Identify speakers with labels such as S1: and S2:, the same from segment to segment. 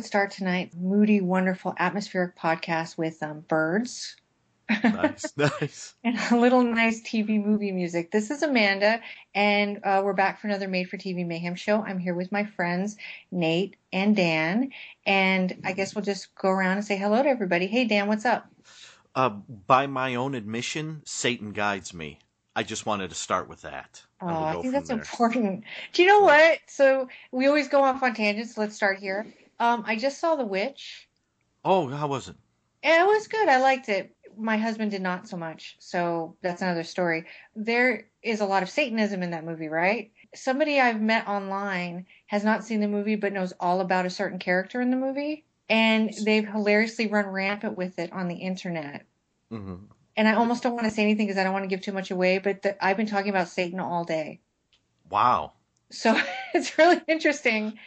S1: would start tonight moody, wonderful, atmospheric podcast with um, birds
S2: Nice, nice.
S1: and a little nice TV movie music. This is Amanda, and uh, we're back for another Made for TV Mayhem show. I'm here with my friends Nate and Dan, and I guess we'll just go around and say hello to everybody. Hey Dan, what's up?
S2: Uh, by my own admission, Satan guides me. I just wanted to start with that.
S1: Oh, I think that's
S2: there.
S1: important. Do you know what? So we always go off on tangents. Let's start here. Um, I just saw The Witch.
S2: Oh, how was it?
S1: It was good. I liked it. My husband did not so much. So that's another story. There is a lot of Satanism in that movie, right? Somebody I've met online has not seen the movie but knows all about a certain character in the movie. And they've hilariously run rampant with it on the internet.
S2: hmm
S1: And I almost don't want to say anything because I don't want to give too much away, but the, I've been talking about Satan all day.
S2: Wow.
S1: So it's really interesting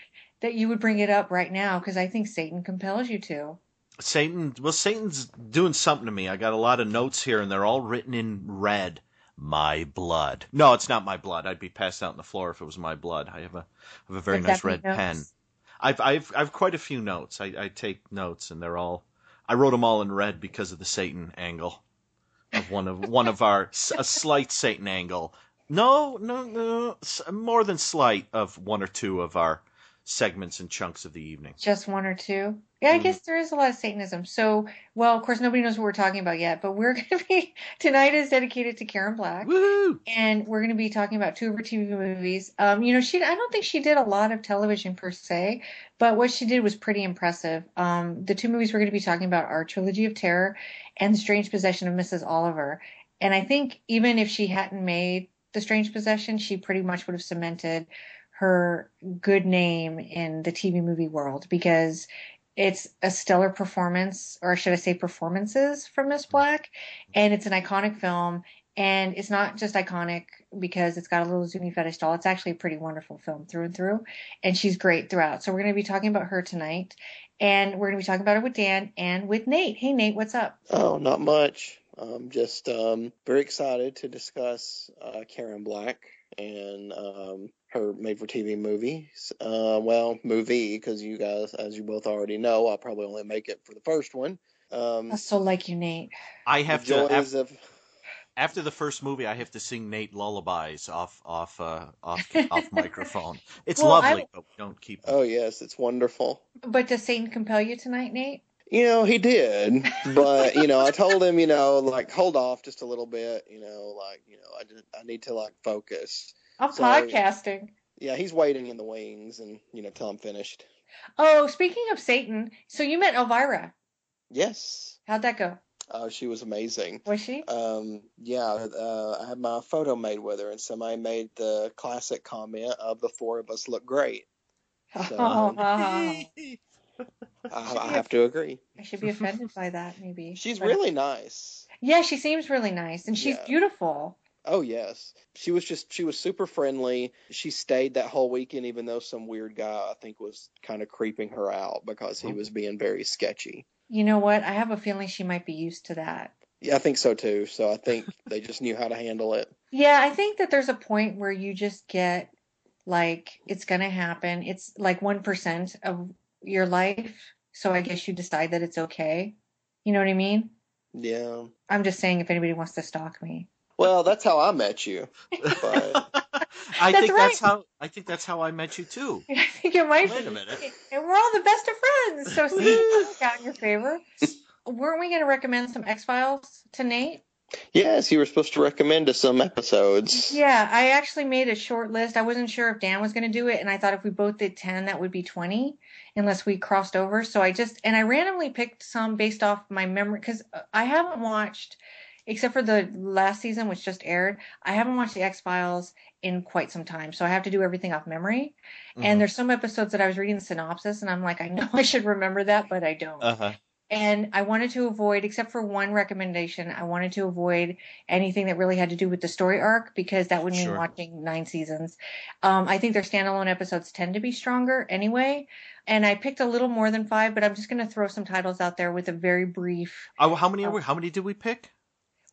S1: that you would bring it up right now because I think Satan compels you to.
S2: Satan. Well, Satan's doing something to me. I got a lot of notes here, and they're all written in red. My blood. No, it's not my blood. I'd be passed out on the floor if it was my blood. I have a, I have a very nice red
S1: notes?
S2: pen. I've, I've, I've quite a few notes. I, I take notes, and they're all. I wrote them all in red because of the Satan angle, of one of one of our a slight Satan angle. No, no, no, more than slight of one or two of our segments and chunks of the evening.
S1: Just one or two. Yeah, I
S2: Mhm.
S1: guess there is a lot of Satanism. So, well, of course, nobody knows what we're talking about yet, but we're going to be tonight is dedicated to Karen Black,
S2: Woo!
S1: and we're going to be talking about two of her TV movies. Um, you know, she I don't think she did a lot of television per se, but what she did was pretty impressive. Um, the two movies we're going to be talking about are Trilogy of Terror and The Strange Possession of Mrs. Oliver. And I think even if she hadn't made The Strange Possession, she pretty much would have cemented her good name in the TV movie world because it's a stellar performance, or should I say performances from Miss Black, and it's an iconic film. And it's not just iconic because it's got a little Zuni fetish doll. It's actually a pretty wonderful film through and through. And she's great throughout. So we're going to be talking about her tonight. And we're going to be talking about it with Dan and with Nate. Hey, Nate, what's up?
S3: Oh, not much. I'm just um, very excited to discuss uh, Karen Black and um, her made-for-TV movie. Uh, well, movie because you guys, as you both already know, I'll probably only make it for the first one. Um,
S1: That's so like you, Nate.
S2: I have to. af-
S3: of
S2: after the first movie, I have to sing Nate lullabies off off uh, off off microphone. It's
S1: Well, I-
S2: lovely, but we don't keep.
S3: oh yes, it's wonderful.
S1: But does Satan compel you tonight, Nate?
S3: You know, he did, but you know, I told him, you know, like hold off just a little bit. You know, like you know, I just I need to like focus.
S1: I'm
S3: So-
S1: podcasting.
S3: Yeah, he's waiting in the wings, and you know, till I'm finished.
S1: Oh, speaking of Satan, so you met Elvira.
S3: Yes,
S1: How'd that go?
S3: uh, she was amazing.
S1: Was she?
S3: Um, yeah, uh, I had my photo made with her, and somebody made the classic comment of the four of us look great. So, um,
S1: I
S3: I, I have to agree.
S1: I should be offended by that, maybe.
S3: She's
S1: But-
S3: really nice.
S1: Yeah, she seems really nice, and she's
S3: Yeah.
S1: beautiful.
S3: Oh yes, she was just she was super friendly. She stayed that whole weekend, even though some weird guy I think was kind of creeping her out because he oh. was being very sketchy.
S1: You know what? I have a feeling she might be used to that.
S3: Yeah, I think so too. So I think they just knew how to handle it.
S1: Yeah, I think that there's a point where you just get like it's gonna happen. It's like one percent of your life, so I guess you decide that it's okay. You know what I mean?
S3: Yeah.
S1: I'm just saying if anybody wants to stalk me.
S3: Well, that's how I met you. But
S2: I
S1: That's
S2: think that's how I think that's how I met you too.
S1: I think it might
S2: Wait
S1: be.
S2: a minute.
S1: And we're all the best of friends. So see, it worked out in your favor. Weren't we going to recommend some X Files to Nate?
S3: yes, you were supposed to recommend us some episodes.
S1: Yeah, I actually made a short list. I wasn't sure if Dan was going to do it, and I thought if we both did 10, that would be 20, unless we crossed over. So I just, and I randomly picked some based off my memory, because I haven't watched, except for the last season, which just aired, I haven't watched the X Files in quite some time. So I have to do everything off memory.
S2: Mhm.
S1: And there's some episodes that I was reading the synopsis, and I'm like, I know I should remember that, but I don't.
S2: Uh huh.
S1: And I wanted to avoid, except for one recommendation, I wanted to avoid anything that really had to do with the story arc because that would mean
S2: Sure.
S1: watching nine seasons. Um, I think their standalone episodes tend to be stronger anyway. And I picked a little more than five, but I'm just going to throw some titles out there with a very brief.
S2: Oh, how many are we? How many did we pick?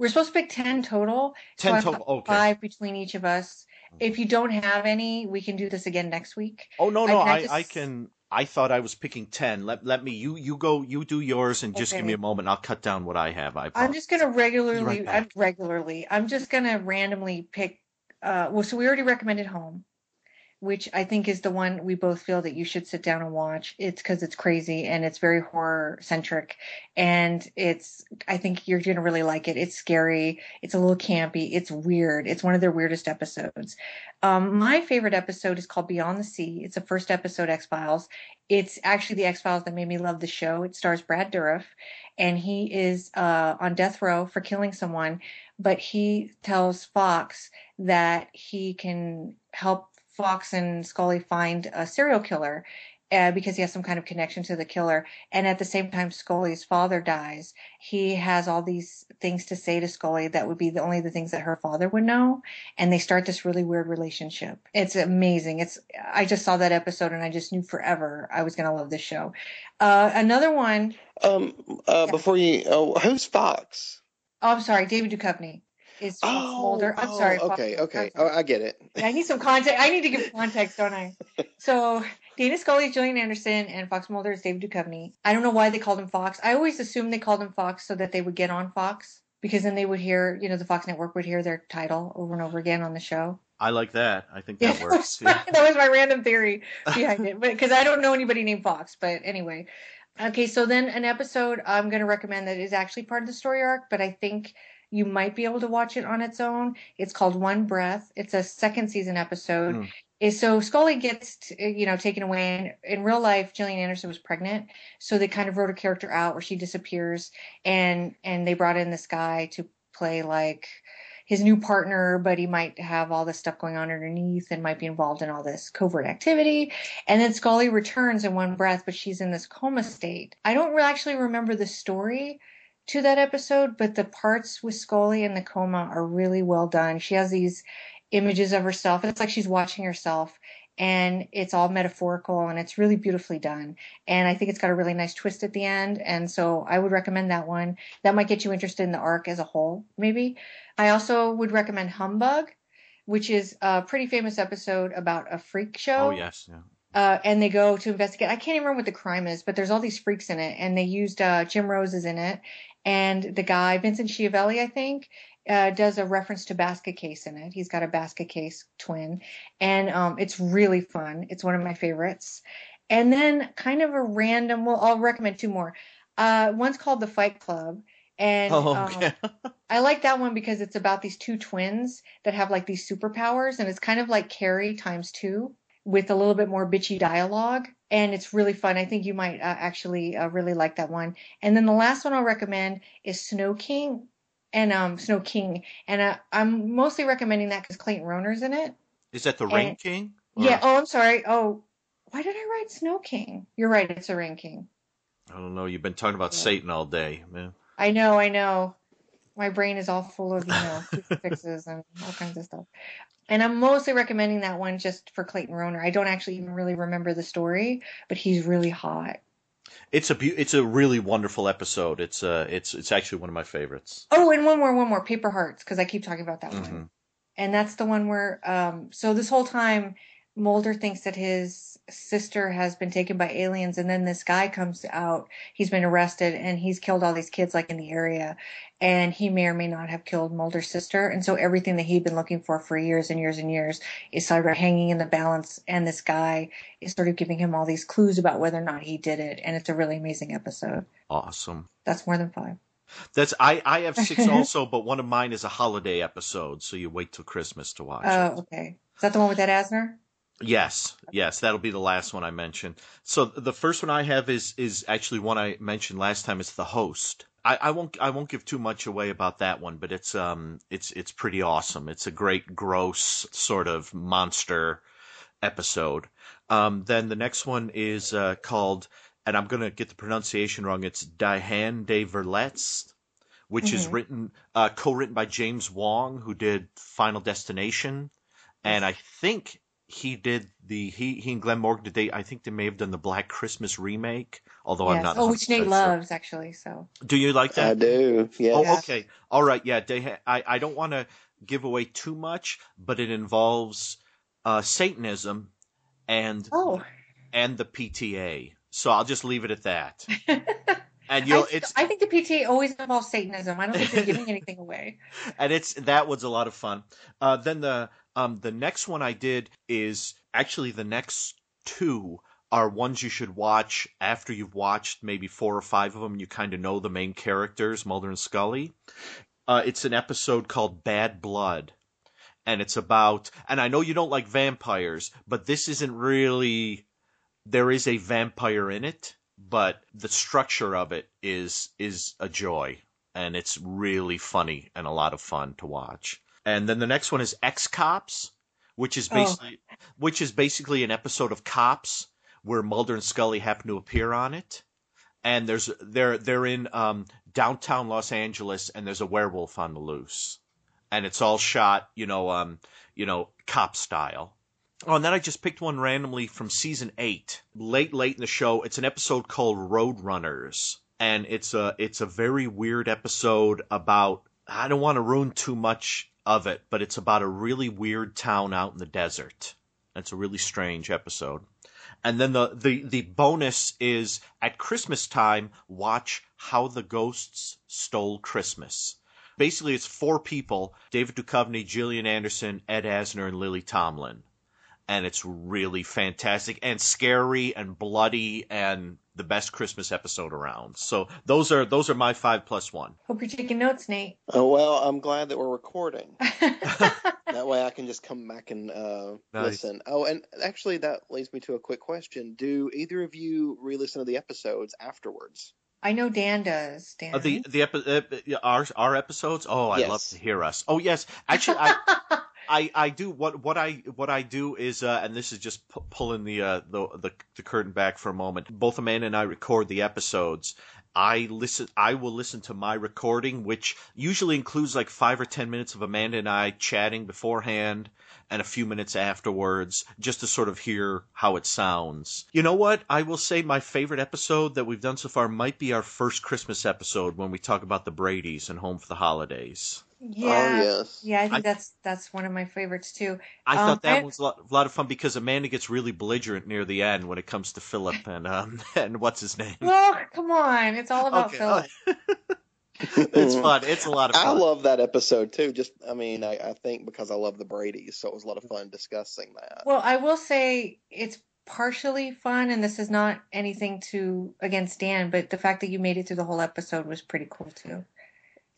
S1: We're supposed to pick 10 total. so
S2: Ten
S1: I
S2: total. Okay.
S1: Five between each of us. If you don't have any, we can do this again next week.
S2: Oh no no
S1: I
S2: I,
S1: just-
S2: I can I thought I was picking ten. Let let me you you go you do yours and just give me a moment. I'll cut down what I have. I
S1: I'm just gonna regularly,
S2: right.
S1: I'm regularly. I'm just gonna randomly pick. Uh, well, so we already recommended Home, which I think is the one we both feel that you should sit down and watch. It's because it's crazy and it's very horror centric, and it's. I think you're gonna really like it. It's scary. It's a little campy. It's weird. It's one of their weirdest episodes. Um, my favorite episode is called Beyond the Sea. It's the first episode X Files. It's actually the X Files that made me love the show. It stars Brad Dourif, and he is uh, on death row for killing someone. But he tells Fox that he can help Fox and Scully find a serial killer uh, because he has some kind of connection to the killer. And at the same time, Scully's father dies. He has all these things to say to Scully that would be the only the things that her father would know. And they start this really weird relationship. It's amazing. It's I just saw that episode and I just knew forever I was going to love this show. Uh, another one
S3: Um, uh,
S1: Yeah.
S3: before you, oh, who's Fox?
S1: Oh, I'm sorry, David Duchovny is Fox
S3: Oh,
S1: Mulder. I'm
S3: oh,
S1: sorry.
S3: Okay,
S1: Mulder.
S3: okay.
S1: I'm.
S3: Oh, I get it.
S1: I need some context. I need to give context, don't I? So Dana Scully is Gillian Anderson, and Fox Mulder is David Duchovny. I don't know why they called him Fox. I always assumed they called him Fox so that they would get on Fox because then they would hear, you know, the Fox network would hear their title over and over again on the show.
S2: I like that. I think
S1: Yeah,
S2: that
S1: that
S2: works.
S1: was, my, that was my random theory behind it, but because I don't know anybody named Fox. But anyway, okay. So then an episode I'm going to recommend that is actually part of the story arc, but I think you might be able to watch it on its own. It's called One Breath. It's a second season episode.
S2: Hmm.
S1: Is so Scully gets you know taken away, and in real life, Gillian Anderson was pregnant, so they kind of wrote a character out where she disappears, and and they brought in this guy to play like his new partner, but he might have all this stuff going on underneath and might be involved in all this covert activity. And then Scully returns in one breath, but she's in this coma state. I don't actually remember the story to that episode, but the parts with Scully in the coma are really well done. She has these images of herself. It's like she's watching herself. And it's all metaphorical and it's really beautifully done. And I think it's got a really nice twist at the end. And so I would recommend that one. That might get you interested in the arc as a whole, maybe. I also would recommend Humbug, which is a pretty famous episode about a freak show.
S2: Oh yes, yeah.
S1: Uh, and they go to investigate. I can't even remember what the crime is, but there's all these freaks in it, and they used uh, Jim Rose is in it, and the guy Vincent Schiavelli, I think, uh, does a reference to Basket Case in it. He's got a Basket Case twin, and um, it's really fun. It's one of my favorites. And then kind of a random. Well, I'll recommend two more. Uh, one's called The Fight Club, and
S2: Oh,
S1: um. I like that one because it's about these two twins that have like these superpowers, and it's kind of like Carrie times two with a little bit more bitchy dialogue. And it's really fun. I think you might uh, actually uh, really like that one. And then the last one I'll recommend is Snow King and um Snow King. And uh, I'm mostly recommending that because Clayton Rohner's in it.
S2: Is that the Rain King? Or-
S1: Yeah. Oh, I'm sorry. Oh, why did I write Snow King? You're right. It's a Rain King.
S2: I don't know. You've been talking about
S1: Yeah.
S2: Satan all day, man.
S1: I know, I know. My brain is all full of, you know, crucifixes and all kinds of stuff. And I'm mostly recommending that one just for Clayton Rohner. I don't actually even really remember the story, but he's really hot.
S2: It's a beau- it's a really wonderful episode. It's uh it's it's actually one of my favorites.
S1: Oh, and one more, one more, Paper Hearts, because I keep talking about that
S2: Mhm.
S1: one. And that's the one where, um, so this whole time, Mulder thinks that his sister has been taken by aliens, and then this guy comes out. He's been arrested, and he's killed all these kids, like in the area, and he may or may not have killed Mulder's sister. And so everything that he'd been looking for for years and years and years is sort of hanging in the balance. And this guy is sort of giving him all these clues about whether or not he did it. And it's a really amazing episode.
S2: Awesome.
S1: That's more than five.
S2: That's I I have six also, but one of mine is a holiday episode, so you wait till Christmas to watch
S1: Oh,
S2: it.
S1: okay. Is that the one with Ed Asner?
S2: Yes, yes, that'll be the last one I mention. So the first one I have is is actually one I mentioned last time. It's the host. I, I won't I won't give too much away about that one, but it's um it's it's pretty awesome. It's a great gross sort of monster episode. Um, then the next one is uh, called, and I'm gonna get the pronunciation wrong. It's Die Hand Die Verletzt, which is
S1: Mhm.
S2: written uh, co-written by James Wong, who did Final Destination, and I think he did the he he and Glenn Morgan did they I think they may have done the Black Christmas remake. Although I'm not.
S1: Oh, which
S2: 100%
S1: Nate
S2: sure.
S1: loves, actually. So.
S2: Do you like that?
S3: I do. Yes.
S2: Oh,
S1: Yeah.
S2: okay. All right. Yeah. They ha- I, I don't want to give away too much, but it involves uh, Satanism and
S1: Oh.
S2: and the PTA. So I'll just leave it at that. And you know,
S1: I,
S2: it's
S1: I think the PTA always involves Satanism. I don't think they're giving anything away.
S2: and it's that was a lot of fun. Uh, then the um the next one I did is actually the next two are ones you should watch after you've watched maybe four or five of them. You kind of know the main characters, Mulder and Scully. Uh, it's an episode called Bad Blood, and it's about. And I know you don't like vampires, but this isn't really. There is a vampire in it, but the structure of it is is a joy, and it's really funny and a lot of fun to watch. And then the next one is X Cops, which is
S1: Oh.
S2: basically which is basically an episode of Cops where Mulder and Scully happen to appear on it. And there's they're they're in um, downtown Los Angeles, and there's a werewolf on the loose, and it's all shot, you know, um, you know, cop style. Oh, and then I just picked one randomly from season eight, late, late in the show. It's an episode called Roadrunners, and it's a it's a very weird episode about. I don't want to ruin too much of it, but it's about a really weird town out in the desert. It's a really strange episode. And then the, the, the bonus is at Christmas time, watch How the Ghosts Stole Christmas. Basically, it's four people David Duchovny, Gillian Anderson, Ed Asner, and Lily Tomlin. And it's really fantastic and scary and bloody and the best Christmas episode around. So those are those are my five plus one.
S1: Hope you're taking notes, Nate.
S3: Oh well, I'm glad that we're recording. That way, I can just come back and uh,
S2: Nice.
S3: listen. Oh, and actually, that leads me to a quick question: Do either of you re-listen to the episodes afterwards?
S1: I know Dan does. Dan.
S2: Uh, the the epi- uh, our our episodes. Oh, I love to hear us. Oh yes, actually, I I, I do what what I what I do is uh, and this is just pu- pulling the, uh, the the the curtain back for a moment. Both Amanda and I record the episodes. I listen. I will listen to my recording, which usually includes like five or ten minutes of Amanda and I chatting beforehand, and a few minutes afterwards, just to sort of hear how it sounds. You know what? I will say my favorite episode that we've done so far might be our first Christmas episode when we talk about the Brady's and Home for the Holidays.
S1: Yeah.
S3: Oh yes.
S1: Yeah, I think
S2: I-
S1: that's that's one of my favorites too.
S2: I
S1: Um,
S2: thought that
S1: I-
S2: was a lot, a lot of fun because Amanda gets really belligerent near the end when it comes to Philip and um and what's his name.
S1: Well, come on, it's all about
S2: Okay,
S1: Philip.
S2: it's fun. It's a lot of fun.
S3: I love that episode too. Just, I mean, I, I think because I love the Brady's, so it was a lot of fun discussing that.
S1: Well, I will say it's partially fun, and this is not anything to against Dan, but the fact that you made it through the whole episode was pretty cool too.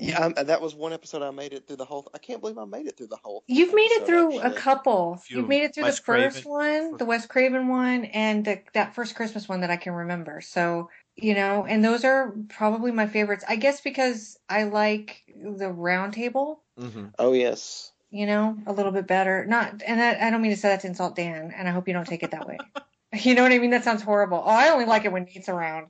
S3: Yeah, I, that was one episode I made it through the whole. I can't believe I made it through the whole.
S1: You've made it
S3: episode,
S1: through a couple.
S2: Few.
S1: You've made it through
S2: Wes
S1: the first
S2: Craven.
S1: one, the Wes Craven one, and the, that first Christmas one that I can remember. So, you know, and those are probably my favorites. I guess because I like the round table,
S2: hmm
S3: Oh yes.
S1: you know, a little bit better. Not, and that, I don't mean to say that to insult Dan, and I hope you don't take it that way. you know what I mean? That sounds horrible. Oh, I only like it when Nate's around.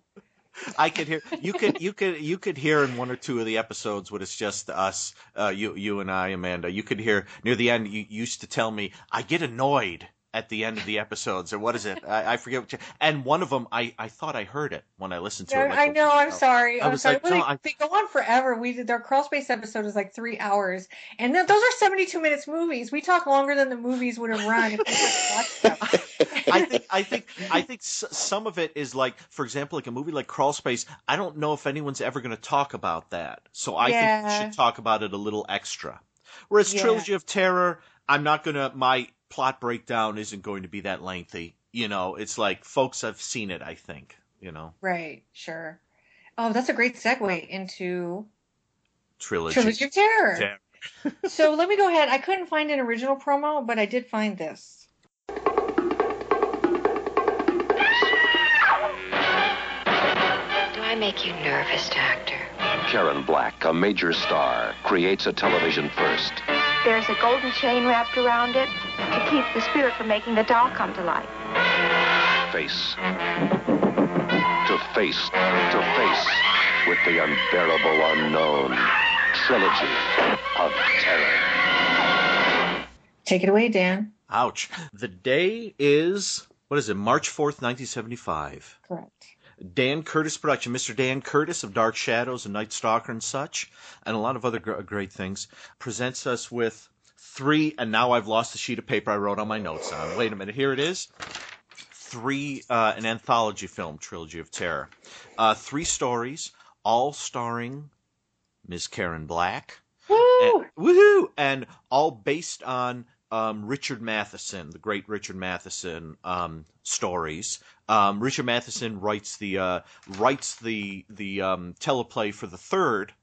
S2: I could hear you could you could you could hear in one or two of the episodes when it's just us, uh, you you and I, Amanda. You could hear near the end. You used to tell me I get annoyed at the end of the episodes, or what is it? I, I forget. What you, and one of them, I I thought I heard it when I listened to it. like
S1: I know. I'm sorry.
S2: I
S1: I'm
S2: was
S1: sorry.
S2: like,
S1: Well,
S2: no,
S1: they,
S2: I-
S1: they go on forever. We did their crawl space episode is like three hours, and th- those are 72 minutes movies. We talk longer than the movies would have run if we watched them.
S2: I think I think I think s- some of it is like, for example, like a movie like Crawl Space. I don't know if anyone's ever going to talk about that, so I think we should talk about it a little extra. Whereas
S1: Yeah.
S2: Trilogy of Terror, I'm not gonna. My plot breakdown isn't going to be that lengthy. You know, it's like folks have seen it. I think. You know,
S1: Right. Sure. Oh, that's a great segue into
S2: Trilogy.
S1: Trilogy of Terror.
S2: Terror.
S1: so let me go ahead. I couldn't find an original promo, but I did find this.
S4: Do I make you nervous, Doctor?
S5: Karen Black, a major star, creates a television first.
S6: There's a golden chain wrapped around it to keep the spirit from making the doll come to life.
S5: Face. To face, to face with the unbearable unknown. Trilogy of Terror.
S1: Take it away, Dan.
S2: Ouch. The day is what is it? March fourth, nineteen seventy five.
S1: Correct.
S2: Dan Curtis production, Mr. Dan Curtis of Dark Shadows and Night Stalker and such, and a lot of other great things, presents us with three, and now I've lost the sheet of paper I wrote on my notes on. Wait a minute, here it is. three uh, an anthology film trilogy of terror. Uh, three stories, all starring Ms. Karen Black.
S1: Woo!
S2: And, woohoo! And all based on um, Richard Matheson, the great Richard Matheson um, stories. Um, Richard Matheson writes the uh, writes the the um, teleplay for the third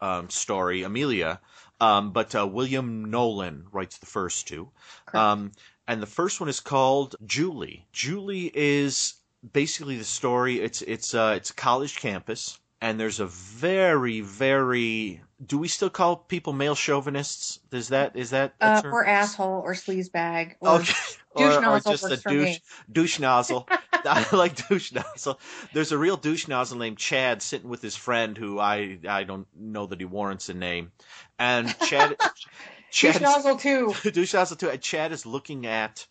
S2: um, story, Amelia, um, but uh, William Nolan writes the first two. Um, and the first one is called Julie. Julie is basically the story. It's it's uh, it's a college campus, and there's a very very. Do we still call people male chauvinists? Is that is that a
S1: Uh, or asshole or sleazebag or
S2: Okay.
S1: douche
S2: or, or
S1: nozzle
S2: just a douche douche nozzle. I like douche nozzle. There's a real douche nozzle named Chad sitting with his friend who I I don't know that he warrants a name. And Chad
S1: douche nozzle too.
S2: douche nozzle too. And Chad is looking at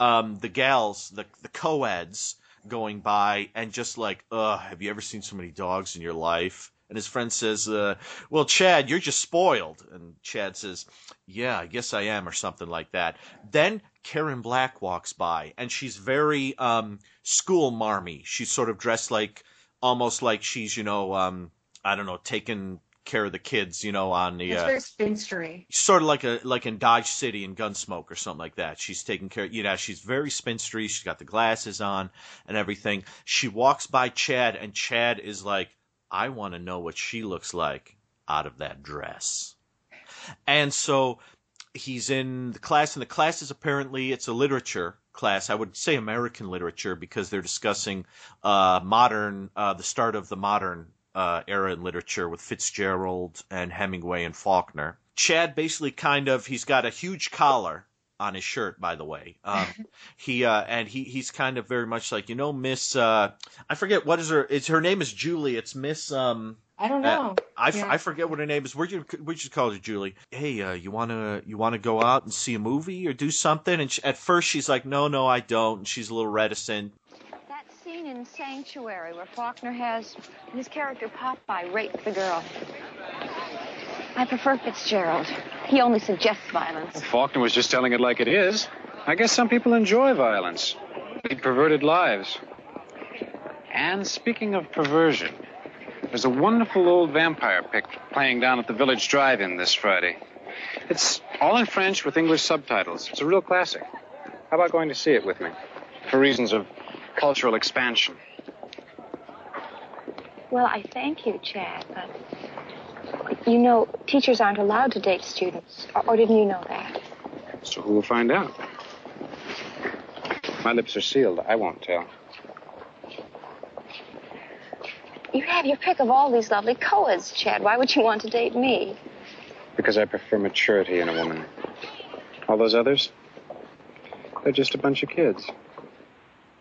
S2: um the gals, the the co-eds going by and just like, ugh, have you ever seen so many dogs in your life? And his friend says, uh, well, Chad, you're just spoiled. And Chad says, yeah, I guess I am, or something like that. Then Karen Black walks by, and she's very um, school marmy. She's sort of dressed like, almost like she's, you know, um, I don't know, taking care of the kids, you know, on the.
S1: It's
S2: Uh,
S1: very spinstery.
S2: sort of like a like in Dodge City and Gunsmoke or something like that. She's taking care. You know, she's very spinstery. She's got the glasses on and everything. She walks by Chad, and Chad is like, "I want to know what she looks like out of that dress." And so he's in the class, and the class is apparently it's a literature class. I would say American literature because they're discussing uh, modern, uh, the start of the modern uh, era in literature with Fitzgerald and Hemingway and Faulkner. Chad basically kind of he's got a huge collar on his shirt, by the way. Um, he uh, and he he's kind of very much like you know Miss uh, I forget what is her it's her name is Julie. It's Miss um
S1: I don't
S2: uh,
S1: know.
S2: I, f-
S1: Yeah.
S2: I forget what her name is. Where'd you we just call her Julie? Hey, uh, you wanna you wanna go out and see a movie or do something? And she, at first she's like, no, no, I don't. And she's a little reticent.
S6: That scene in Sanctuary where Faulkner has his character Popeye rape the girl. I prefer Fitzgerald. He only suggests violence.
S7: Faulkner was just telling it like it is. I guess some people enjoy violence, lead perverted lives. And speaking of perversion, there's a wonderful old vampire pic playing down at the Village Drive-In this Friday. It's all in French with English subtitles. It's a real classic. How about going to see it with me? For reasons of cultural expansion.
S6: Well, I thank you, Chad, but you know, teachers aren't allowed to date students. Or, or didn't you know that?
S7: So who will find out? My lips are sealed. I won't tell.
S6: You have your pick of all these lovely co-eds, Chad. Why would you want to date me?
S7: Because I prefer maturity in a woman. All those others? They're just a bunch of kids.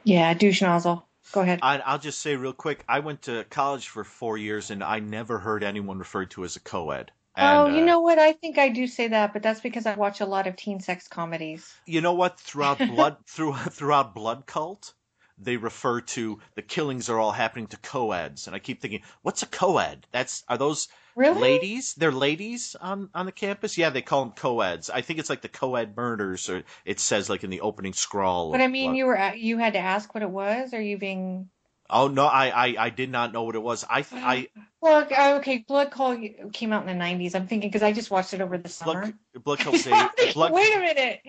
S1: Yeah, douche nozzle. Go ahead.
S2: I, I'll just say real quick. I went to college for four years, and I never heard anyone referred to as a co-ed.
S1: oh, you
S2: uh,
S1: know what? I think I do say that, but that's because I watch a lot of teen sex comedies.
S2: you know what? Throughout blood, through throughout Blood Cult, they refer to the killings are all happening to co-eds, and I keep thinking, what's a co-ed? That's are those
S1: Really?
S2: ladies? They're ladies on on the campus. Yeah, they call them co-eds. I think it's like the co-ed murders, or it says like in the opening scrawl.
S1: But I mean,
S2: Blood-
S1: you were you had to ask what it was. Are you being
S2: Oh no, I, I I did not know what it was. I I
S1: look oh, Okay, Blood Cult came out in the '90s. I'm thinking because I just watched it over the summer.
S2: Blood, Blood Cult was
S1: I'm
S2: 80,
S1: thinking,
S2: Blood,
S1: Wait a minute.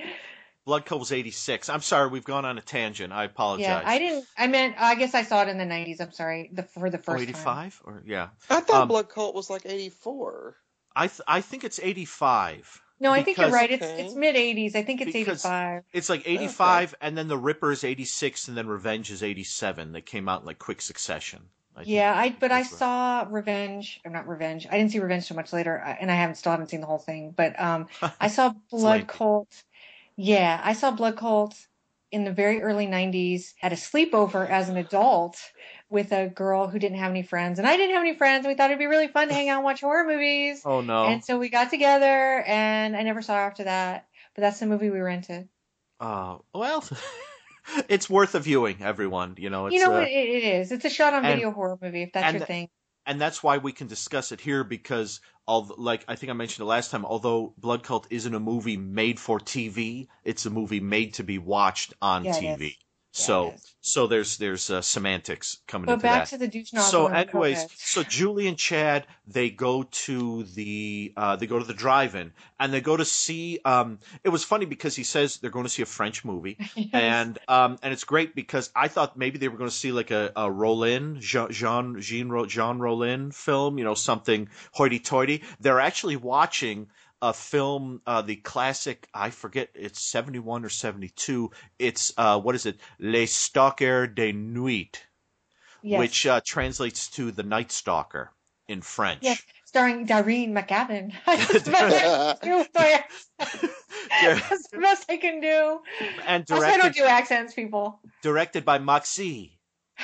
S2: Blood Cult was eighty six. I'm sorry, we've gone on a tangent. I apologize.
S1: Yeah, I didn't. I meant. I guess I saw it in the '90s. I'm sorry. The for the
S2: Oh,
S1: first
S2: 85 or yeah.
S3: I thought
S2: Um,
S3: Blood Cult was like 84.
S2: I th- I think it's eighty five.
S1: time. No, I think you're right. It's
S3: Okay.
S1: it's mid '80s. I think it's
S2: Because-
S1: '85.
S2: It's like 85 and then The Ripper is 86 and then Revenge is 87. They came out in like quick succession. I.
S1: Yeah, I but I
S2: right.
S1: saw Revenge. Or not Revenge. I didn't see Revenge so much later, and I haven't still haven't seen the whole thing. But um, I saw Blood
S2: lengthy.
S1: Cult. Yeah, I saw Blood Cult in the very early '90s. Had a sleepover as an adult with a girl who didn't have any friends, and I didn't have any friends. And we thought it'd be really fun to hang out and watch horror movies.
S2: Oh no.
S1: And so we got together, and I never saw her after that. But that's the movie we rented.
S2: Uh, well, it's worth a viewing, everyone. You know, it's,
S1: you know
S2: uh,
S1: what? It, it is. It's a shot on video horror movie, if that's
S2: and
S1: your thing.
S2: And that's why we can discuss it here because all like I think I mentioned it last time. Although Blood Cult isn't a movie made for TV, it's a movie made to be watched on
S1: Yeah,
S2: TV. So so there's there's uh, semantics coming
S1: But
S2: into
S1: back
S2: that.
S1: to the douche nozzle.
S2: So, anyways, so Julie and Chad they go to the uh, they go to the drive-in and they go to see. Um, it was funny because he says they're going to see a French movie,
S1: Yes.
S2: and um, and it's great because I thought maybe they were going to see like a, a Rollin Jean Jean Jean, Jean Rollin film, you know, something hoity-toity. They're actually watching a film, uh, the classic, I forget, it's 71 or 72. It's, uh, what is it? Les Stalkers de Nuit
S1: yes.
S2: which uh, translates to the Night Stalker in French.
S1: yes, starring Darlene McGavin. That's the best I can do. That's the best I do.
S2: and
S1: why I don't do accents, people.
S2: directed by Maxi.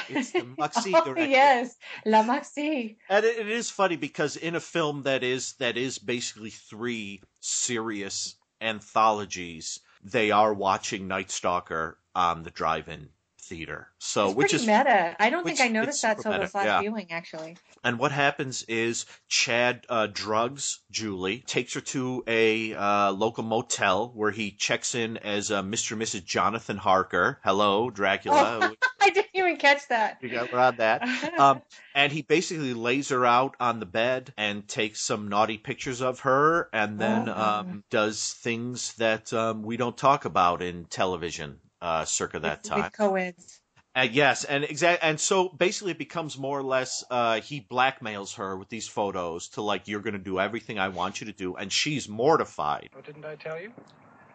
S2: It's the Maxi
S1: oh,
S2: director.
S1: yes, La Maxi.
S2: And it, it is funny because in a film that is that is basically three serious anthologies, they are watching Night Stalker on the drive-in theater. So
S1: it's
S2: which is
S1: meta. I don't think I noticed that till this last
S2: yeah.
S1: viewing, actually.
S2: And what happens is Chad uh, drugs Julie, takes her to a uh, local motel where he checks in as uh, Mr. and Mrs. Jonathan Harker. Hello, Dracula.
S1: I didn't even catch that.
S2: we got we're on that. Um, and he basically lays her out on the bed and takes some naughty pictures of her, and then
S1: Oh.
S2: um, does things that um, we don't talk about in television. Uh, circa that
S1: with,
S2: time.
S1: With co-eds.
S2: Uh, yes, and exact, and so basically it becomes more or less uh, he blackmails her with these photos to like you're going to do everything I want you to do, and she's mortified.
S7: Oh, didn't I tell you?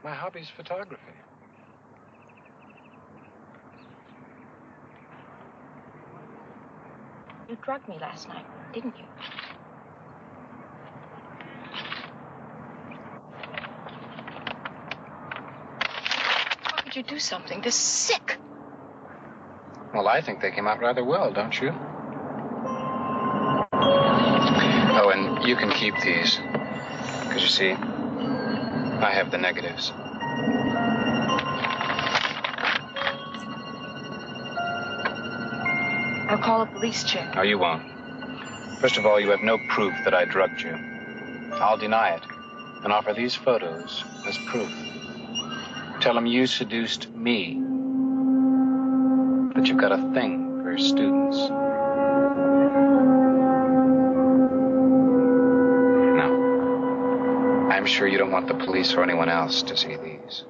S7: My hobby's photography.
S6: You drugged me last night, didn't you? Why would you do something this sick?
S7: Well, I think they came out rather well, don't you? Oh, and you can keep these. Because you see, I have the negatives.
S6: I'll call a police check.
S7: No, you won't. First of all, you have no proof that I drugged you. I'll deny it and offer these photos as proof. Tell them you seduced me. That you've got a thing for your students. No. I'm sure you don't want the police or anyone else to see these.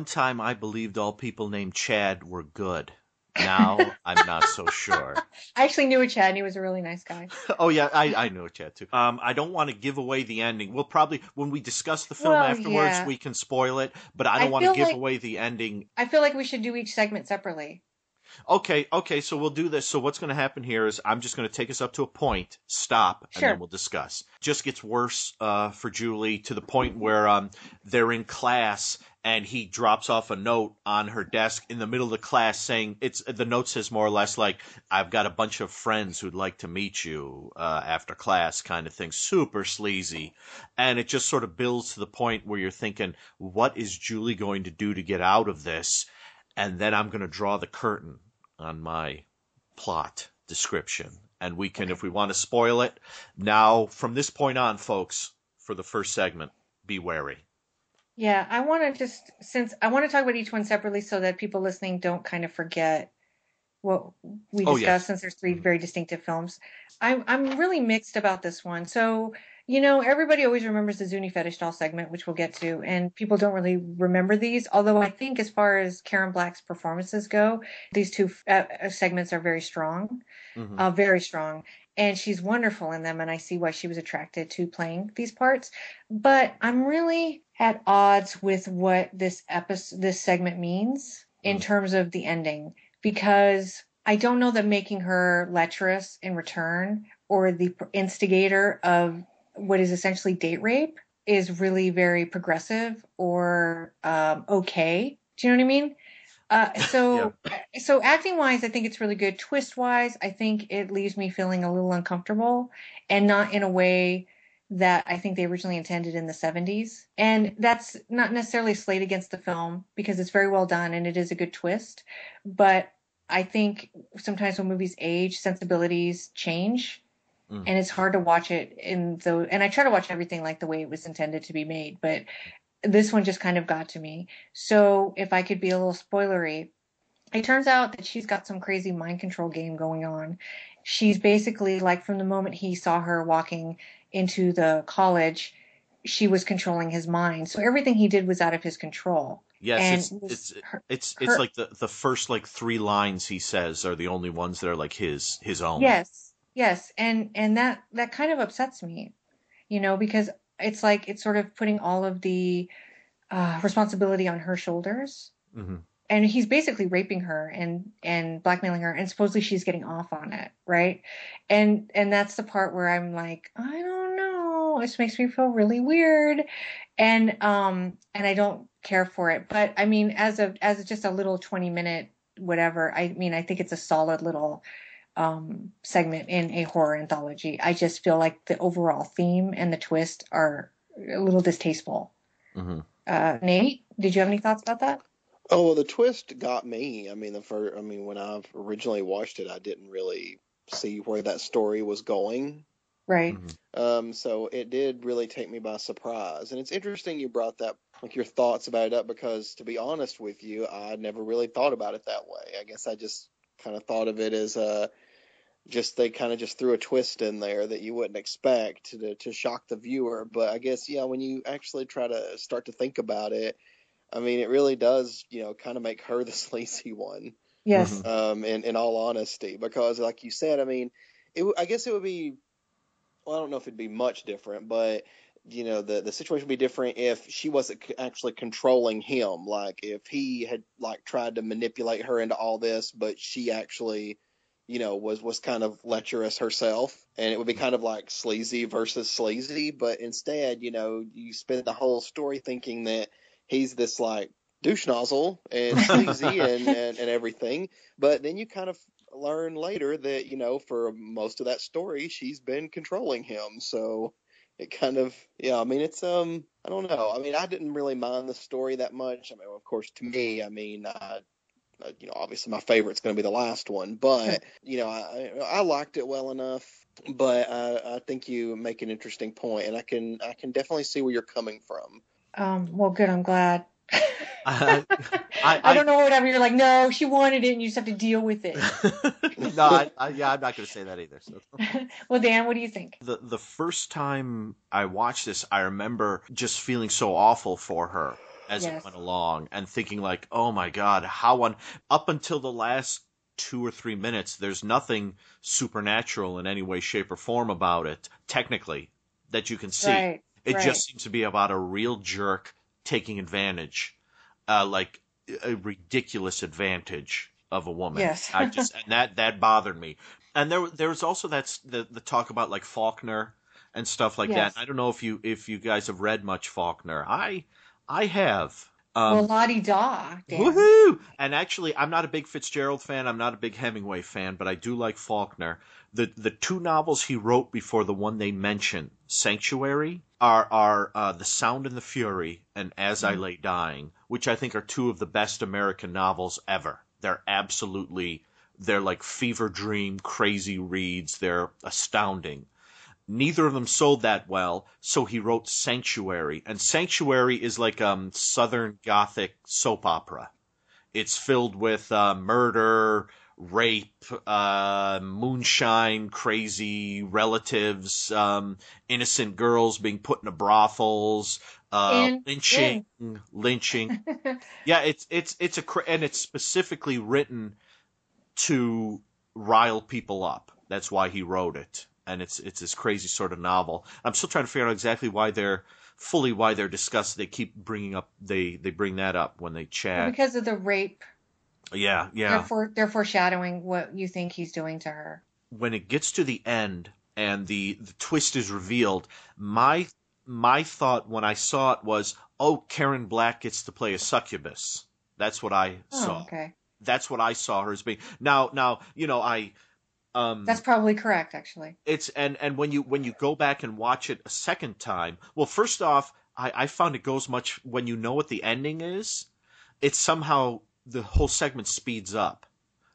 S2: One time, I believed all people named Chad were good. Now I'm not so sure.
S1: I actually knew a Chad, and he was a really nice guy.
S2: Oh yeah, I, I knew a Chad too. Um, I don't want to give away the ending. We'll probably when we discuss the film
S1: Well,
S2: afterwards,
S1: yeah.
S2: we can spoil it. But I don't
S1: I
S2: want to
S1: feel
S2: give
S1: like-
S2: away the ending
S1: I feel like we should do each segment separately.
S2: Okay, okay, so we'll do this. So what's going to happen here is I'm just going to take us up to a point, stop, and
S1: Sure.
S2: then we'll discuss. Just gets worse uh, for Julie to the point where um, they're in class and he drops off a note on her desk in the middle of the class saying it's the note says more or less like I've got a bunch of friends who'd like to meet you uh, after class kind of thing. Super sleazy, and it just sort of builds to the point where you're thinking, what is Julie going to do to get out of this? and then I'm going to draw the curtain on my plot description. And we can, if we want to spoil it, now from this point on, folks, for the first segment, be wary.
S1: Yeah, I want to just since I want to talk about each one separately so that people listening don't kind of forget what we
S2: Oh,
S1: discussed
S2: yes.
S1: since there's three very distinctive films. I'm I'm really mixed about this one. So, you know, everybody always remembers the Zuni fetish doll segment, which we'll get to, and people don't really remember these. Although I think as far as Karen Black's performances go, these two uh, uh, segments are very strong,
S2: Mhm.
S1: uh, very strong. And she's wonderful in them, and I see why she was attracted to playing these parts. But I'm really at odds with what this episode, this segment means in
S2: Mm.
S1: terms of the ending, because I don't know that making her lecherous in return or the instigator of what is essentially date rape is really very progressive or um, okay. Do you know what I mean? Uh, so, so acting wise, I think it's really good. Twist wise, I think it leaves me feeling a little uncomfortable, and not in a way that I think they originally intended in the 70s. And that's not necessarily slate against the film because it's very well done and it is a good twist. But I think sometimes when movies age, sensibilities change.
S2: Mm.
S1: And it's hard to watch it in the and I try to watch everything like the way it was intended to be made, but this one just kind of got to me. So if I could be a little spoilery, it turns out that she's got some crazy mind control game going on. She's basically like from the moment he saw her walking into the college, she was controlling his mind. So everything he did was out of his control.
S2: Yes,
S1: And
S2: it's it's
S1: her-
S2: it's
S1: her-
S2: it's like the the first like three lines he says are the only ones that are like his his own.
S1: Yes, yes, and and that that kind of upsets me, you know, because it's like it's sort of putting all of the uh, responsibility on her shoulders,
S2: hmm
S1: and he's basically raping her and and blackmailing her, and supposedly she's getting off on it, right? And and that's the part where I'm like, I don't know, this makes me feel really weird, and um and I don't care for it, but I mean, as a as just a little 20 minute whatever, I mean, I think it's a solid little um, segment in a horror anthology. I just feel like the overall theme and the twist are a little distasteful.
S2: hmm
S1: Uh, Nate, did you have any thoughts about that?
S3: Oh well, the twist got me. I mean, the first. I mean, when I originally watched it, I didn't really see where that story was going.
S1: Right.
S2: hmm
S3: Um, so it did really take me by surprise. And it's interesting you brought that, like your thoughts about it up, because to be honest with you, I never really thought about it that way. I guess I just kind of thought of it as uh just they kind of just threw a twist in there that you wouldn't expect to to shock the viewer. But I guess yeah, when you actually try to start to think about it, I mean, it really does, you know, kind of make her the sleazy one
S1: Yes.
S2: Mhm.
S3: um, in in all honesty, because like you said, I mean, it w- I guess it would be, well, I don't know if it'd be much different, but you know, the the situation would be different if she wasn't c- actually controlling him, like if he had like tried to manipulate her into all this, but she actually, you know, was was kind of lecherous herself, and it would be kind of like sleazy versus sleazy, but instead, you know, you spend the whole story thinking that he's this like douche nozzle and sleazy and, and, and everything. But then you kind of learn later that, you know, for most of that story, she's been controlling him. So it kind of, yeah, I mean, it's, um, I don't know. I mean, I didn't really mind the story that much. I mean, of course, to me, I mean, uh, you know, obviously my favorite's going to be the last one, but you know, I I liked it well enough. But I, I think you make an interesting point, and I can I can definitely see where you're coming from.
S1: Um, well, good. I'm glad.
S2: I,
S1: I,
S2: I-
S1: don't know whatever. You're like, no, she wanted it, and you just have to deal with it.
S2: no, I, I, yeah, I'm not going to say that either. So.
S1: well, Dan, what do you think?
S2: The the first time I watched this, I remember just feeling so awful for her as
S1: Yes.
S2: it went along, and thinking like, "Oh my God, how on up until the last two or three minutes, there's nothing supernatural in any way, shape, or form about it, technically, that you can see.
S1: Right.
S2: It
S1: right.
S2: just seems to be about a real jerk taking advantage, uh, like a ridiculous advantage of a woman.
S1: Yes.
S2: I just and that that bothered me. And there there was also that s- the the talk about like Faulkner and stuff like
S1: Yes.
S2: that. I don't know if you if you guys have read much Faulkner. I I have. Um,
S1: well, di da.
S2: Woohoo! And actually, I'm not a big Fitzgerald fan. I'm not a big Hemingway fan, but I do like Faulkner. The the two novels he wrote before the one they mention, Sanctuary, are are uh, The Sound and the Fury and As I Lay Dying, which I think are two of the best American novels ever. They're absolutely they're like fever dream crazy reads. They're astounding. Neither of them sold that well, so he wrote Sanctuary. And Sanctuary is like um Southern Gothic soap opera. It's filled with uh, murder, rape, uh, moonshine, crazy relatives, um, innocent girls being put into brothels, uh,
S1: In-
S2: lynching, lynching. Yeah, it's it's it's a and it's specifically written to rile people up. That's why he wrote it, and it's it's this crazy sort of novel. I'm still trying to figure out exactly why they're fully why they're discussed. They keep bringing up they they bring that up when they
S1: Well,
S2: chat.
S1: because of the rape,
S2: yeah, yeah.
S1: they're, for, they're foreshadowing what you think he's doing to her.
S2: when it gets to the end and the, the twist is revealed, my my thought when I saw it was, oh, Karen Black gets to play a succubus. That's what I
S1: Oh,
S2: saw.
S1: okay.
S2: That's what I saw her as being. Now, now, you know, I Um,
S1: That's probably correct, actually.
S2: it's and and when you when you go back and watch it a second time, well, first off, I, I found it goes much when you know what the ending is. It's somehow the whole segment speeds up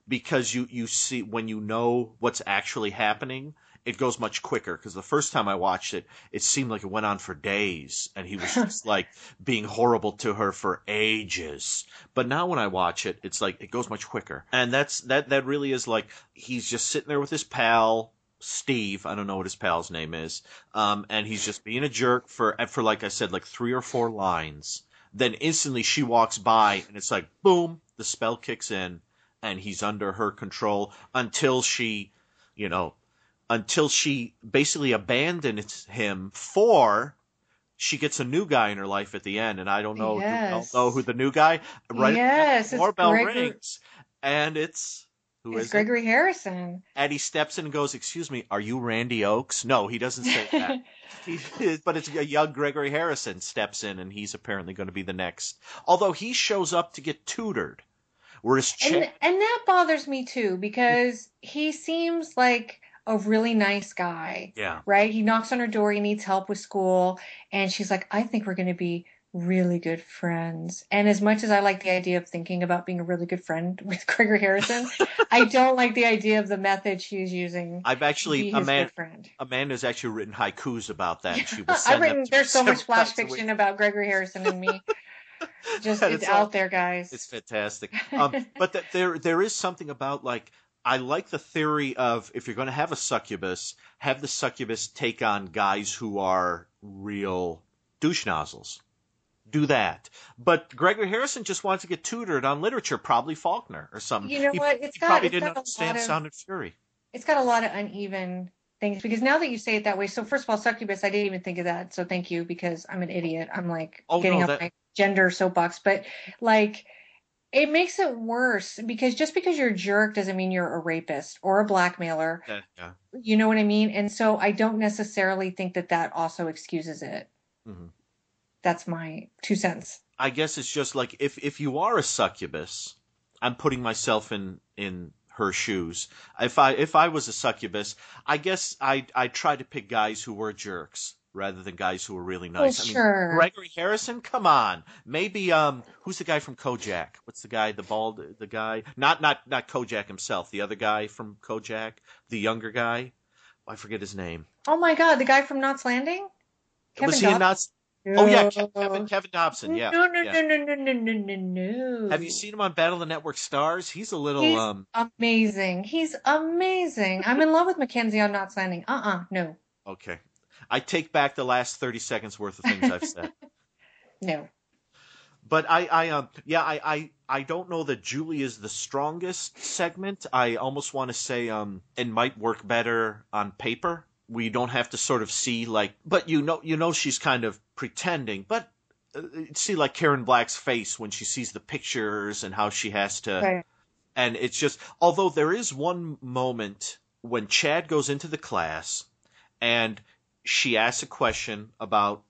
S2: because you you see when you know what's actually happening it goes much quicker because the first time I watched it, it seemed like it went on for days, and he was just like being horrible to her for ages. But now when I watch it, it's like it goes much quicker, and that's that. That really is like he's just sitting there with his pal Steve. I don't know what his pal's name is, um, and he's just being a jerk for for like I said, like three or four lines. Then instantly she walks by, and it's like boom, the spell kicks in, and he's under her control until she, you know until she basically abandons him for she gets a new guy in her life at the end, and I don't know.
S1: Yes.
S2: Don't know who the new guy. Right.
S1: Yes,
S2: The
S1: it's
S2: doorbell
S1: Gregor-
S2: rings, and it's who is it?
S1: Gregory Harrison.
S2: And he steps in and goes, "Excuse me, are you Randy Oakes?" No, he doesn't say that. He, but it's a young Gregory Harrison steps in, and he's apparently going to be the next. Although he shows up to get tutored, whereas Ch-
S1: and and that bothers me too because he seems like a really nice guy.
S2: yeah,
S1: right? He knocks on her door. He needs help with school, and she's like, "I think we're going to be really good friends." And as much as I like the idea of thinking about being a really good friend with Gregory Harrison, I don't like the idea of the method she's using.
S2: I've actually Amanda. Amanda's actually written haikus about that. and She will
S1: I've written. There's so much flash
S2: times a week.
S1: fiction about Gregory Harrison and me. Just it's,
S2: it's all-
S1: out there, guys.
S2: It's fantastic. Um, but th- there there is something about like I like the theory of if you're going to have a succubus, have the succubus take on guys who are real douche nozzles. Do that. But Gregory Harrison just wants to get tutored on literature, probably Faulkner or something.
S1: You know
S2: he,
S1: what? It's got-
S2: probably
S1: it's
S2: didn't
S1: got a
S2: understand
S1: lot of-
S2: Sound and Fury.
S1: it's got a lot of uneven things because now that you say it that way, so first of all, succubus, I didn't even think of that. So thank you because I'm an idiot. I'm like
S2: Oh,
S1: getting
S2: no, that-
S1: my gender soapbox, but like it makes it worse because just because you're a jerk doesn't mean you're a rapist or a blackmailer.
S2: Yeah, yeah.
S1: You know what I mean? And so I don't necessarily think that that also excuses it.
S2: Mhm.
S1: That's my two cents.
S2: I guess it's just like if if you are a succubus, I'm putting myself in in her shoes. If I if I was a succubus, I guess I I try to pick guys who were jerks rather than guys who were really nice. I mean,
S1: sure.
S2: Gregory Harrison, come on. Maybe um who's the guy from Kojak? What's the guy, the bald the guy? Not not not Kojak himself, the other guy from Kojak, the younger guy. I forget his name.
S1: Oh my God, the guy from Knots Landing?
S2: Kevin was he? Knots? Oh yeah, Kevin, Kevin Dobson, yeah.
S1: No, no,
S2: yeah.
S1: no, no, no, no, no, no.
S2: Have you seen him on Battle of the Network Stars? He's a little
S1: He's
S2: um
S1: amazing. He's amazing. I'm in love with Mackenzie on Knots Landing. Uh-uh, no,
S2: okay. I take back the last thirty seconds worth of things I've said.
S1: no.
S2: But I, I um yeah, I, I I don't know that Julie is the strongest segment. I almost want to say um it might work better on paper. We don't have to sort of see like but you know you know she's kind of pretending, but uh, see like Karen Black's face when she sees the pictures and how she has to
S1: Right.
S2: and it's just although there is one moment when Chad goes into the class and she asks a question about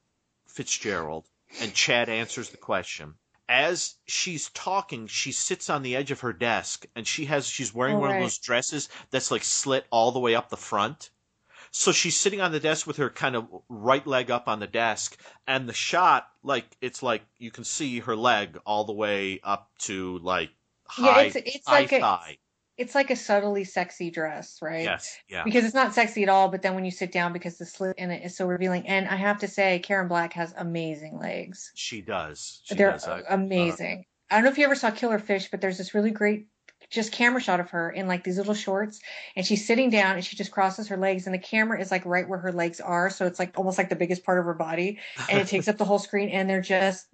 S2: Fitzgerald and Chad answers the question. As she's talking, she sits on the edge of her desk and she has she's wearing
S1: Oh,
S2: one
S1: right.
S2: of those dresses that's like slit all the way up the front. So she's sitting on the desk with her kind of right leg up on the desk, and the shot, like it's like you can see her leg all the way up to like
S1: Yeah,
S2: high,
S1: it's it's
S2: high
S1: like
S2: thigh.
S1: It's like a subtly sexy dress, right?
S2: Yes, yeah.
S1: Because it's not sexy at all, but then when you sit down, because the slit in it is so revealing. And I have to say, Karen Black has amazing legs.
S2: She does. She
S1: They're
S2: does. I- uh,
S1: amazing. I don't know if you ever saw Killer Fish, but there's this really great just camera shot of her in like these little shorts and she's sitting down and she just crosses her legs and the camera is like right where her legs are so it's like almost like the biggest part of her body and it takes up the whole screen and they're just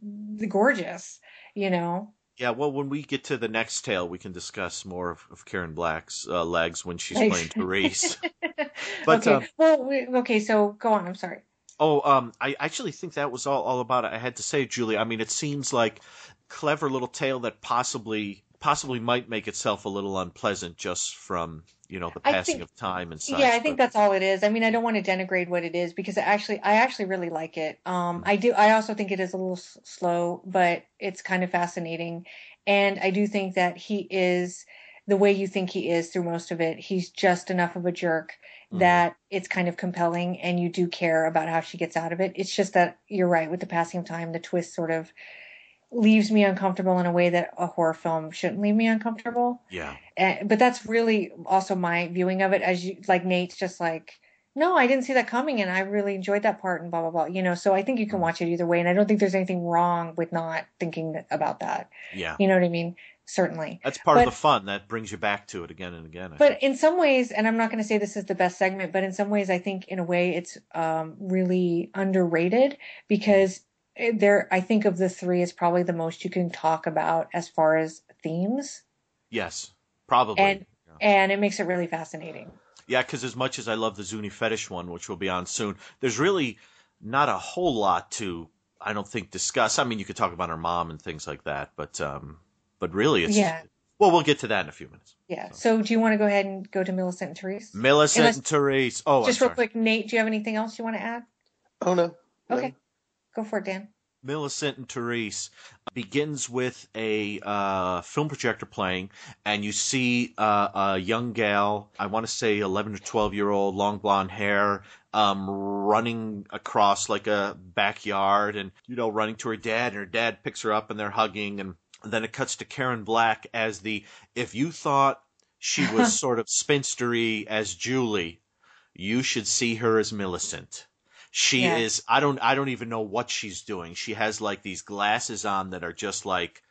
S1: gorgeous you know
S2: yeah. Well, when we get to the next tale, we can discuss more of, of Karen Black's uh, legs when she's playing Therese. But,
S1: okay
S2: um,
S1: well we, okay so go on i'm sorry
S2: Oh, um, I actually think that was all, all about it. I had to say, Julie. I mean, it seems like clever little tale that possibly possibly might make itself a little unpleasant just from you know the passing
S1: think-
S2: of time and such.
S1: yeah i think
S2: but-
S1: that's all it is i mean i don't want to denigrate what it is because I actually i actually really like it um i do i also think it is a little s- slow but it's kind of fascinating and i do think that he is the way you think he is through most of it. He's just enough of a jerk
S2: Mhm.
S1: that it's kind of compelling and you do care about how she gets out of it. It's just that you're right with the passing of time, the twist sort of leaves me uncomfortable in a way that a horror film shouldn't leave me uncomfortable.
S2: Yeah.
S1: And, but that's really also my viewing of it as you like Nate's just like no, I didn't see that coming and I really enjoyed that part and blah blah blah. You know, so I think you can watch it either way and I don't think there's anything wrong with not thinking about that.
S2: Yeah.
S1: You know what I mean? Certainly.
S2: That's part of the fun that brings you back to it again and again. I
S1: But
S2: think.
S1: in some ways, and I'm not going to say this is the best segment, but in some ways, I think in a way it's um, really underrated because there, I think of the three, it's probably the most you can talk about as far as themes,
S2: yes, probably.
S1: and and it makes it really fascinating.
S2: Yeah, because as much as I love the Zuni fetish one, which will be on soon, there's really not a whole lot to, I don't think, discuss. I mean, you could talk about her mom and things like that, but um, but really, it's
S1: Yeah.
S2: well, we'll get to that in a few minutes.
S1: Yeah. So, do you want to go ahead and go to Millicent and Therese?
S2: Millicent
S1: Unless-
S2: and Therese. Oh,
S1: Just
S2: I'm
S1: real
S2: sorry.
S1: quick, Nate, do you have anything else you want to add?
S3: Oh no. no.
S1: Okay, go for it, Dan.
S2: Millicent and Therese begins with a uh, film projector playing, and you see uh, a young gal, I want to say 11 or 12 year old, long blonde hair, um, running across like a backyard and, you know, running to her dad, and her dad picks her up and they're hugging. And then it cuts to Karen Black as the, if you thought she was sort of spinstery as Julie, you should see her as Millicent. She
S1: Yeah.
S2: is I don't I don't even know what she's doing. She has like these glasses on that are just like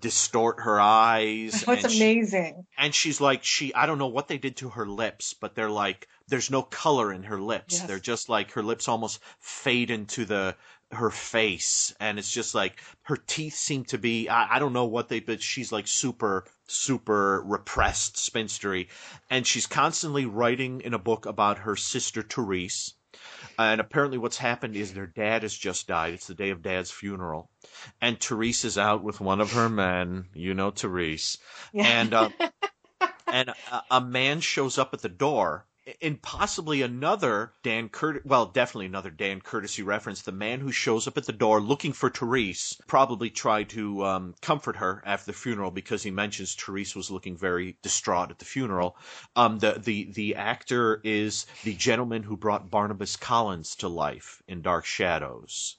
S2: distort her eyes.
S1: What's
S2: and she-
S1: amazing?
S2: and she's like she I don't know what they did to her lips, but they're like there's no color in her lips.
S1: Yes.
S2: They're just like her lips almost fade into the her face and it's just like her teeth seem to be I, I don't know what they but she's like super super repressed spinstery and she's constantly writing in a book about her sister Therese and apparently what's happened is their dad has just died. It's the day of dad's funeral. And Therese is out with one of her men. You know Therese.
S1: Yeah.
S2: and uh, and a, a man shows up at the door in possibly another Dan Curtis, well, definitely another Dan Curtis reference. The man who shows up at the door looking for Therese probably tried to um, comfort her after the funeral because he mentions Therese was looking very distraught at the funeral. Um, the the the actor is the gentleman who brought Barnabas Collins to life in Dark Shadows.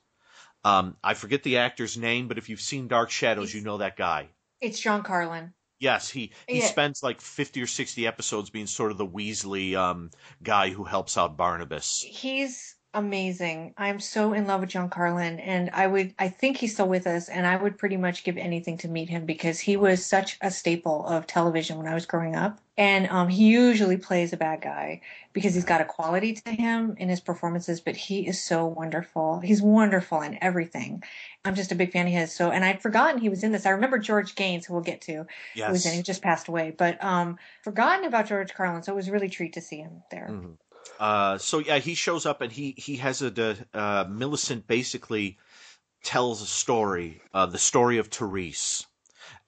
S2: Um, I forget the actor's name, but if you've seen Dark Shadows, you know that guy.
S1: it's John Karlen.
S2: Yes, he he
S1: Yeah.
S2: spends like fifty or sixty episodes being sort of the Weasley um, guy who helps out Barnabas.
S1: He's amazing. I'm so in love with John Karlen and I would I think he's still with us and I would pretty much give anything to meet him because he was such a staple of television when I was growing up. And um, he usually plays a bad guy because he's got a quality to him in his performances, but he is so wonderful. He's wonderful in everything. I'm just a big fan of his. So, and I'd forgotten he was in this. I remember George Gaynes, who we'll get to, who was
S2: Yes.
S1: in. He just passed away, but um, forgotten about George Carlin. So it was really treat to see him there.
S2: Mhm. Uh, so yeah, he shows up and he he has a uh, Millicent basically tells a story, uh, the story of Therese.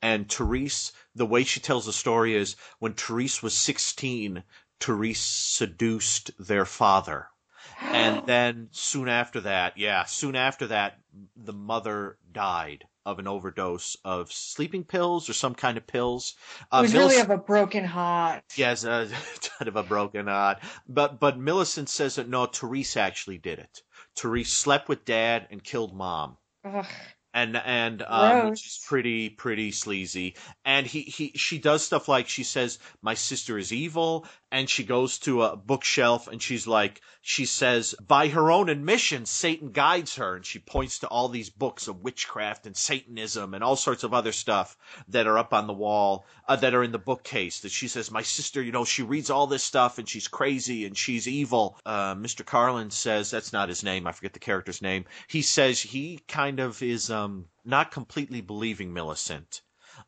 S2: And Therese, the way she tells the story is when Therese was 16, Therese seduced their father. And then soon after that, yeah, soon after that, the mother died of an overdose of sleeping pills or some kind of pills.
S1: It was
S2: Uh,
S1: really of a broken heart.
S2: Yes, a kind of a broken heart. But but Millicent says that no, Therese actually did it. Therese slept with dad and killed mom.
S1: Ugh.
S2: And and um, which is pretty pretty sleazy. And he, he she does stuff like she says my sister is evil, and she goes to a bookshelf and she's like she says by her own admission Satan guides her, and she points to all these books of witchcraft and Satanism and all sorts of other stuff that are up on the wall uh, that are in the bookcase. That she says my sister, you know, she reads all this stuff and she's crazy and she's evil. Uh, Mr. Karlen says that's not his name. I forget the character's name. He says he kind of is um, not completely believing Millicent.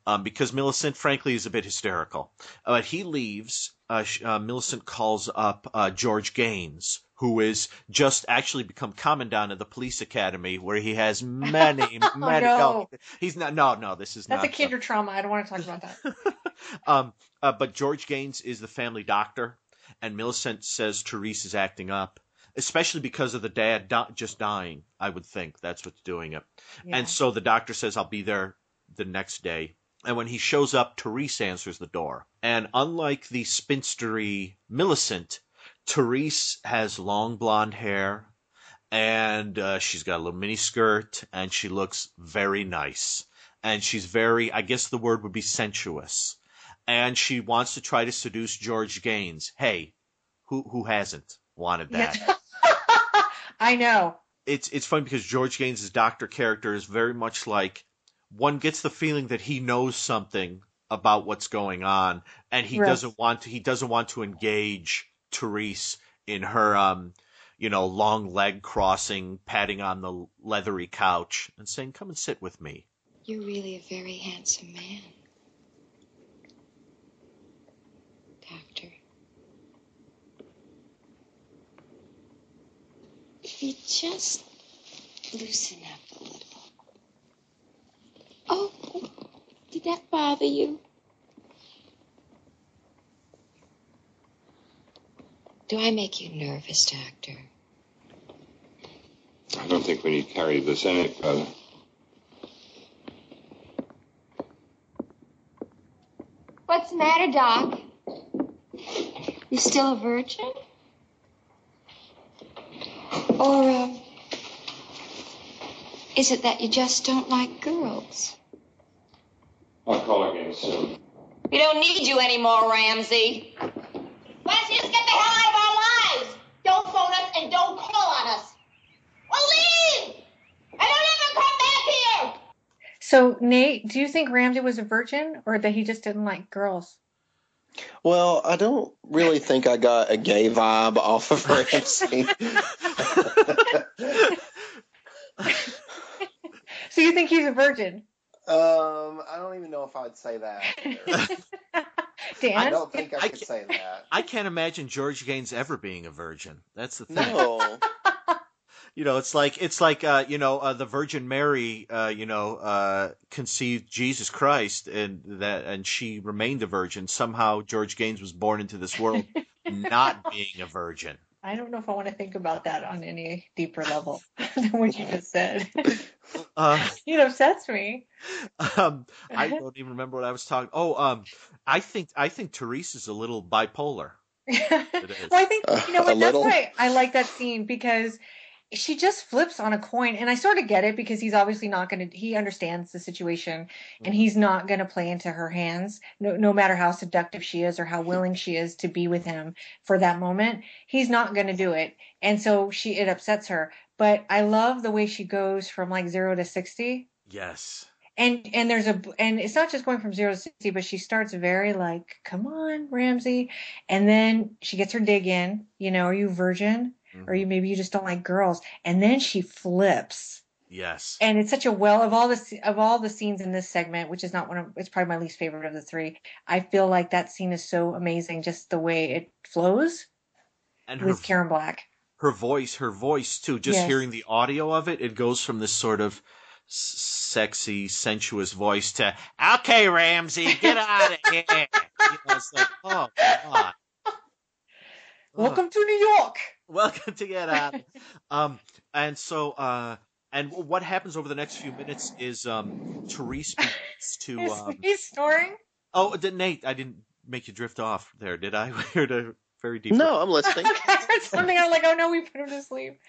S2: Um, because Millicent, frankly, is a bit hysterical. Uh, But he leaves. Uh, uh, Millicent calls up uh, George Gaynes, who is just actually become commandant of the police academy, where he has many, many.
S1: no.
S2: he's not. No, no, this is
S1: That's
S2: not.
S1: That's a kinder trauma. I don't want to talk about that.
S2: um, uh, but George Gaynes is the family doctor, and Millicent says Therese is acting up, especially because of the dad di- just dying. I would think that's what's doing it.
S1: Yeah.
S2: And so the doctor says, I'll be there the next day. And when he shows up, Therese answers the door. And unlike the spinstery Millicent, Therese has long blonde hair and uh, she's got a little mini skirt and she looks very nice. And she's very, I guess the word would be sensuous. And she wants to try to seduce George Gaynes. Hey, who who hasn't wanted that?
S1: Yeah. I know.
S2: it's it's funny because George Gaynes' doctor character is very much like one gets the feeling that he knows something about what's going on and he
S1: Right.
S2: doesn't want to he doesn't want to engage Therese in her um you know long leg crossing patting on the leathery couch and saying come and sit with me
S4: You're really a very handsome man. Doctor. If you just loosen up a little. Oh, did that bother you? Do I make you nervous, Doctor?
S8: I don't think we need carry this any further.
S6: What's the matter, Doc? You still a virgin?
S4: Or, um, is it that you just don't like girls?
S8: I'll call again soon.
S6: We don't need you anymore, Ramsey. Why don't you just get the hell out of our lives? Don't phone us and don't call on us. Well, leave! And don't ever come back here!
S1: So, Nate, do you think Ramsey was a virgin or that he just didn't like girls?
S3: Well, I don't really think I got a gay vibe off of Ramsey.
S1: So, you think he's a virgin?
S3: um, I don't even know if I'd say that.
S1: Dan?
S3: I don't think I
S2: I
S3: could
S2: ca-
S3: say that.
S2: I can't imagine George Gaynes ever being a virgin that's the thing
S3: No.
S2: you know it's like it's like uh you know uh, the virgin mary uh you know uh conceived jesus christ and that and she remained a virgin somehow george gaynes was born into this world not being a virgin
S1: I don't know if I want to think about that on any deeper level than what you just said.
S2: uh
S1: it upsets me.
S2: um i don't even remember what i was talking oh um i think i think therese is a little bipolar
S1: well, I think you know
S3: Uh,
S1: what.
S3: a
S1: That's
S3: little.
S1: why I like that scene because she just flips on a coin, and I sort of get it because he's obviously not going to. He understands the situation, and mm-hmm. he's not going to play into her hands, no, no matter how seductive she is or how willing she is to be with him for that moment. He's not going to do it, and so she it upsets her. But I love the way she goes from like zero to sixty
S2: yes
S1: and and there's a and it's not just going from zero to 60 but she starts very like come on ramsey and then she gets her dig in you know are you a virgin or you maybe you just don't like girls and then she flips
S2: yes
S1: and it's such a well of all the of all the scenes in this segment which is not one of it's probably my least favorite of the three i feel like that scene is so amazing just the way it flows
S2: and her
S1: with karen black
S2: her voice, her voice too. Just
S1: Yes.
S2: hearing the audio of it, it goes from this sort of sexy, sensuous voice to "Okay, Ramsey, get out of here." You know, like, oh god,
S1: welcome to new york
S2: welcome to get out. Um, and so, uh, and what happens over the next few minutes is um, Therese begins to.
S1: he's,
S2: Um,
S1: he's snoring
S2: oh, did Nate? I didn't make you drift off there, did I? We're a very deep.
S3: No, I'm listening.
S1: I heard something. I'm like, oh no, we put him to sleep.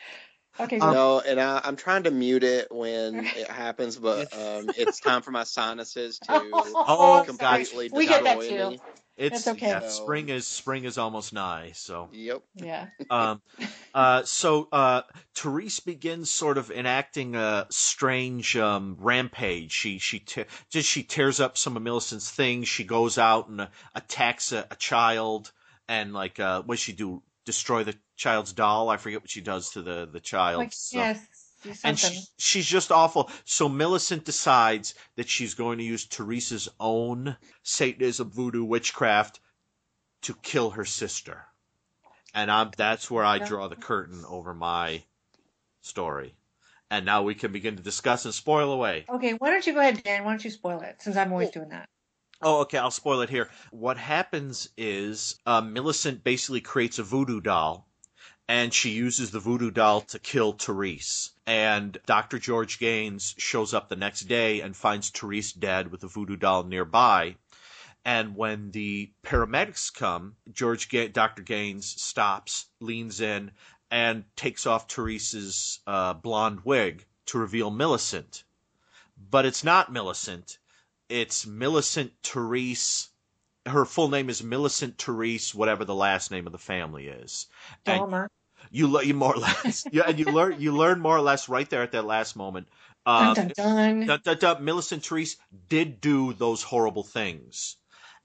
S1: Okay, so
S3: No, and I, I'm trying to mute it when it happens, but um, it's time for my sinuses to
S2: Oh,
S1: I'm sorry.
S3: completely
S1: We get that too.
S3: me.
S2: It's
S1: That's okay.
S2: yeah, spring is spring is almost nigh, so.
S3: Yep.
S1: Yeah.
S2: um, uh, so uh, Therese begins sort of enacting a strange um, rampage. She she te- just she tears up some of Millicent's things. She goes out and uh, attacks a, a child and like uh, what does she do? Destroy the child's doll? I forget what she does to the the child.
S1: Like,
S2: so-
S1: yes,
S2: and she, she's just awful. So Millicent decides that she's going to use Teresa's own Satanism, voodoo, witchcraft to kill her sister. And I'm, that's where I draw the curtain over my story. And now we can begin to discuss and spoil away.
S1: Okay, why don't you go ahead, Dan? Why don't you spoil it? Since I'm always doing that.
S2: Oh, okay. I'll spoil it here. What happens is uh, Millicent basically creates a voodoo doll, and she uses the voodoo doll to kill Therese. And Dr. George Gaynes shows up the next day and finds Therese dead with the voodoo doll nearby. And when the paramedics come, George Ga- Dr. Gaynes stops, leans in, and takes off Therese's uh, blonde wig to reveal Millicent. But it's not Millicent. It's Millicent Therese. Her full name is Millicent Therese, whatever the last name of the family is. And
S1: Dahmer.
S2: you, le- you more or less, yeah, and you learn you learn more or less right there at that last moment. Uh,
S1: dun, dun. Dun,
S2: dun, dun. Millicent Therese did do those horrible things.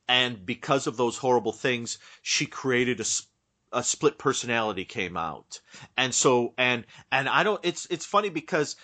S2: And because of those horrible things, she created a a split personality came out. And so, and, and I don't, it's, it's funny because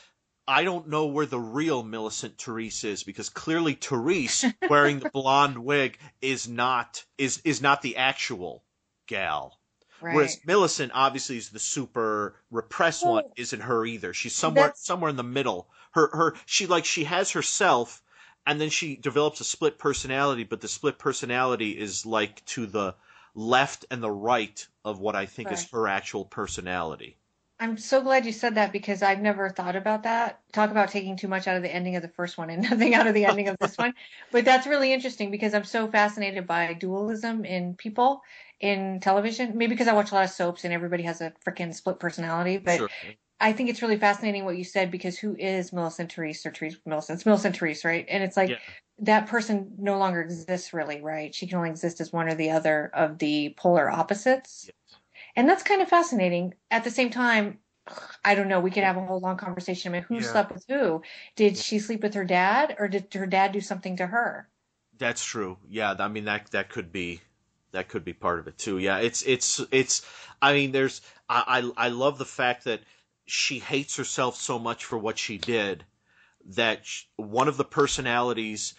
S2: I don't know where the real Millicent Therese is because clearly Therese wearing the blonde wig is not, is, is not the actual gal.
S1: Right.
S2: Whereas Millicent obviously is the super repressed one, isn't her either. She's somewhere somewhere in the middle. Her her she like she has herself and then she develops a split personality, but the split personality is like to the left and the right of what I think is her actual personality.
S1: I'm so glad you said that because I've never thought about that. Talk about taking too much out of the ending of the first one and nothing out of the ending of this one. But that's really interesting because I'm so fascinated by dualism in people in television. Maybe because I watch a lot of soaps and everybody has a freaking split personality. But
S2: Sure.
S1: I think it's really fascinating what you said because who is Millicent Therese or Therese Millicent? It's Millicent Therese, right? And it's like
S2: Yeah.
S1: that person no longer exists really, right? She can only exist as one or the other of the polar opposites.
S2: Yes.
S1: And that's kind of fascinating. At the same time, I don't know. We could have a whole long conversation about who
S2: Yeah.
S1: slept with who. Did she sleep with her dad, or did her dad do something to her?
S2: That's true. Yeah, I mean that that could be that could be part of it too. Yeah, it's it's it's. I mean, there's I I, I love the fact that she hates herself so much for what she did that sh- one of the personalities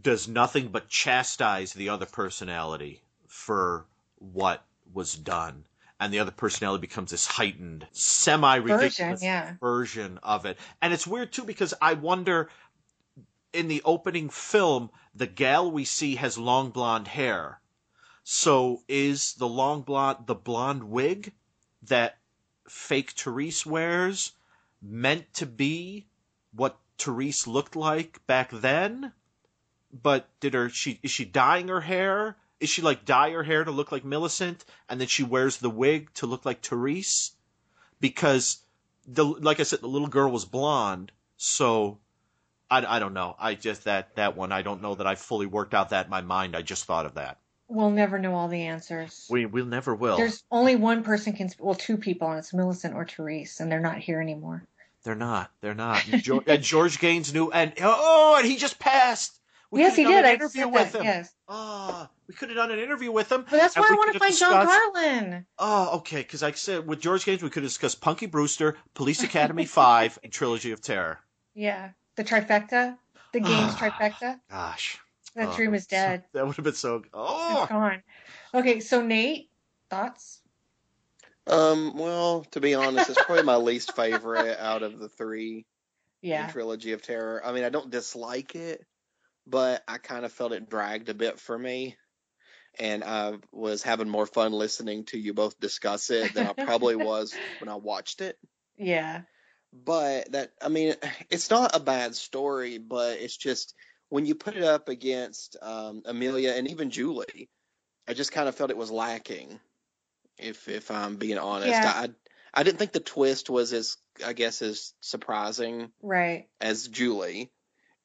S2: does nothing but chastise the other personality for what was done. And the other personality becomes this heightened, semi ridiculous
S1: Version, yeah.
S2: version of it. And it's weird too because I wonder in the opening film, the gal we see has long blonde hair. So is the long blonde the blonde wig that fake Therese wears meant to be what Therese looked like back then? But did her she is she dyeing her hair? Is she like dye her hair to look like Millicent and then she wears the wig to look like Therese? Because the like I said, the little girl was blonde, so I, I don't know. I just that that one I don't know that I fully worked out that in my mind. I just thought of that.
S1: We'll never know all the answers.
S2: We we'll never will.
S1: There's only one person can, well, two people, and it's Millicent or Therese, and they're not here anymore.
S2: They're not. They're not. And George, and George Gaynes knew, and oh, and he just passed. We
S1: yes, he did. I
S2: interview with
S1: that.
S2: him.
S1: Yes,
S2: Ah, we could have done an interview with him.
S1: but that's why I want to
S2: could've
S1: find John
S2: discussed-
S1: Karlen.
S2: Oh, okay. Because I said, with George Gaynes, we could discuss Punky Brewster, Police Academy Five, and Trilogy of Terror.
S1: Yeah, the trifecta, the games trifecta.
S2: Gosh,
S1: That
S2: Oh,
S1: dream is
S2: so-
S1: dead.
S2: that would have been so.
S1: It's gone. Okay, so Nate, thoughts?
S3: Um, well, to be honest, it's probably my least favorite out of the three in
S1: Yeah,
S3: Trilogy of Terror. I mean, I don't dislike it, but I kind of felt it dragged a bit for me. And I was having more fun listening to you both discuss it than I probably was when I watched it.
S1: yeah,
S3: But that, I mean, it's not a bad story, but it's just when you put it up against um, Amelia and even Julie, I just kind of felt it was lacking. If if I'm being honest,
S1: Yeah.
S3: I I didn't think the twist was as I guess as surprising
S1: right.
S3: as Julie,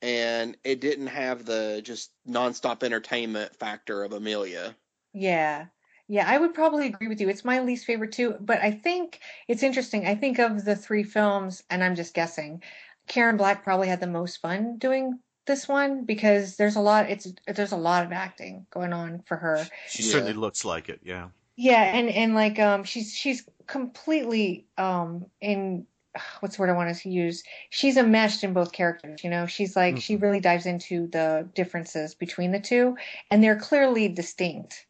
S3: and it didn't have the just nonstop entertainment factor of Amelia.
S1: Yeah. Yeah, I would probably agree with you. It's my least favorite too, but I think it's interesting. I think of the three films, and I'm just guessing, Karen Black probably had the most fun doing this one because there's a lot it's there's a lot of acting going on for her.
S2: she
S3: Yeah.
S2: certainly looks like it. Yeah.
S1: Yeah, and and like um she's she's completely um in what's the word I want to use? She's enmeshed in both characters, you know. She's like she
S2: Mhm.
S1: really dives into the differences between the two and they're clearly distinct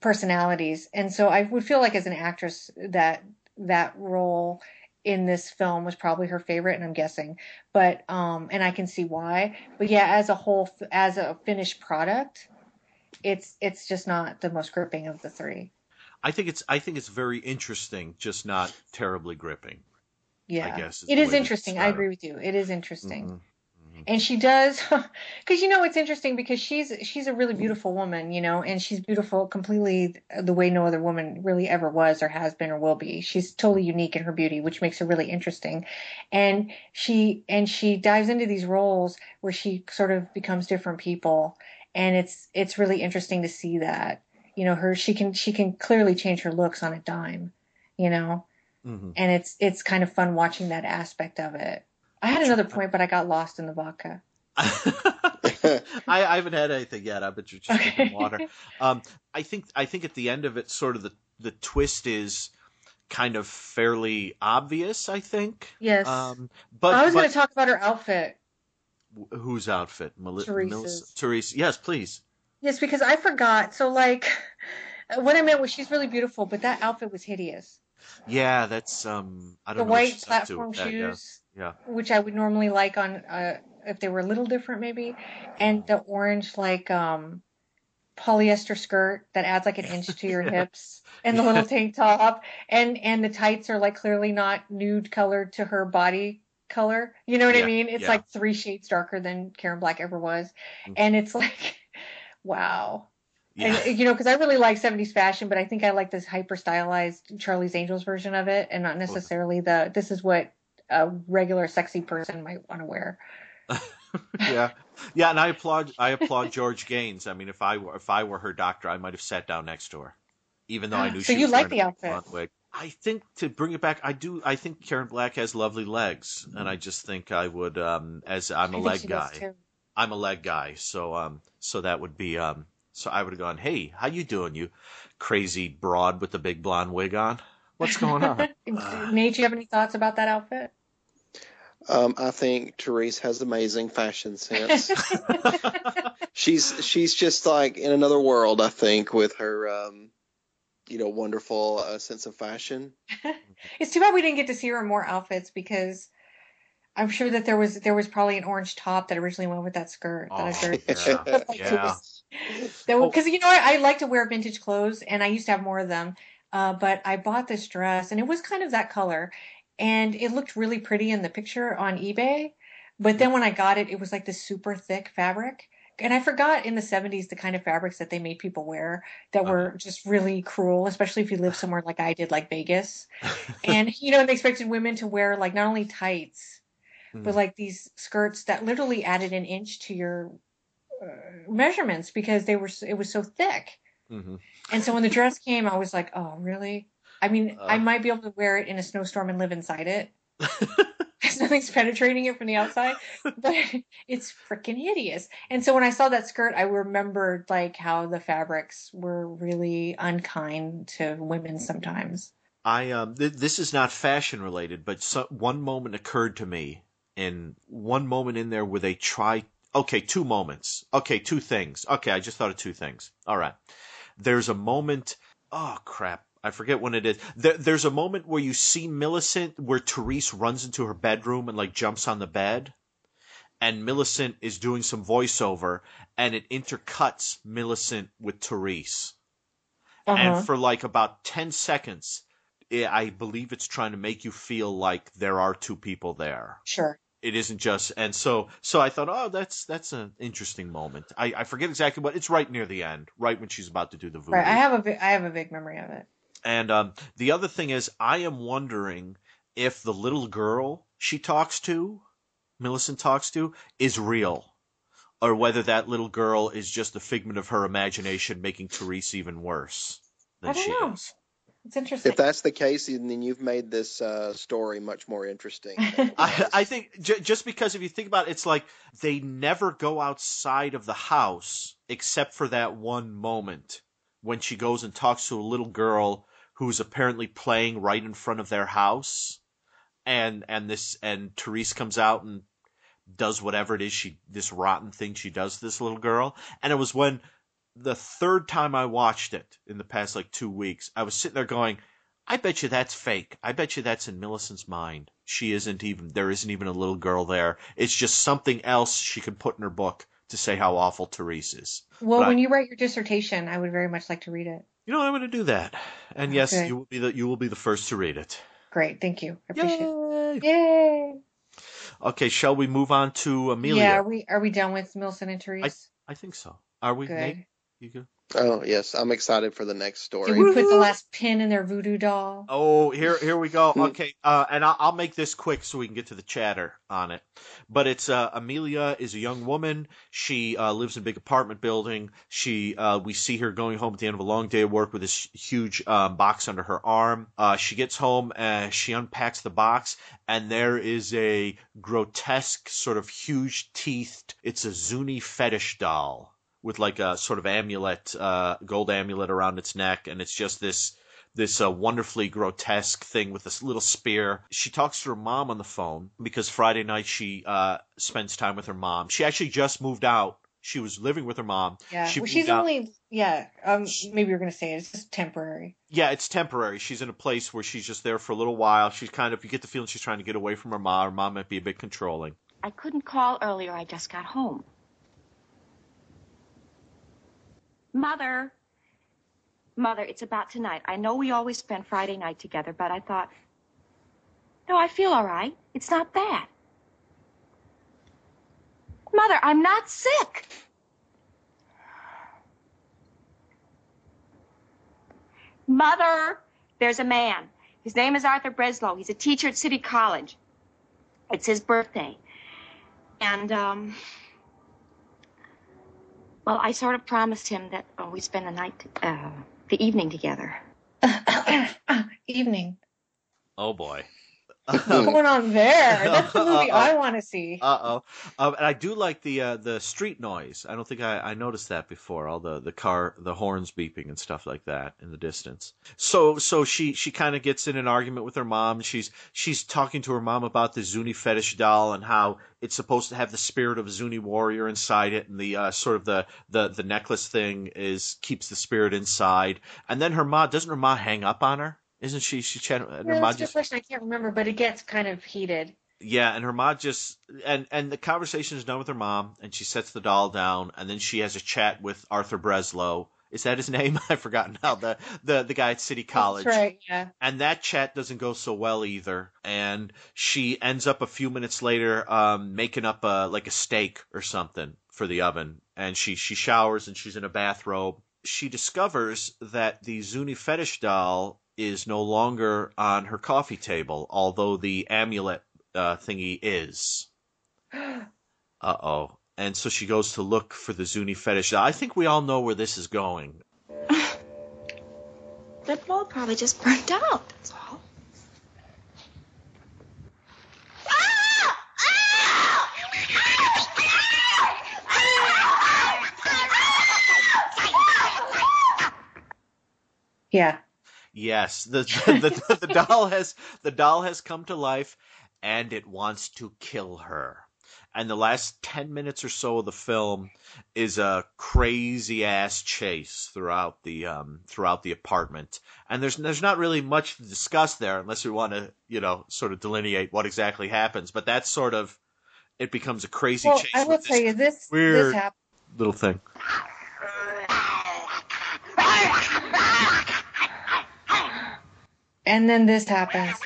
S1: personalities. And so I would feel like as an actress that that role in this film was probably her favorite and I'm guessing. But um and I can see why. But yeah, as a whole as a finished product, it's it's just not the most gripping of the three.
S2: I think it's I think it's very interesting, just not terribly gripping.
S1: Yeah, i
S2: guess is
S1: it is interesting. I agree with you. It is interesting.
S2: Mhm.
S1: and she does because you know it's interesting because she's she's a really beautiful woman you know and she's beautiful completely the way no other woman really ever was or has been or will be she's totally unique in her beauty which makes her really interesting and she and she dives into these roles where she sort of becomes different people and it's it's really interesting to see that you know her she can she can clearly change her looks on a dime you know
S2: Mhm.
S1: and it's it's kind of fun watching that aspect of it I had another point, but I got lost in the vodka.
S2: I, I haven't had anything yet. I've been just drinking
S1: Okay.
S2: water. Um, I think I think at the end of it, sort of the the twist is kind of fairly obvious. I think.
S1: Yes.
S2: Um, but
S1: I was going to talk about her outfit.
S2: whose outfit?
S1: Teresa's.
S2: Teresa. Yes, please.
S1: Yes, because I forgot. So, like, what I meant was she's really beautiful, but that outfit was hideous.
S2: Yeah, that's um. I
S1: The
S2: don't know
S1: white platform
S2: with that, yeah.
S1: shoes,
S2: Yeah.
S1: which I would normally like on uh, if they were a little different, maybe, and the orange like um polyester skirt that adds like an inch to your
S2: Yeah.
S1: hips, and the little tank top, and and the tights are like clearly not nude colored to her body color. You know what I mean? It's
S2: yeah.
S1: like three shades darker than Karen Black ever was,
S2: Mm.
S1: and it's like, wow.
S2: Yeah.
S1: And, you know, because I really like 70s fashion, but I think I like this hyper stylized Charlie's Angels version of it, and not necessarily the this is what a regular sexy person might want to wear.
S2: yeah, yeah, and I applaud I applaud George Gaynes. I mean, if I were if I were her doctor, I might have sat down next to her, even though I knew
S1: So
S2: she
S1: you
S2: was
S1: like the outfit?
S2: I think to bring it back, I do. I think Karen Black has lovely legs, and I just think I would, um, as I'm a
S1: I
S2: leg guy. I'm a leg guy, so um, so that would be um, so I would have gone, hey, how you doing, you crazy broad with the big blonde wig on? What's going on?
S1: Nate, do you have any thoughts about that outfit?
S3: Um, I think Therese has amazing fashion sense. she's she's just like in another world. I think with her, um, you know, wonderful uh, sense of fashion.
S1: It's too bad we didn't get to see her in more outfits because I'm sure that there was there was probably an orange top that originally went with that skirt that I
S2: Oh, yeah,
S1: Like,
S2: yeah.
S1: That
S2: Oh.
S1: because you know I, I like to wear vintage clothes and I used to have more of them. Uh, but I bought this dress and it was kind of that color, and it looked really pretty in the picture on eBay. But then when I got it, it was like this super thick fabric. And I forgot in the 70s the kind of fabrics that they made people wear that were just really cruel, especially if you live somewhere like I did, like Vegas. and, you know, they expected women to wear like not only tights, but
S2: Mhm.
S1: like these skirts that literally added an inch to your measurements because they were it was so thick.
S2: hmm
S1: And so when the dress came, I was like, "Oh, really?" I mean, I
S2: Uh.
S1: might be able to wear it in a snowstorm and live inside it. Because nothing's penetrating it from the outside, but it's freaking hideous. And so when I saw that skirt, I remembered like how the fabrics were really unkind to women sometimes.
S2: I um th- this is not fashion related, but so, one moment occurred to me, and one moment in there where they try. Okay, two moments. Okay, two things. Okay, I just thought of two things. All right, there's a moment. Oh crap, I forget when it is. There, there's a moment where you see Millicent, where Therese runs into her bedroom and like jumps on the bed, and Millicent is doing some voiceover, and it intercuts Millicent with Therese
S1: Uh-huh.
S2: and for like about 10 seconds i I believe it's trying to make you feel like there are two people there
S1: sure.
S2: It isn't just and so so i thought oh that's that's an interesting moment i, I forget exactly what it's right near the end right when she's about to do the voodoo
S1: Right. I have a I have a big memory of it.
S2: and um, the other thing is i am wondering if the little girl she talks to millicent talks to is real or whether that little girl is just a figment of her imagination making therese even worse than
S1: I don't
S2: she
S1: know.
S2: is
S1: It's interesting.
S3: If that's the case, then you've made this uh, story much more interesting.
S2: I. I think j- just because if you think about it, it's like they never go outside of the house except for that one moment when she goes and talks to a little girl who's apparently playing right in front of their house, and and this and Therese comes out and does whatever it is she this rotten thing she does to this little girl, and it was when the third time I watched it in the past like two weeks, I was sitting there going. I bet you that's fake. I bet you that's in Millicent's mind. She isn't even, there isn't even a little girl there. It's just something else she could put in her book to say how awful Therese is.
S1: well,
S2: But I-
S1: when you write your dissertation, I would very much like to read it.
S2: You know, I'm going to do that. And oh, yes,
S1: Okay.
S2: you will be the you will be the first to read it.
S1: Great, thank you. I appreciate it.
S2: Yay!
S1: Yay!
S2: Okay, shall we move on to Amelia?
S1: Yeah, are we are we done with Millicent and Therese?
S2: I think so. Are we?
S1: Good.
S2: Nate? You good?
S3: Oh yes, I'm excited for the next story.
S1: Did we put the last pin in their voodoo doll?
S2: Oh, here, here we go. Okay, uh, and I'll, I'll make this quick so we can get to the chatter on it. But it's uh, Amelia is a young woman. She uh, lives in a big apartment building. She, uh, we see her going home at the end of a long day of work with this huge um, box under her arm. Uh, she gets home and she unpacks the box, and there is a grotesque, sort of huge teethed. It's a Zuni fetish doll with like a sort of amulet, uh, gold amulet around its neck, and it's just this this uh, wonderfully grotesque thing with this little spear. She talks to her mom on the phone because Friday night she uh, spends time with her mom. She actually just moved out. She was living with her mom.
S1: Yeah,
S2: She
S1: well, she's
S2: out-
S1: only yeah. Um, maybe you're gonna say it. it's just temporary.
S2: Yeah, it's temporary. She's in a place where she's just there for a little while. She's kind of you get the feeling she's trying to get away from her mom. Her mom might be a bit controlling.
S9: I couldn't call earlier. I just got home. Mother. Mother, it's about tonight. I know we always spend Friday night together, but I thought, no, I feel all right. It's not bad. Mother, I'm not sick. Mother, there's a man. His name is Arthur Breslow. He's a teacher at City College. It's his birthday. And, um, well, I sort of promised him that oh, we spend the night, uh, the evening together.
S1: Evening.
S2: Oh boy.
S1: What's going on there? That's the movie
S2: Uh-oh.
S1: I want to see.
S2: Uh oh. Um, and I do like the uh, the street noise. I don't think I, I noticed that before. All the, the car, the horns beeping and stuff like that in the distance. So so she she kind of gets in an argument with her mom. She's she's talking to her mom about the Zuni fetish doll and how it's supposed to have the spirit of a Zuni warrior inside it, and the uh, sort of the, the the necklace thing is keeps the spirit inside. And then her ma doesn't her ma hang up on her? Isn't she? She chatting. and her
S1: that's a good
S2: just
S1: question. I can't remember, but it gets kind of heated.
S2: yeah, and her mom just and and the conversation is done with her mom, and she sets the doll down, and then she has a chat with Arthur Breslow. Is that his name? I've forgotten now. The the the guy at City College.
S1: That's right. Yeah.
S2: And that chat doesn't go so well either. And she ends up a few minutes later um, making up a like a steak or something for the oven. And she she showers and she's in a bathrobe. She discovers that the Zuni fetish doll is no longer on her coffee table, although the amulet uh, thingy is. Uh oh. And so she goes to look for the Zuni fetish. I think we all know where this is going.
S9: That bulb probably just burnt out. That's all.
S1: Yeah.
S2: Yes, the the, the, the doll has the doll has come to life, and it wants to kill her. And the last ten minutes or so of the film is a crazy ass chase throughout the um, throughout the apartment. And there's there's not really much to discuss there unless we want to you know sort of delineate what exactly happens. But that's sort of it becomes a crazy
S1: Well,
S2: chase.
S1: I will tell you this.
S2: weird
S1: This happened.
S2: little thing.
S1: And then this happens.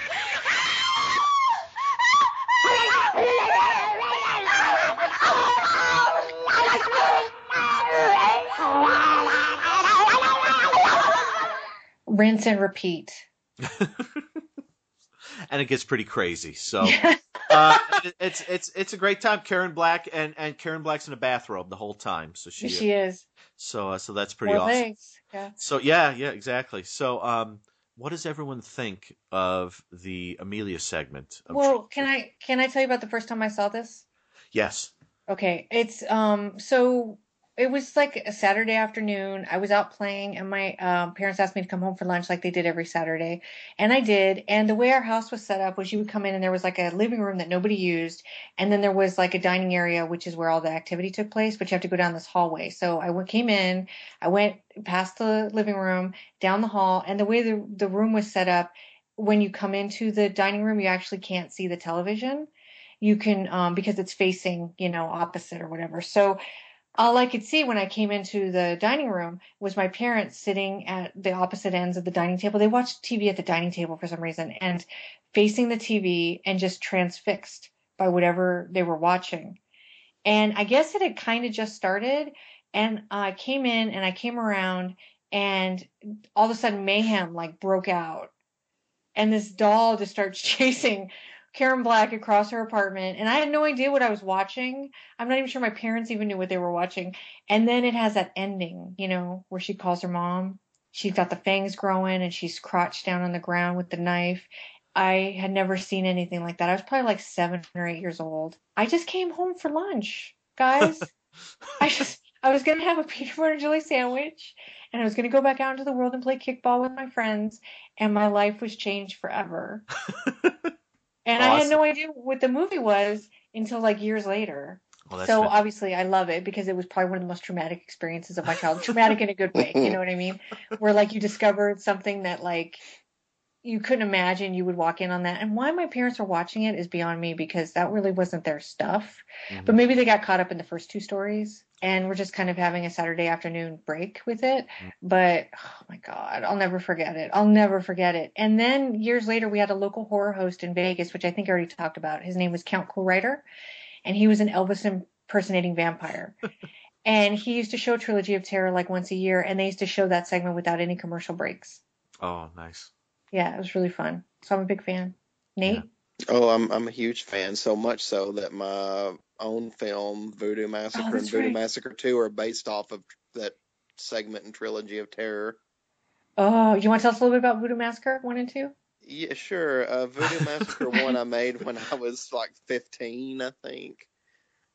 S1: Rinse and repeat.
S2: and it gets pretty crazy. So uh, it's it's it's a great time. Karen Black and and Karen Black's in a bathrobe the whole time. So she,
S1: she is.
S2: so uh, so that's pretty
S1: Four
S2: awesome.
S1: legs. Yeah.
S2: So yeah, yeah, exactly. So um, what does everyone think of the Amelia segment?
S1: Well, can I can I tell you about the first time I saw this?
S2: yes.
S1: Okay, it's um so it was like a Saturday afternoon. I was out playing and my um, parents asked me to come home for lunch like they did every Saturday. And I did. And the way our house was set up was you would come in and there was like a living room that nobody used. And then there was like a dining area, which is where all the activity took place, but you have to go down this hallway. So I came in, I went past the living room, down the hall, and the way the, the room was set up, when you come into the dining room, you actually can't see the television. You can, um, because it's facing, you know, opposite or whatever. So all I could see when I came into the dining room was my parents sitting at the opposite ends of the dining table. They watched TV at the dining table for some reason and facing the TV and just transfixed by whatever they were watching. And I guess it had kind of just started. And I came in and I came around and all of a sudden mayhem like broke out. And this doll just starts chasing Karen Black across her apartment, and I had no idea what I was watching. I'm not even sure my parents even knew what they were watching. And then it has that ending, you know, where she calls her mom. She's got the fangs growing and she's crouched down on the ground with the knife. I had never seen anything like that. I was probably like seven or eight years old. I just came home for lunch, guys. I just I was gonna have a peanut butter and jelly sandwich, and I was gonna go back out into the world and play kickball with my friends, and my life was changed forever. And I had no idea what the movie was until like years later.
S2: Well,
S1: so
S2: fan-
S1: obviously I love it because it was probably one of the most traumatic experiences of my childhood. traumatic in a good way, you know what I mean? Where like you discovered something that like you couldn't imagine you would walk in on that. And why my parents were watching it is beyond me because that really wasn't their stuff.
S2: Mhm.
S1: But maybe they got caught up in the first two stories and we're just kind of having a Saturday afternoon break with it. Mm. But oh my God, I'll never forget it. I'll never forget it. And then years later, we had a local horror host in Vegas, which I think I already talked about. His name was Count Cool Rider, and he was an Elvis impersonating vampire. and he used to show Trilogy of Terror like once a year, and they used to show that segment without any commercial breaks.
S2: Oh, nice.
S1: Yeah, it was really fun. So I'm a big fan. Nate?
S3: Oh, I'm I'm a huge fan, so much so that my own film Voodoo Massacre and
S1: Oh, that's
S3: Voodoo
S1: right.
S3: Massacre 2 are based off of that segment and trilogy of terror.
S1: Oh, you want to tell us a little bit about Voodoo Massacre 1 and 2?
S3: Yeah, sure. Uh, Voodoo Massacre one I made when I was like 15, I think,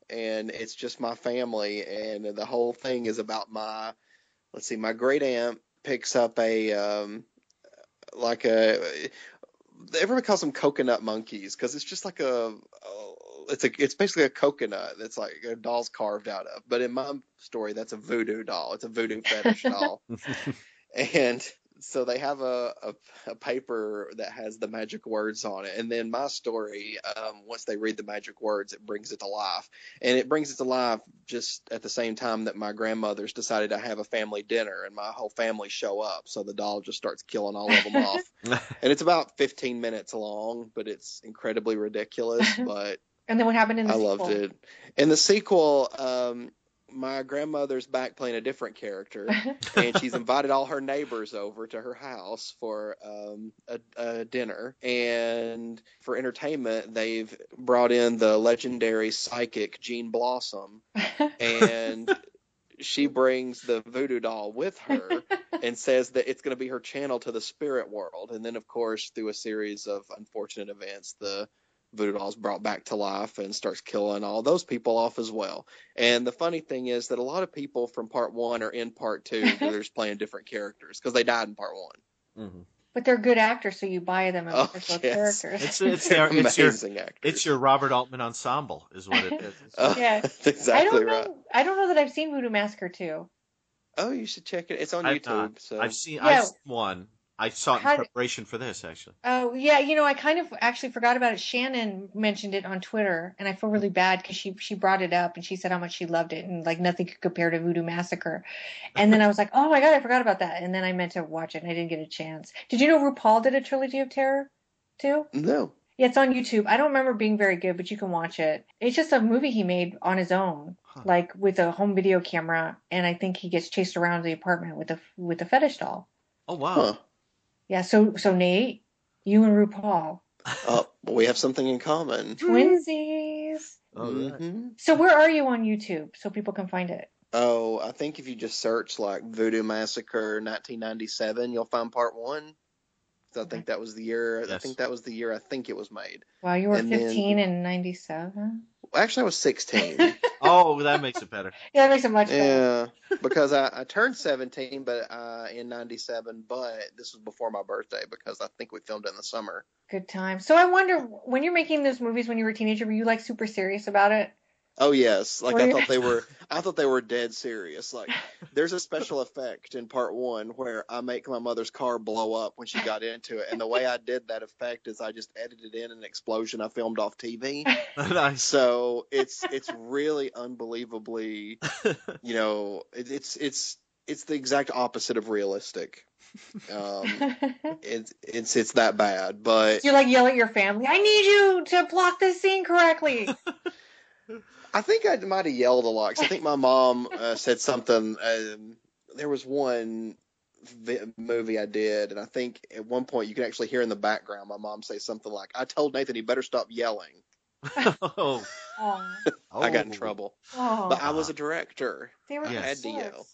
S3: and it's just my family, and the whole thing is about my, let's see, my great aunt picks up a um, like a, everybody calls them coconut monkeys because it's just like a, a it's a it's basically a coconut that's like a doll's carved out of. But in my story, that's a voodoo doll. It's a voodoo fetish doll. And so they have a, a, a paper that has the magic words on it. And then my story um, once they read the magic words it brings it to life. And it brings it to life just at the same time that my grandmother's decided to have a family dinner and my whole family show up. So the doll just starts killing all of them off. And it's about 15 minutes long but it's incredibly ridiculous. But
S1: And then what happened in the sequel?
S3: I
S1: sequel?
S3: loved it. In the sequel, um, my grandmother's back playing a different character, and she's invited all her neighbors over to her house for um, a, a dinner. And for entertainment, they've brought in the legendary psychic Jean Blossom, and she brings the voodoo doll with her and says that it's going to be her channel to the spirit world. And then, of course, through a series of unfortunate events, the voodoo doll is brought back to life and starts killing all those people off as well. And the funny thing is that a lot of people from part one are in part two. they're just playing different characters because they died in part one.
S2: Mhm.
S1: But they're good actors, so you buy them
S3: Oh,
S1: as those
S3: yes.
S1: characters.
S2: It's it's their, it's your
S3: Amazing actors.
S2: it's your Robert Altman ensemble is what it is.
S3: Oh,
S1: Yeah.
S3: that's
S1: I
S3: exactly
S1: don't know.
S3: right.
S1: I don't know that I've seen Voodoo Massacre 2.
S3: Oh, you should check it. It's on
S2: I've
S3: YouTube.
S2: not.
S3: so
S2: I've seen
S1: Yeah.
S2: I've seen one. I saw it in
S1: How
S2: preparation for this actually.
S1: Oh yeah, you know I kind of actually forgot about it. Shannon mentioned it on Twitter, and I feel really bad because she she brought it up and she said how much she loved it and like nothing could compare to Voodoo Massacre. And then I was like, oh my god, I forgot about that. And then I meant to watch it and I didn't get a chance. Did you know RuPaul did a trilogy of terror too?
S3: no.
S1: Yeah, it's on YouTube. I don't remember being very good, but you can watch it. It's just a movie he made on his own,
S2: Huh.
S1: like with a home video camera, and I think he gets chased around the apartment with a with a fetish doll.
S2: Oh wow.
S3: Huh.
S1: Yeah, so so Nate, you and RuPaul,
S3: Oh, we have something in common.
S1: twinsies.
S2: Oh, right.
S3: Mhm.
S1: So where are you on YouTube so people can find it?
S3: Oh, I think if you just search like Voodoo Massacre 1997, you'll find part one. 'Cause I think that was the year. I think that was the year I think it was made.
S1: Wow, you were
S3: And then-
S1: 15 in 97.
S3: Actually, I was 16.
S2: Oh, that makes it better.
S1: Yeah, that makes it much better.
S3: yeah, because I, I turned 17, but uh, in '97. But this was before my birthday because I think we filmed it in the summer.
S1: Good time. So I wonder when you're making those movies when you were a teenager, were you like super serious about it?
S3: Oh yes, like I thought they were. I thought they were dead serious. Like there's a special effect in part one where I make my mother's car blow up when she got into it, and the way I did that effect is I just edited in an explosion I filmed off TV.
S2: nice.
S3: So it's it's really unbelievably, you know, it, it's it's it's the exact opposite of realistic. Um, it's it's it's that bad, but
S1: you're like yell at your family. I need you to block this scene correctly.
S3: I think I might have yelled a lot because I think my mom uh, said something. Um, there was one vi- movie I did, and I think at one point you can actually hear in the background my mom say something like, "I told Nathan he better stop yelling."
S2: oh,
S3: I got in
S2: Oh.
S3: trouble,
S1: oh.
S3: but I was a director.
S1: they were
S3: I
S1: good
S3: had to yell.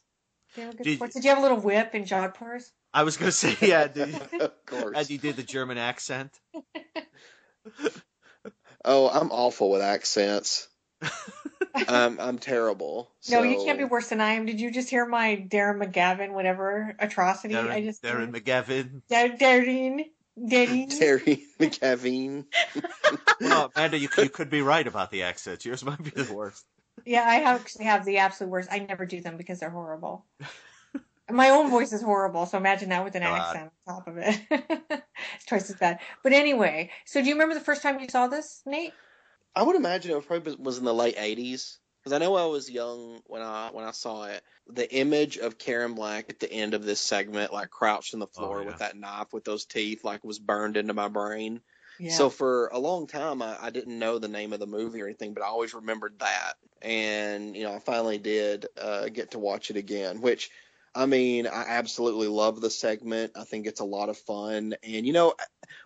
S1: They were good
S2: Did-
S1: sports. Did you have a little whip in Jodhpurs?
S2: I was gonna say yeah. Did,
S3: of course.
S2: as you did the German accent.
S3: Oh, I'm awful with accents. I'm um, I'm terrible.
S1: No, you can't be worse than I am. Did you just hear my Darren McGavin, whatever atrocity I just
S2: Darren McGavin.
S1: Dar- Darren, Darren.
S3: Terry McCaveen.
S2: Well, Amanda, you, you could be right about the accents. Yours might be the worst.
S1: Yeah, I actually have the absolute worst. I never do them because they're horrible. My own voice is horrible, so imagine that with an
S2: God.
S1: accent on top of it. it's twice as bad. But anyway, so do you remember the first time you saw this, Nate?
S3: I would imagine it probably was in the late '80s because I know I was young when I when I saw it. The image of Karen Black at the end of this segment, like crouched on the floor
S2: Oh, yeah.
S3: with that knife with those teeth, like was burned into my brain.
S1: Yeah.
S3: So for a long time, I, I didn't know the name of the movie or anything, but I always remembered that. And you know, I finally did uh, get to watch it again, which. I mean, I absolutely love the segment. I think it's a lot of fun. And, you know,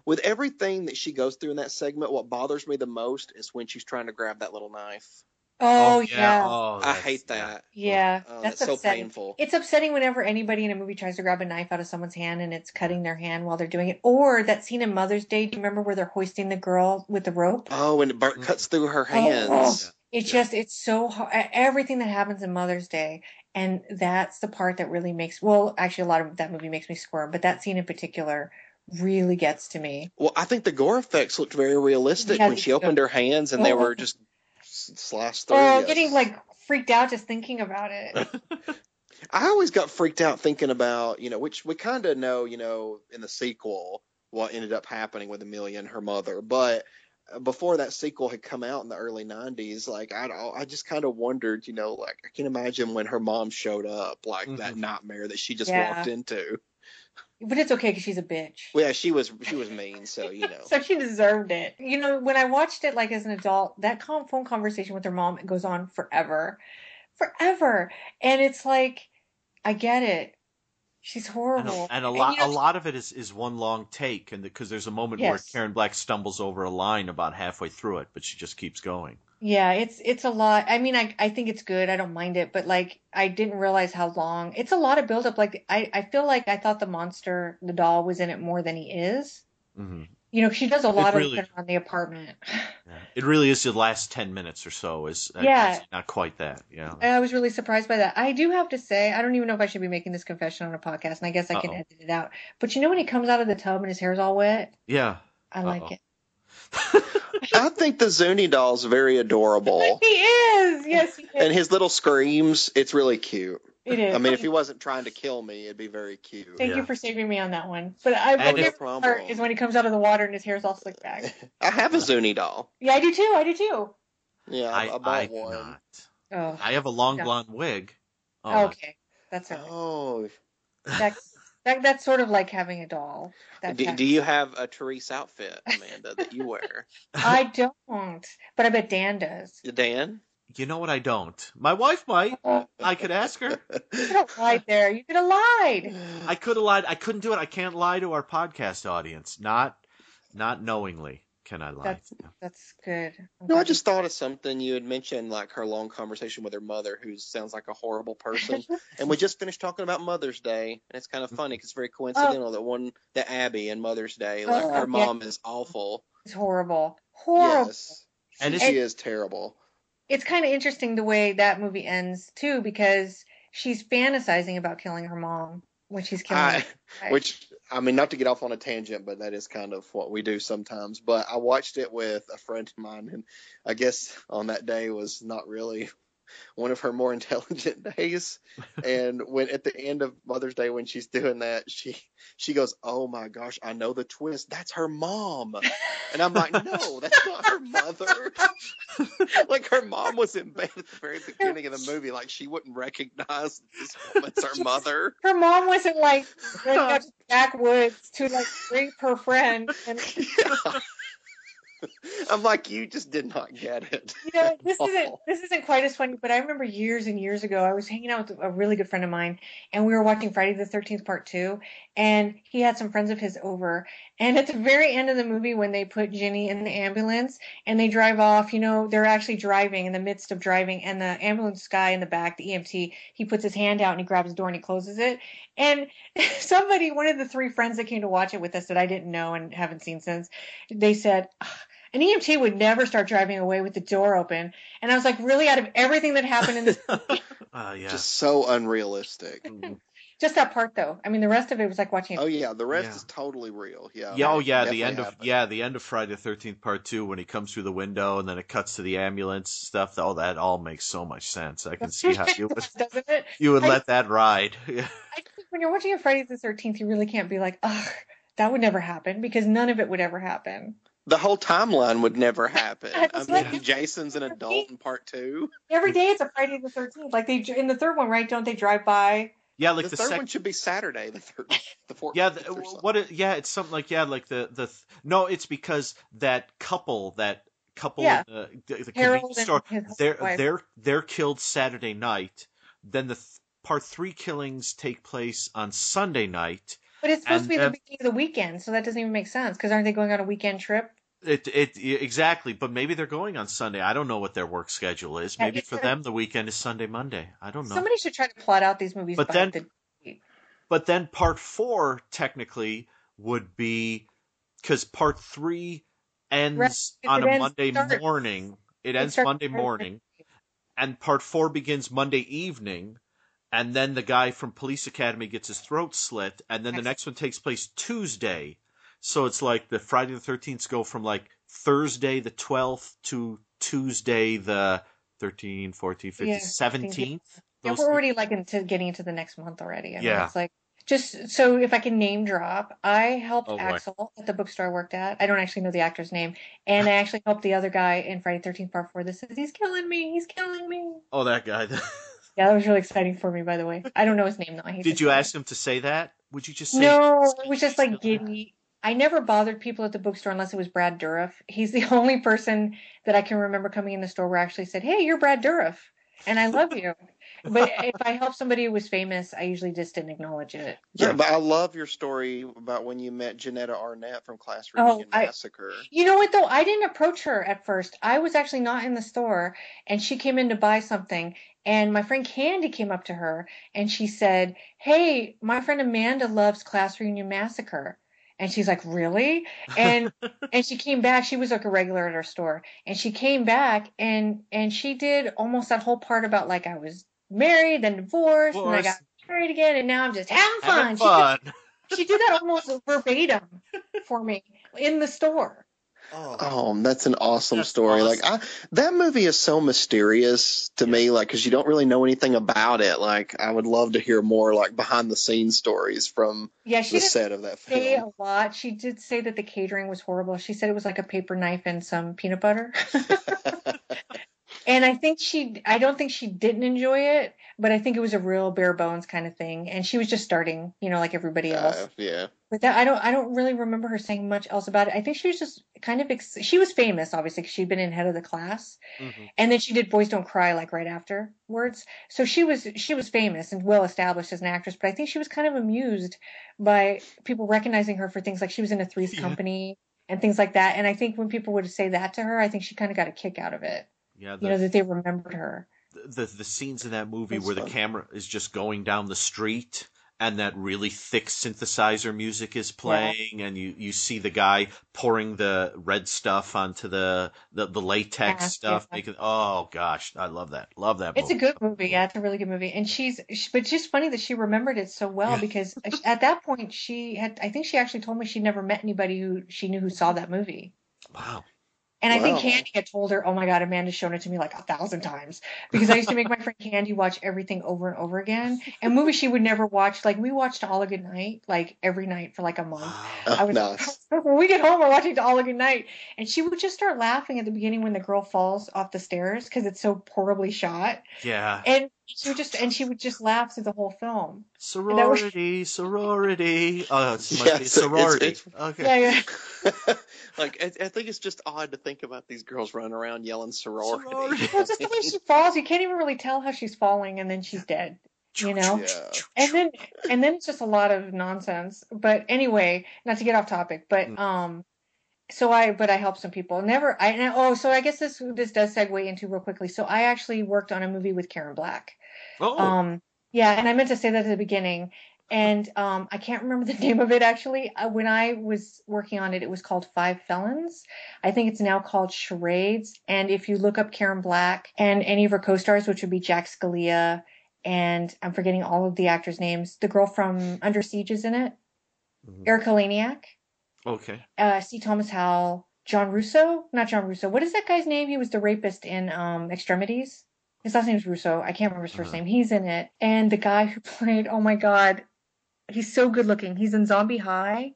S3: with everything that she goes through in that segment, what bothers me the most is when she's trying to grab that little knife.
S1: oh, oh yeah.
S2: Oh,
S3: I hate that.
S1: Yeah,
S3: Oh,
S1: that's,
S3: that's so
S1: upsetting.
S3: painful.
S1: It's upsetting whenever anybody in a movie tries to grab a knife out of someone's hand and it's cutting their hand while they're doing it. Or that scene in Mother's Day. Do you remember where they're hoisting the girl with the rope?
S3: Oh, and it mm. cuts through her oh, hands. Oh.
S1: It's
S2: Yeah.
S1: just it's so hard. Everything that happens in Mother's Day, and that's the part that really makes. Well, actually, a lot of that movie makes me squirm, but that scene in particular really gets to me.
S3: Well, I think the gore effects looked very realistic
S1: Yeah,
S3: when she opened her hands and they
S1: Oh.
S3: were just slashed through.
S1: Oh, getting like freaked out just thinking about it.
S3: I always got freaked out thinking about, you know, which we kind of know, you know, in the sequel what ended up happening with Amelia and her mother, but before that sequel had come out in the early 90s like i i just kind of wondered you know like i can imagine when her mom showed up like that mm-hmm. nightmare that she just
S1: Yeah.
S3: walked into
S1: But it's okay because she's a bitch.
S3: well yeah she was she was mean so you know
S1: So she deserved it. You know, when I watched it like as an adult, that phone conversation with her mom it goes on forever. Forever. And it's like, I get it. She's
S2: And
S1: horrible.
S2: a, and a lot,
S1: you know,
S2: a lot of it is, is one long take, and because there's a moment where Karen Black stumbles over a line about halfway through it, but she just keeps going.
S1: Yeah, it's it's a lot. I mean, I I think it's good. I don't mind it, but like I didn't realize how long. It's a lot of buildup. Like I I feel like I thought the monster, the doll, was in it more than he is.
S2: hmm
S1: You know, she does a lot
S2: really-
S1: of looking around the apartment.
S2: Yeah. It really is the last ten minutes or so. Is uh,
S1: Yeah.
S2: not quite that. Yeah.
S1: I was really surprised by that. I do have to say, I don't even know if I should be making this confession on a podcast, and I guess I can
S2: Uh-oh.
S1: edit it out. But you know when he comes out of the tub and his hair's all wet,
S2: Yeah.
S1: I like
S2: Uh-oh.
S1: it.
S3: i think the zuni doll's very adorable
S1: He is, yes, he is.
S3: and his little screams it's really cute
S1: it is.
S3: i mean if he wasn't trying to kill me it'd be very cute
S1: Thank
S2: Yeah.
S1: you for saving me on that one. But I, my
S2: And
S1: favorite
S3: problem.
S1: part is when he comes out of the water and his hair's all slicked back.
S3: i have a zuni doll
S1: Yeah, I do too. I do too.
S3: yeah i,
S2: I,
S3: I bought
S2: I
S3: one
S2: not.
S1: Oh,
S2: I have a long
S1: Yeah.
S2: blonde wig. Oh,
S1: okay, that's all right.
S3: oh
S1: That's that, that's sort of like having a doll.
S3: Do, do you have a Therese outfit, Amanda, that you wear?
S1: I don't, but I bet Dan does.
S3: Dan?
S2: You know what? I don't. My wife might. I could ask her.
S1: You could have lied there. You could have lied.
S2: I could have lied. I couldn't do it. I can't lie to our podcast audience. Not, not knowingly can I lie.
S1: That's that's good. I'm
S3: No, I just thought of something. You had mentioned like her long conversation with her mother, who sounds like a horrible person. and we just finished talking about Mother's Day, and it's kind of funny because it's very coincidental oh. that one, that Abby and Mother's Day, oh, like
S1: Oh,
S3: her
S1: yeah.
S3: mom is awful.
S1: it's horrible. Horrible.
S3: Yes,
S2: And
S3: she, she is terrible.
S1: It's kind of interesting the way that movie ends too, because she's fantasizing about killing her mom when she's killing
S3: I,
S1: her.
S3: which I mean, not to get off on a tangent, but that is kind of what we do sometimes. But I watched it with a friend of mine, and I guess on that day was not really one of her more intelligent days. And when at the end of Mother's Day, when she's doing that, she she goes, "Oh my gosh, I know the twist. That's her mom." And I'm like, "No, that's not her mother." like her mom was in bed at the very beginning of the movie. Like she wouldn't recognize this woman's her mother.
S1: Her mom wasn't like running out to the backwoods to like rape her friend. And
S3: I'm like, you just did not get it.
S1: you know, this isn't this isn't quite as funny, but I remember years and years ago, I was hanging out with a really good friend of mine, and we were watching Friday the Thirteenth Part Two, and he had some friends of his over, and at the very end of the movie, when they put Ginny in the ambulance and they drive off, you know, they're actually driving in the midst of driving, and the ambulance guy in the back, the EMT, he puts his hand out and he grabs the door and he closes it, and somebody, one of the three friends that came to watch it with us that I didn't know and haven't seen since, they said. "Ah, an EMT would never start driving away with the door open. And I was like, really, out of everything that happened in this,
S2: Uh, yeah.
S3: Just so unrealistic.
S1: just that part though. I mean, the rest of it was like watching. A
S3: Oh yeah, the rest
S2: Yeah.
S3: is totally real. Yeah.
S2: Yeah, oh yeah, the
S3: Definitely
S2: end of yeah, the end of Friday the Thirteenth Part Two when he comes through the window and then it cuts to the ambulance stuff. Oh, that all makes so much sense. I can see how you would
S1: doesn't it?
S2: you would
S1: I-
S2: let that ride. Yeah.
S1: I think when you're watching a Friday the Thirteenth, you really can't be like, ugh, that would never happen because none of it would ever happen.
S3: The whole timeline would never happen. I mean,
S1: like-
S3: Jason's an adult in part two.
S1: Every day it's a Friday the Thirteenth. Like they in the third one, right? Don't they drive by?
S2: Yeah, like
S3: the,
S2: the,
S3: third
S2: sec-
S3: one should be Saturday. The third, the fourth.
S2: Yeah, the, what? It, yeah, it's something like yeah, like the the th- no, it's because that couple, that couple,
S1: Yeah.
S2: in the, the, the convenience store, they're
S1: wife.
S2: they're they're killed Saturday night. Then the th- part three killings take place on Sunday night.
S1: But it's supposed
S2: And
S1: to be the beginning of the weekend, so that doesn't even make sense. Because aren't they going on a weekend trip?
S2: It it exactly, but maybe they're going on Sunday. I don't know what their work schedule is.
S1: Yeah,
S2: Maybe for them the weekend is Sunday, Monday. I don't know.
S1: Somebody should try to plot out these movies.
S2: But then-
S1: the,
S2: But then part four technically would be because part three ends
S1: Right,
S2: on
S1: it
S2: a
S1: ends-
S2: Monday
S1: starts-
S2: morning. It
S1: it
S2: ends Monday morning, and part four begins Monday evening. And then the guy from Police Academy gets his throat slit, and then the next one takes place Tuesday. So it's like the Friday the Thirteenth go from like Thursday the twelfth to Tuesday the 13th, 14th, 15th,
S1: Yeah,
S2: 17th.
S1: Yeah,
S2: Those
S1: we're
S2: three-
S1: already like into getting into the next month already. I mean,
S2: Yeah.
S1: it's like just so if I can name drop, I helped
S2: Oh, boy.
S1: Axel at the bookstore I worked at. I don't actually know the actor's name, and I actually helped the other guy in Friday Thirteenth Part Four. This is he's killing me. He's killing me.
S2: Oh, that guy.
S1: Yeah, that was really exciting for me. By the way, I don't know his name though. I
S2: Did you
S1: say
S2: ask him to say that? Would you just say
S1: No, it was just like giddy. I never bothered people at the bookstore unless it was Brad Dourif. He's the only person that I can remember coming in the store where I actually said, "Hey, you're Brad Dourif," and I love you. but if I help somebody who was famous, I usually just didn't acknowledge it.
S3: Yeah, but I love your story about when you met Jeannetta Arnette from Class
S1: Oh, I-
S3: Massacre.
S1: You know what though? I didn't approach her at first. I was actually not in the store and she came in to buy something and my friend Candy came up to her and she said, "Hey, my friend Amanda loves Class Reunion Massacre." And she's like, "Really?" And and she came back. She was like a regular at our store. And she came back and and she did almost that whole part about like I was married, then divorced, and I got married again and now I'm just having fun.
S2: Having
S1: She did-
S2: fun.
S1: she did that almost verbatim for me in the store.
S3: Oh. oh, that's an awesome
S2: That's
S3: story. Like. I, that movie is so mysterious to me, like because you don't really know anything about it. Like I would love to hear more like behind the scenes stories from
S1: Yeah, she
S3: the set of that
S1: say
S3: film.
S1: a lot. She did say that the catering was horrible. She said it was like a paper knife and some peanut butter. and I think she, I don't think she didn't enjoy it, but I think it was a real bare bones kind of thing. And she was just starting, you know, like everybody else.
S3: Uh, yeah,
S1: But that I don't I don't really remember her saying much else about it. I think she was just kind of ex- she was famous obviously because she'd been in head of the class,
S2: Mhm.
S1: and then she did Boys Don't Cry like right afterwards. So she was she was famous and well established as an actress. But I think she was kind of amused by people recognizing her for things like she was in a Three's
S2: Yeah.
S1: Company and things like that. And I think when people would say that to her, I think she kind of got a kick out of it.
S2: Yeah,
S1: You know that they remembered her.
S2: The the scenes in that movie
S3: That's
S2: where the camera is just going down the street and that really thick synthesizer music is playing, and you, you see the guy pouring the red stuff onto the the, the latex
S1: Yeah,
S2: stuff.
S1: yeah.
S2: Making oh gosh, I love that. Love that.
S1: It's a good movie. Yeah, it's a really good movie. And she's, she, but it's just funny that she remembered it so well because uh, at that point she had, I think she actually told me she'd never met anybody who she knew who saw that movie.
S2: Wow.
S1: And I think Candy had told her, "Oh my God, Amanda's shown it to me like a thousand times." Because I used to make my friend Candy watch everything over and over again. And movies she would never watch, like we watched All a Good Night, like every night for like a month. I was
S3: nice.
S1: when we get home, we're watching All a Good Night, and she would just start laughing at the beginning when the girl falls off the stairs because it's so horribly shot.
S2: Yeah.
S1: And she would just and she would just laugh through the whole film. And that was-
S2: Sorority, sorority. Oh, it's must
S3: Yes,
S2: be
S3: it's-
S2: sorority.
S3: it's-
S2: okay.
S1: Yeah, yeah.
S3: like I, I think it's just odd to think about these girls running around yelling sorority.
S2: Sorority.
S1: Well, just the way she falls, you can't even really tell how she's falling, and then she's dead. You know.
S3: Yeah.
S1: and then and then it's just a lot of nonsense but anyway not to get off topic but
S2: Mm.
S1: um so i but i helped some people never i oh so i guess this this does segue into real quickly so i actually worked on a movie with karen black
S2: Oh.
S1: um yeah and i meant to say that at the beginning and um i can't remember the name of it actually. Uh, when i was working on it it was called five felons. I think it's now called charades and if you look up karen black and any of her co-stars which would be jack scalia and i'm forgetting all of the actors names the girl from under siege is in it.
S2: Mhm.
S1: Erika Eleniak
S2: okay.
S1: uh c. Thomas howell. John russo? Not john russo. What is that guy's name? He was the rapist in um extremities his last name is russo i can't remember his 1st
S2: Uh-huh.
S1: name he's in it and the guy who played oh my god he's so good looking he's in zombie high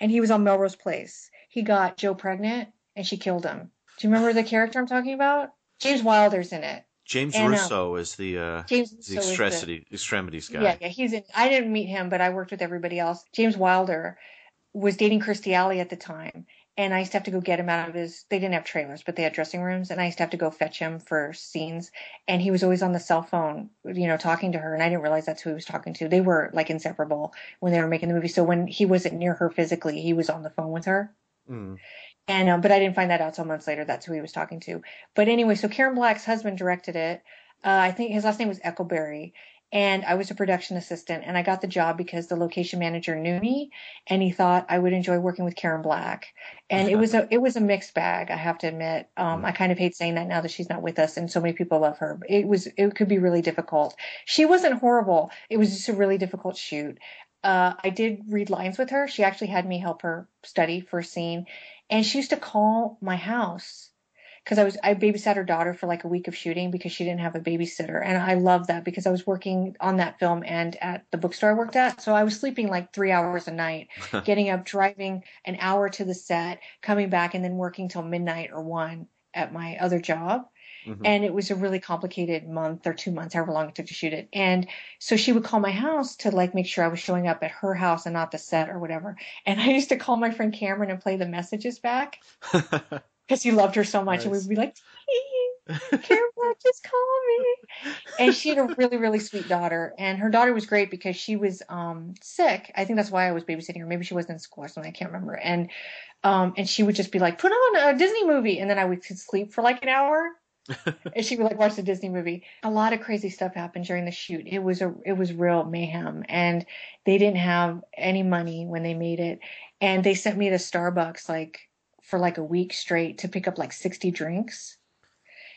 S1: and he was on melrose place he got Jo pregnant and she killed him do you remember the character i'm talking about james wilder's in it
S2: James
S1: And, um,
S2: Russo is the uh,
S1: james
S2: the
S1: Russo is the-
S2: extremity, extremities guy.
S1: yeah, yeah, he's in. I didn't meet him, but I worked with everybody else. James Wilder was dating Kirstie Alley at the time, and I used to have to go get him out of his. They didn't have trailers, but they had dressing rooms, and I used to have to go fetch him for scenes. And he was always on the cell phone, you know, talking to her, and I didn't realize that's who he was talking to. They were like inseparable when they were making the movie. So when he wasn't near her physically, he was on the phone with her.
S2: Mm.
S1: And um, but I didn't find that out till months later. That's who he was talking to. But anyway, so Karen Black's husband directed it. Uh, I think his last name was Eckelberry, and I was a production assistant. And I got the job because the location manager knew me, and he thought I would enjoy working with Karen Black. And it was a it was a mixed bag. I have to admit. Um, I kind of hate saying that now that she's not with us, and so many people love her. It was it could be really difficult. She wasn't horrible. It was just a really difficult shoot. Uh, I did read lines with her. She actually had me help her study for a scene, and she used to call my house because I was I babysat her daughter for like a week of shooting because she didn't have a babysitter, and I love that because I was working on that film and at the bookstore I worked at, so I was sleeping like three hours a night, getting up, driving an hour to the set, coming back, and then working till midnight or one at my other job.
S2: Mhm.
S1: And it was a really complicated month or two months, however long it took to shoot it. And so she would call my house to like make sure I was showing up at her house and not the set or whatever. And I used to call my friend Cameron and play the messages back because he loved her so much. And we'd be like, Black, just call me. And she had a really, really sweet daughter. And her daughter was great because she was um, sick. I think that's why I was babysitting her. Maybe she wasn't in school or something. I can't remember. And um, and she would just be like, put on a Disney movie. And then I would sleep for like an hour. and she would like watch the Disney movie. A lot of crazy stuff happened during the shoot. It was a it was real mayhem, and they didn't have any money when they made it, and they sent me to Starbucks like for like a week straight to pick up like sixty drinks,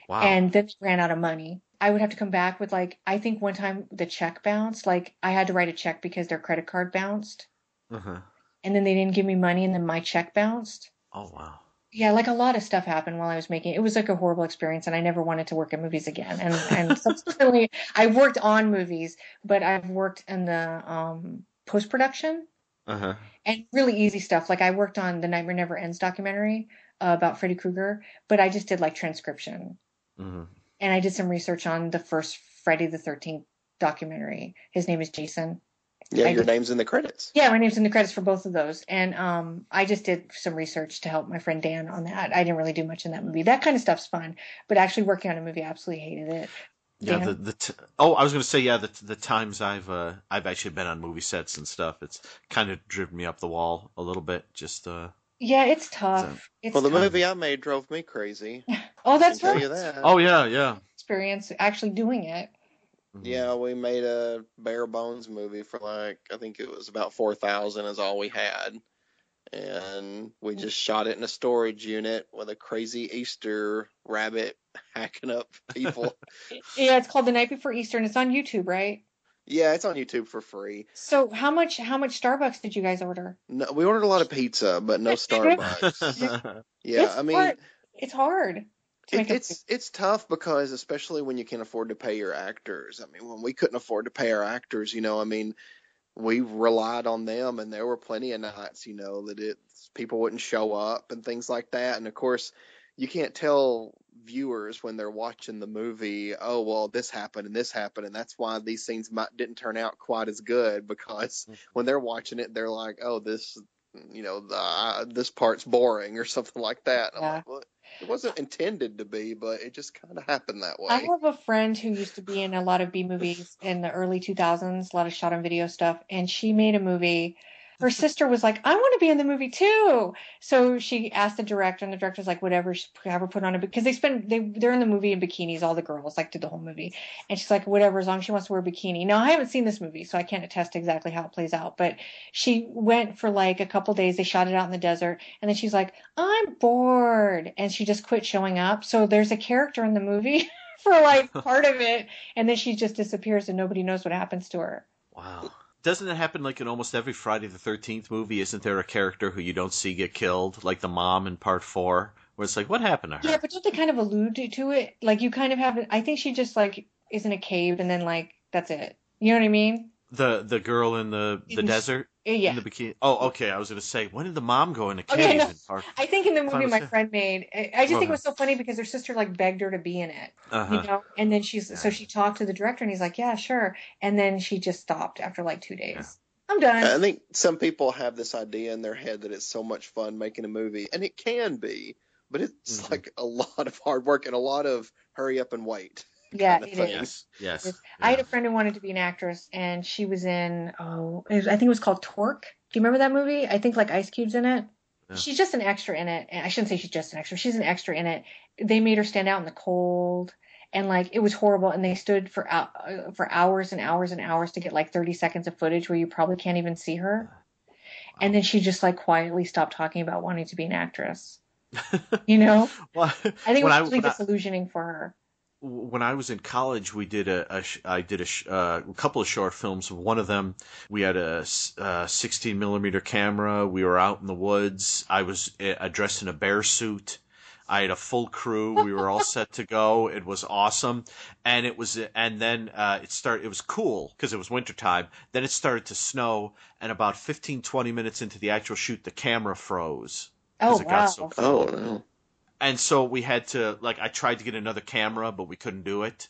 S2: wow.
S1: and then ran out of money. I would have to come back with like I think one time the check bounced. Like I had to write a check because their credit card bounced,
S2: uh-huh.
S1: and then they didn't give me money, and then my check bounced.
S2: Oh wow.
S1: Yeah, like a lot of stuff happened while I was making it. It was like a horrible experience, and I never wanted to work in movies again. And and subsequently, I worked on movies, but I've worked in the um, post production
S2: Uh-huh.
S1: and really easy stuff. Like I worked on the Nightmare Never Ends documentary uh, about Freddy Krueger, but I just did like transcription,
S2: hmm
S1: and I did some research on the first Friday the Thirteenth documentary. His name is Jason.
S3: Yeah,
S1: I
S3: your
S1: did-
S3: name's in the credits.
S1: Yeah, my name's in the credits for both of those. And um, I just did some research to help my friend Dan on that. I didn't really do much in that movie. That kind of stuff's fun, but actually working on a movie, I absolutely hated it.
S2: Yeah,
S1: Dan?
S2: the the t- oh, I was gonna say yeah, the the times I've uh I've actually been on movie sets and stuff, it's kind of driven me up the wall a little bit. Just uh,
S1: Yeah, it's tough. It's
S3: Well, the
S1: tough.
S3: movie I made drove me crazy.
S1: Oh, that's right.
S3: that.
S2: oh yeah, yeah.
S1: Experience actually doing it.
S3: Yeah, we made a bare bones movie for like I think it was about four thousand is all we had, and we mm. just shot it in a storage unit with a crazy Easter rabbit hacking up people.
S1: Yeah, it's called The Night Before Easter, and it's on YouTube, right?
S3: yeah, it's on YouTube for free.
S1: So how much how much Starbucks did you guys order?
S3: No, we ordered a lot of pizza, but no Starbucks. Yeah,
S1: It's
S3: I mean.
S1: hard. it's hard.
S3: It, it's it's tough because especially when you can't afford to pay your actors. I mean, when we couldn't afford to pay our actors, you know, I mean, we relied on them, and there were plenty of nights, you know, that it people wouldn't show up and things like that. And of course, you can't tell viewers when they're watching the movie, oh well, this happened and this happened, and that's why these scenes might didn't turn out quite as good because when they're watching it, they're like, oh, this. You know, the, uh, this part's boring or something like that.
S1: Yeah.
S3: like, well, it wasn't intended to be, but it just kind of happened that way.
S1: I have a friend who used to be in a lot of B movies in the early 2000s, a lot of shot on video stuff, and she made a movie. Her sister was like, "I want to be in the movie too." So she asked the director, and the director's like, "Whatever, have her put on it." Because they spend they they're in the movie in bikinis, all the girls like did the whole movie, and she's like, "Whatever, as long as she wants to wear a bikini." Now I haven't seen this movie, so I can't attest exactly how it plays out. But she went for like a couple days. They shot it out in the desert, and then she's like, "I'm bored," and she just quit showing up. So there's a character in the movie. for like part of it, and then she just disappears and nobody knows what happens to her.
S2: Wow. Doesn't it happen like in almost every Friday the Thirteenth movie? Isn't there a character who you don't see get killed, like the mom in Part Four, where it's like, what happened to her?
S1: Yeah, but don't they kind of allude to, it? Like you kind of have. I think she just like is in a cave and then like that's it. You know what I mean?
S2: The the girl in the the
S1: In-
S2: desert
S1: Yeah.
S2: in the bikini. Oh, okay. I was gonna say, when did the mom go in a
S1: Okay, no.
S2: in
S1: I think in the movie my friend made, I I just think it was so funny because her sister like begged her to be in it,
S2: Uh-huh.
S1: you know. And then she's so she talked to the director and he's like, yeah, sure. And then she just stopped after like two days. I'm done.
S3: I think some people have this idea in their head that it's so much fun making a movie, and it can be, but it's
S2: Mhm.
S3: like a lot of hard work and a lot of hurry up and wait.
S1: Yeah,
S3: kind of
S1: it
S3: thing.
S1: is.
S2: Yes. Yes.
S1: I had a friend who wanted to be an actress, and she was in oh, it was, I think it was called Torque. Do you remember that movie? I think like Ice Cube's in it.
S2: Yeah.
S1: She's just an extra in it. I shouldn't say she's just an extra. She's an extra in it. They made her stand out in the cold, and like it was horrible. And they stood for uh, for hours and hours and hours to get like 30 seconds of footage where you probably can't even see her. And then she just like quietly stopped talking about wanting to be an actress. You know,
S2: Well,
S1: I think it was
S2: I,
S1: really
S2: when I-
S1: disillusioning for her.
S2: When I was in college, we did a, a I did a, uh, a couple of short films. One of them, we had a, uh, 16 millimeter camera. We were out in the woods. I was uh, dressed in a bear suit. I had a full crew. We were all set to go. It was awesome, and it was, and then uh, it started. It was cool because it was wintertime. Then it started to snow, and about 15, 20 minutes into the actual shoot, the camera froze. 'cause
S1: Oh
S2: it
S1: wow!
S2: got so
S3: Oh no!
S2: And so we had to like I tried to get another camera, but we couldn't do it.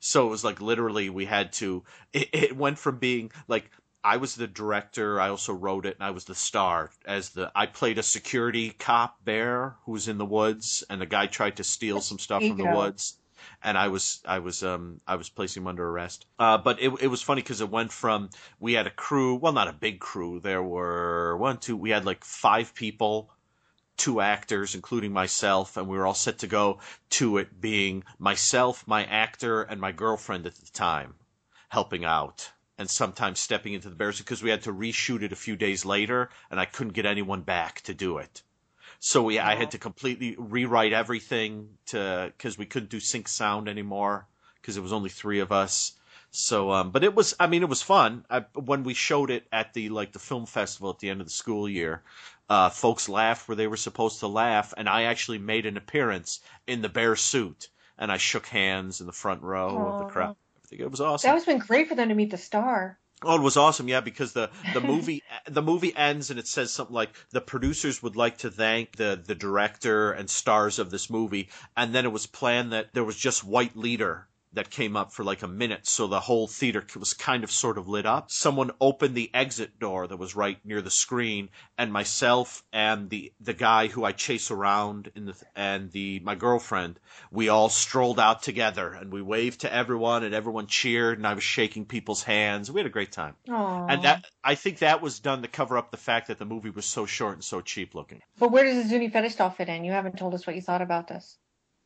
S2: So it was like literally we had to. It, it went from being like I was the director, I also wrote it, and I was the star. As the I played a security cop bear who was in the woods, and the guy tried to steal some stuff from the woods. And I was, I was, um, I was placing him under arrest. Uh, but it, it was funny because it went from we had a crew, well, not a big crew. There were one, two, we had like five people two actors, including myself, and we were all set to go to it being myself, my actor, and my girlfriend at the time helping out. And sometimes stepping into the bears because we had to reshoot it a few days later, and I couldn't get anyone back to do it. So we, I had to completely rewrite everything to because we couldn't do sync sound anymore because it was only three of us. So, um, but it was, I mean, it was fun. I, when we showed it at the like the film festival at the end of the school year, uh, folks laughed where they were supposed to laugh, and I actually made an appearance in the bear suit, and I shook hands in the front row of the crowd. I think it was awesome.
S1: That was been great for them to meet the star.
S2: Oh, it was awesome, yeah, because the the movie the movie ends and it says something like the producers would like to thank the the director and stars of this movie, and then it was planned that there was just white leader that came up for like a minute, so the whole theater was kind of sort of lit up. Someone opened the exit door that was right near the screen, and myself and the the guy who I chase around in the and the my girlfriend, we all strolled out together and we waved to everyone and everyone cheered and I was shaking people's hands. We had a great time.
S1: Aww.
S2: And that I think that was done to cover up the fact that the movie was so short and so cheap looking.
S1: But where does the Zuni fetish doll fit in? You haven't told us what you thought about this.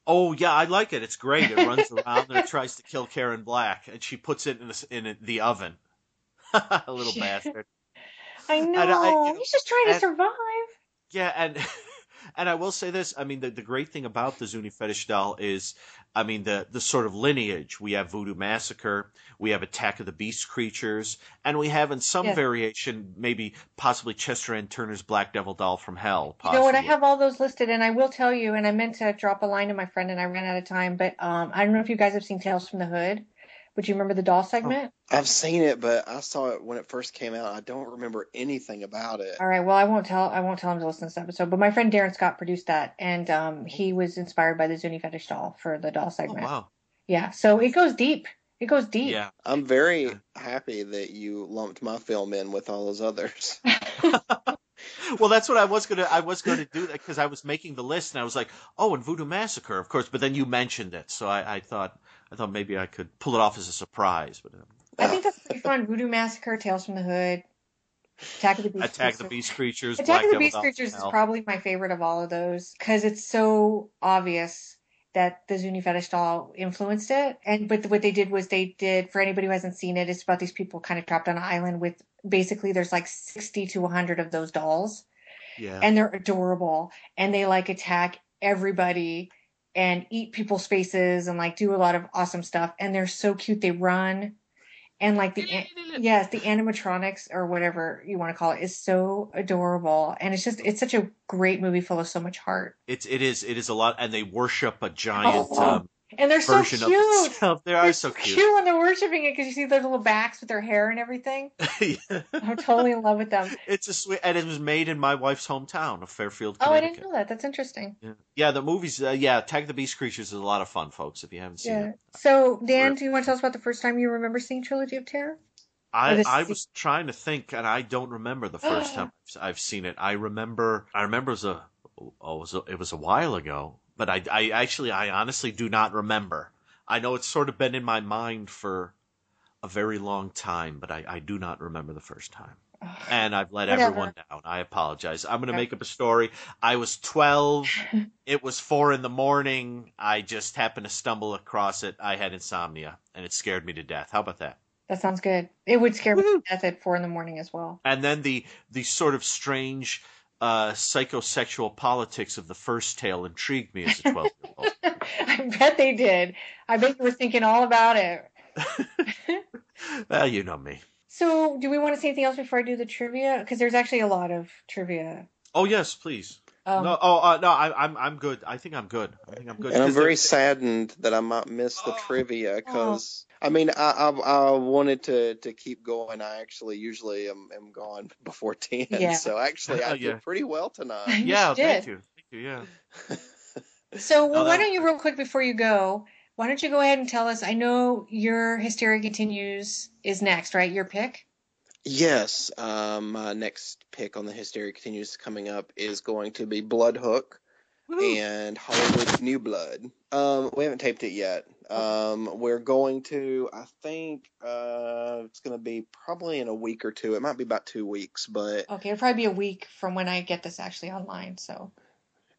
S2: Oh yeah, I like it. It's great. It runs around and it tries to kill Karen Black, and she puts it in the, in the oven. a little bastard.
S1: I know.
S2: And I-
S1: He's just trying to survive.
S2: Yeah, and and I will say this. I mean, the the great thing about the Zuni fetish doll is, I mean, the the sort of lineage. We have Voodoo Massacre, we have Attack of the Beast creatures, and we have in some
S1: Yes.
S2: variation, maybe possibly Chester and Turner's Black Devil doll from Hell.
S1: You know what? I have all those listed, and I will tell you. And I meant to drop a line to my friend, and I ran out of time. But um, I don't know if you guys have seen Tales from the Hood. Would you remember the doll segment?
S3: I've seen it, but I saw it when it first came out. I don't remember anything about it.
S1: All right. Well, I won't tell. I won't tell him to listen to this episode. But my friend Darin Scott produced that, and um, he was inspired by the Zuni fetish doll for the doll
S2: Oh
S1: segment.
S2: wow.
S1: Yeah. So it goes deep. It goes deep.
S2: Yeah.
S3: I'm very happy that you lumped my film in with all those others.
S2: Well, that's what I was gonna. I was gonna do that because I was making the list and I was like, oh, and Voodoo Massacre, of course. But then you mentioned it, so I, I thought I thought maybe I could pull it off as a surprise. But um,
S1: I think that's pretty fun. Voodoo Massacre, Tales from the Hood, Attack of the Beast.
S2: Attack of the
S1: Creatures.
S2: Beast creatures,
S1: Attack
S2: Black
S1: of the Beast Creatures is probably my favorite of all of those because it's so obvious that the Zuni fetish doll influenced it. And but what they did was they did for anybody who hasn't seen it, it's about these people kind of trapped on an island with basically there's like sixty to hundred of those dolls,
S2: Yeah.
S1: and they're adorable, and they like attack everybody and eat people's faces and like do a lot of awesome stuff, and they're so cute. They run. And like the yes, the animatronics or whatever you want to call it is so adorable, and it's just it's such a great movie full of so much heart.
S2: It's it is it is a lot, and they worship a giant
S1: Oh,
S2: um,
S1: And they're so cute.
S2: They are
S1: They're
S2: so cute.
S1: when they're worshiping it because you see their little backs with their hair and everything.
S2: Yeah.
S1: I'm totally in love with them.
S2: It's a sweet, and it was made in my wife's hometown of Fairfield,
S1: Oh, I didn't know that. That's interesting.
S2: Yeah, yeah. The movies, uh, yeah. Tag the Beast creatures is a lot of fun, folks. If you haven't seen
S1: Yeah.
S2: it,
S1: So, Dan, do you want to tell us about the first time you remember seeing Trilogy of Terror?
S2: I I was trying to think, and I don't remember the first time I've seen it. I remember, I remember it was a, oh, it was a, it was a while ago, but I, I actually, I honestly do not remember. I know it's sort of been in my mind for a very long time, but I, I do not remember the first time. And I've let
S1: Whatever.
S2: everyone down. I apologize. I'm going to make up a story. I was 12. it was four in the morning. I just happened to stumble across it. I had insomnia, and it scared me to death. How about that?
S1: That sounds good. It would scare me to death at four in the morning as well.
S2: And then the the sort of strange uh, psychosexual politics of the first tale intrigued me as a 12 year old.
S1: I bet they did. I bet you were thinking all about it.
S2: well, you know me.
S1: So, do we want to say anything else before I do the trivia? Because there's actually a lot of trivia.
S2: Oh yes, please.
S1: Um,
S2: no, oh uh, no, I, I'm I'm good. I think I'm good. I think I'm good.
S3: And I'm very
S2: there-
S3: saddened that I might miss the
S2: Oh.
S3: trivia because I mean I, I I wanted to to keep going. I actually usually am, am gone before ten,
S1: Yeah.
S3: so actually I
S2: Yeah.
S3: did pretty well tonight.
S2: Yeah,
S1: did.
S2: thank you, thank you. Yeah.
S1: So, well,
S2: No,
S1: why don't you, real quick before you go, why don't you go ahead and tell us? I know your Hysteria Continues is next, right? Your pick?
S3: Yes, um, my next pick on the Hysteria Continues coming up is going to be Blood Hook and Hollywood New Blood. Um, we haven't taped it yet. Um, we're going to, I think, uh, it's going to be probably in a week or two. It might be about two weeks, but
S1: Okay, it'll probably be a week from when I get this actually online. So,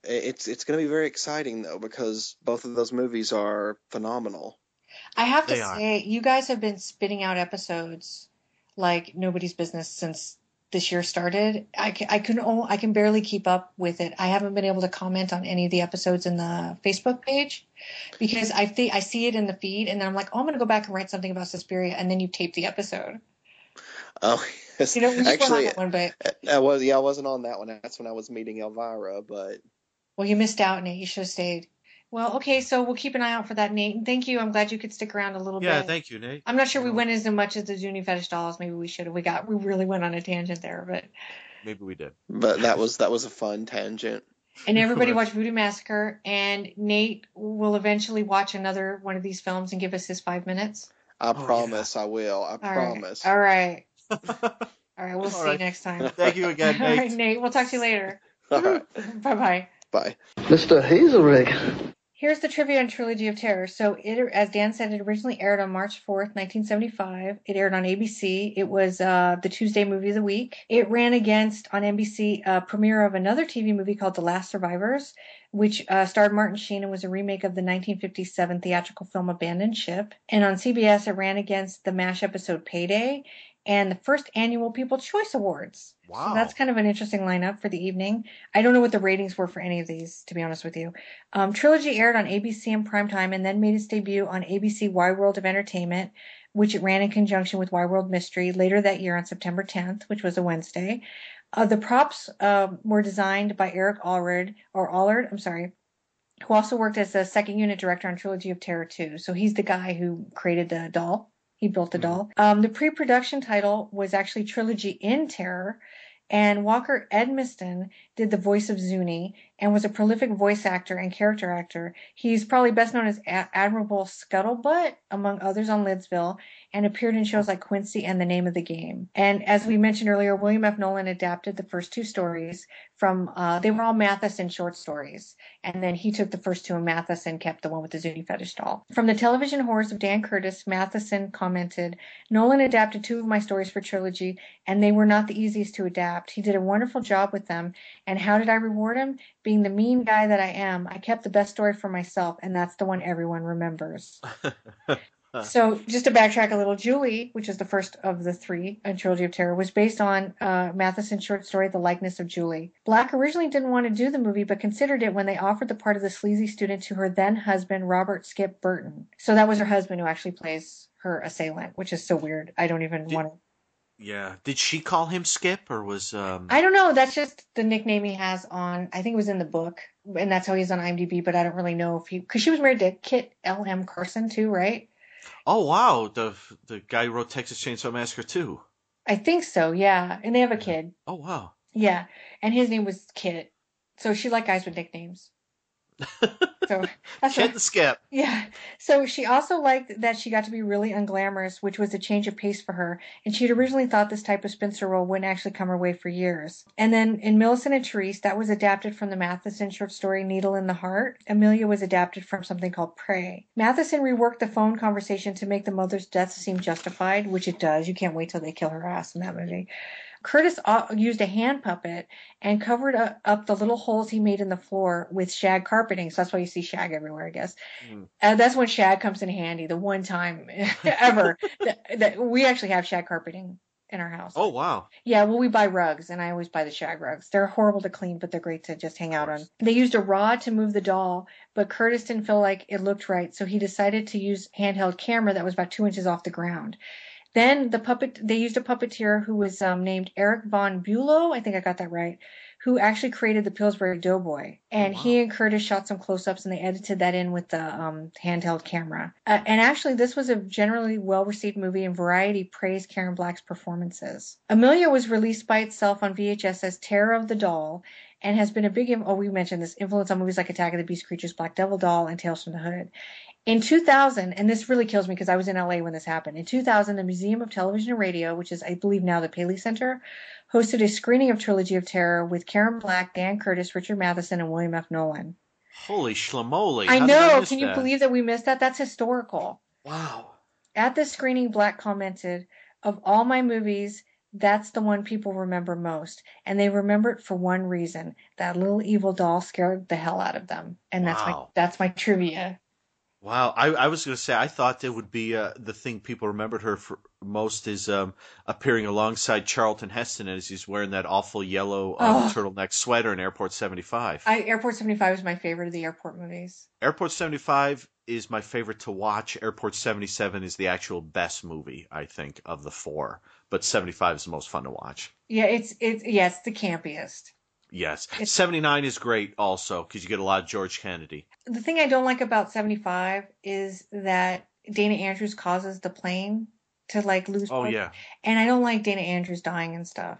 S3: it's it's going to be very exciting though because both of those movies are phenomenal.
S1: I have to
S2: They are.
S1: say, you guys have been spitting out episodes like nobody's business since this year started. I can, I can, o- I can barely keep up with it. I haven't been able to comment on any of the episodes in the Facebook page because I think I see it in the feed and then I'm like, oh, I'm going to go back and write something about Suspiria. And then you tape the episode.
S3: Oh, yes.
S1: You know, we on
S3: actually,
S1: that one, but uh,
S3: I was yeah, I wasn't on that one. That's when I was meeting Elvira, but
S1: well, you missed out, Nate. You should have stayed. Well, okay, so we'll keep an eye out for that, Nate. And thank you. I'm glad you could stick around a little
S2: Yeah,
S1: bit.
S2: thank you, Nate.
S1: I'm not sure we
S2: know,
S1: went as much as the Zuni fetish dolls. Maybe we should have. We got we really went on a tangent there, but
S2: Maybe we did.
S3: but that was that was a fun tangent.
S1: and everybody watch Voodoo Massacre. And Nate will eventually watch another one of these films and give us his five minutes.
S3: I oh,
S2: yeah.
S3: promise I will. I
S1: All right.
S3: promise.
S1: All right. All right. We'll
S2: All
S1: see you next time.
S2: Thank you again,
S1: All right,
S2: Nate.
S1: Nate. We'll talk to you later.
S3: All right.
S1: Bye bye.
S3: Bye.
S10: Mr. Hazelrig.
S1: Here's the trivia on Trilogy of Terror. So, it, as Dan said, it originally aired on March 4th, 1975. It aired on ABC. It was uh, the Tuesday movie of the week. It ran against on NBC a premiere of another TV movie called The Last Survivors, which uh, starred Martin Sheen and was a remake of the 1957 theatrical film Abandoned Ship. And on CBS, it ran against the MASH episode Payday and the first annual People's Choice Awards.
S2: Wow.
S1: So that's kind of an interesting lineup for the evening. I don't know what the ratings were for any of these, to be honest with you. Um, Trilogy aired on ABC in primetime and then made its debut on ABC Wide World of Entertainment, which it ran in conjunction with Wide World Mystery later that year on September 10th, which was a Wednesday. Uh, the props uh, were designed by Eric Allred, or Allard, I'm sorry, who also worked as the second unit director on Trilogy of Terror 2. So he's the guy who created the doll. He built the doll. Um, the pre-production title was actually Trilogy in Terror, and Walker Edmiston did the voice of Zuni and was a prolific voice actor and character actor. He's probably best known as a- Admiral Scuttlebutt, among others on Lidsville, and appeared in shows like Quincy and The Name of the Game. And as we mentioned earlier, William F. Nolan adapted the first two stories from, uh, they were all Matheson short stories. And then he took the first two and Matheson kept the one with the Zuni fetish doll. From the television horrors of Dan Curtis, Matheson commented, Nolan adapted two of my stories for trilogy, and they were not the easiest to adapt. He did a wonderful job with them. And how did I reward him? Being the mean guy that I am, I kept the best story for myself, and that's the one everyone remembers. So, just to backtrack a little, Julie, which is the first of the three, a trilogy of terror, was based on uh, Matheson's short story, The Likeness of Julie. Black originally didn't want to do the movie, but considered it when they offered the part of the sleazy student to her then husband, Robert Skip Burton. So that was her husband who actually plays her assailant, which is so weird. I don't even want to.
S2: Yeah. Did she call him Skip or was um
S1: I don't know. That's just the nickname he has on. I think it was in the book, and that's how he's on IMDb. But I don't really know if he because she was married to Kit L. M. Carson too, right?
S2: Oh wow, the the guy who wrote Texas Chainsaw Massacre too.
S1: I think so. Yeah, and they have a kid.
S2: Oh wow.
S1: Yeah, and his name was Kit. So she liked guys with nicknames. so that's what,
S2: the Skip.
S1: yeah. So she also liked that she got to be really unglamorous, which was a change of pace for her. And she'd originally thought this type of spinster role wouldn't actually come her way for years. And then in Millicent and Therese, that was adapted from the Matheson short story Needle in the Heart. Amelia was adapted from something called Prey. Matheson reworked the phone conversation to make the mother's death seem justified, which it does. You can't wait till they kill her ass in that movie. Curtis used a hand puppet and covered up the little holes he made in the floor with shag carpeting. So that's why you see shag everywhere, I guess.
S2: Mm.
S1: Uh, that's when shag comes in handy. The one time ever that, that we actually have shag carpeting in our house.
S2: Oh wow.
S1: Yeah, well, we buy rugs, and I always buy the shag rugs. They're horrible to clean, but they're great to just hang out on. They used a rod to move the doll, but Curtis didn't feel like it looked right, so he decided to use handheld camera that was about two inches off the ground. Then the puppet, they used a puppeteer who was um, named Eric Von Bulow. I think I got that right. Who actually created the Pillsbury Doughboy, and he and Curtis shot some close-ups, and they edited that in with the um, handheld camera. Uh, and actually, this was a generally well-received movie, and Variety praised Karen Black's performances. Amelia was released by itself on VHS as Terror of the Doll, and has been a big, oh, we mentioned this influence on movies like Attack of the Beast Creatures, Black Devil Doll, and Tales from the Hood. In 2000, and this really kills me because I was in LA when this happened. In 2000, the Museum of Television and Radio, which is, I believe, now the Paley Center, hosted a screening of Trilogy of Terror with Karen Black, Dan Curtis, Richard Matheson, and William F. Nolan.
S2: Holy schlamoli.
S1: I know. Can you
S2: that?
S1: believe that we missed that? That's historical.
S2: Wow.
S1: At this screening, Black commented, Of all my movies, that's the one people remember most. And they remember it for one reason. That little evil doll scared the hell out of them. And that's my that's my trivia.
S2: Wow, I, I was going to say I thought that would be uh, the thing people remembered her for most is um, appearing alongside Charlton Heston as he's wearing that awful yellow um,
S1: Oh.
S2: turtleneck sweater in Airport 75.
S1: I Airport 75 is my favorite of the airport movies.
S2: Airport 75 is my favorite to watch. Airport 77 is the actual best movie I think of the four, but 75 is the most fun to watch.
S1: Yeah, it's it's yeah, it's the campiest.
S2: Yes,
S1: It's-
S2: 79 is great also because you get a lot of George Kennedy.
S1: The thing I don't like about 75 is that Dana Andrews causes the plane to like lose
S2: Oh yeah,
S1: And I don't like Dana Andrews dying and stuff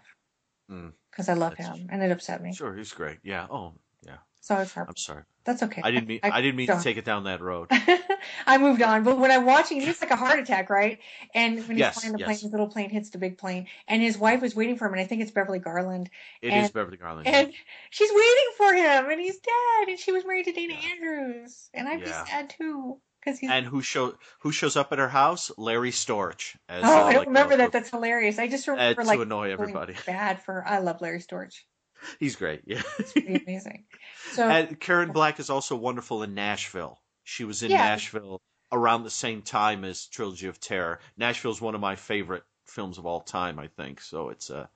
S2: Mm.
S1: because I love him and it upset me.
S2: sure, he's great. Yeah. Oh yeah.
S1: So it's hard.
S2: I'm sorry.
S1: That's okay.
S2: I didn't mean I, didn't mean
S1: don't.
S2: to take it down that road.
S1: I moved on, but when I'm watching, it's like a heart attack, right? And when he's
S2: Yes,
S1: flying the
S2: yes.
S1: plane, his little plane hits the big plane, and his wife is waiting for him, and I think it's Beverly Garland,
S2: It is
S1: And-
S2: Beverly Garland.
S1: and she's waiting for him, and he's dead, and she was married to Dana Andrews, and I'd
S2: Yeah.
S1: be sad too because he's.
S2: and who show who shows up at her house? Larry Storch. As,
S1: oh,
S2: uh,
S1: I don't
S2: like,
S1: remember
S2: uh,
S1: that. That's hilarious. I just
S2: uh,
S1: remember
S2: to
S1: like
S2: annoy
S1: feeling
S2: everybody.
S1: bad for. I love Larry Storch.
S2: He's great. Yeah.
S1: It's pretty amazing. So
S2: and Karen Black is also wonderful in Nashville. She was in
S1: Yeah.
S2: Nashville around the same time as Trilogy of Terror. Nashville is one of my favorite films of all time, I think. So it's uh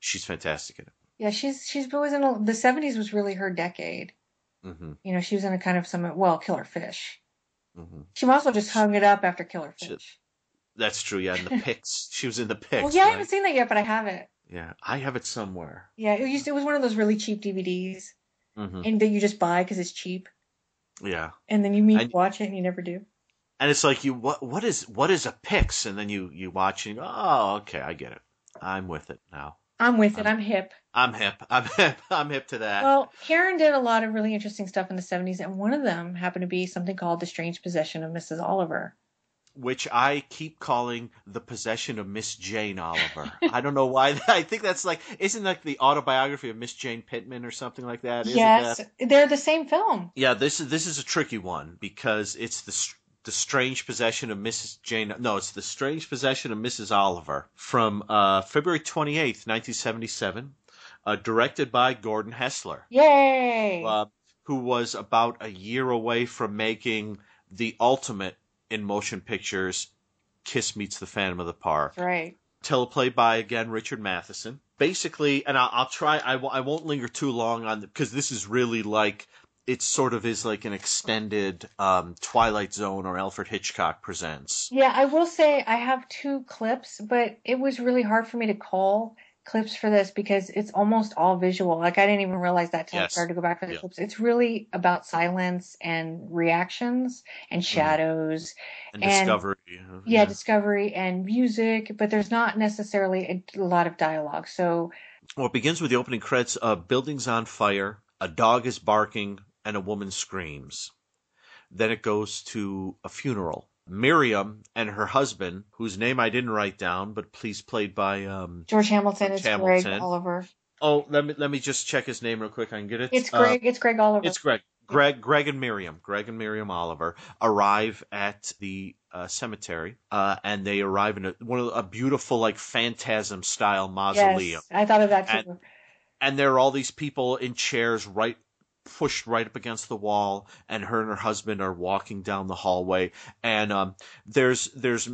S2: she's fantastic in it.
S1: yeah, she's she's was in a, the '70s was really her decade.
S2: hmm
S1: You know, she was in a kind of some well, Killer Fish.
S2: hmm
S1: She also just hung it up after Killer
S2: She-
S1: Fish.
S2: That's true. Yeah, in the Pyx, she was in the Pyx.
S1: well, yeah, I haven't seen that yet, but I have it.
S2: Yeah, I have it somewhere.
S1: Yeah, it used it was one of those really cheap DVDs,
S2: hmm
S1: and that you just buy because it's cheap,
S2: Yeah,
S1: and then you mean
S2: And-
S1: watch it and you never do.
S2: and it's like you what what is what is a Pyx, and then you you watch and you go, oh okay, I get it. I'm with it now.
S1: I'm with it.
S2: Um,
S1: I'm hip.
S2: I'm hip. I'm hip. I'm hip to that.
S1: Well, Karen did a lot of really interesting stuff in the 70s, and one of them happened to be something called The Strange Possession of Mrs. Oliver.
S2: Which I keep calling the possession of Miss Jane Oliver. I don't know why. I think that's like isn't like the autobiography of Miss Jane Pittman or something like that. Isn't
S1: yes,
S2: that?
S1: they're the same film.
S2: Yeah, this is this is a tricky one because it's the the strange possession of Mrs. Jane. No, it's the strange possession of Mrs. Oliver from uh, February twenty eighth, nineteen seventy seven, uh, directed by Gordon Hessler
S1: Yay!
S2: uh, who was about a year away from making the ultimate in motion pictures, Kiss Meets the Phantom of the Park.
S1: Right.
S2: Teleplay by again Richard Matheson. Basically, and I'll, I'll try. I w- I won't linger too long on because this is really like it sort of is like an extended um, Twilight Zone or Alfred Hitchcock presents.
S1: Yeah, I will say I have two clips, but it was really hard for me to call clips for this because it's almost all visual. Like I didn't even realize that till I started to go back for the
S2: Yeah.
S1: clips. It's really about silence and reactions and shadows.
S2: And,
S1: And-
S2: Discovery. uh,
S1: Yeah, discovery and music, but there's not necessarily a, a lot of dialogue. So
S2: Well, it begins with the opening credits of buildings on fire, a dog is barking, and a woman screams. Then it goes to a funeral. Miriam and her husband, whose name I didn't write down, but please played by um
S1: George Hamilton
S2: George
S1: is
S2: Hamilton.
S1: Greg Oliver.
S2: oh let me let me just check his name real quick. I can get it.
S1: It's
S2: Uh,
S1: Greg. it's Greg Oliver.
S2: it's Greg. Greg, Greg and Miriam, Greg and Miriam Oliver arrive at the uh, cemetery, uh, and they arrive in a, one of the- a beautiful, like phantasm style mausoleum
S1: yes, I thought of that too.
S2: And- and there are all these people in chairs right pushed right up against the wall and her and her husband are walking down the hallway and um, there's there's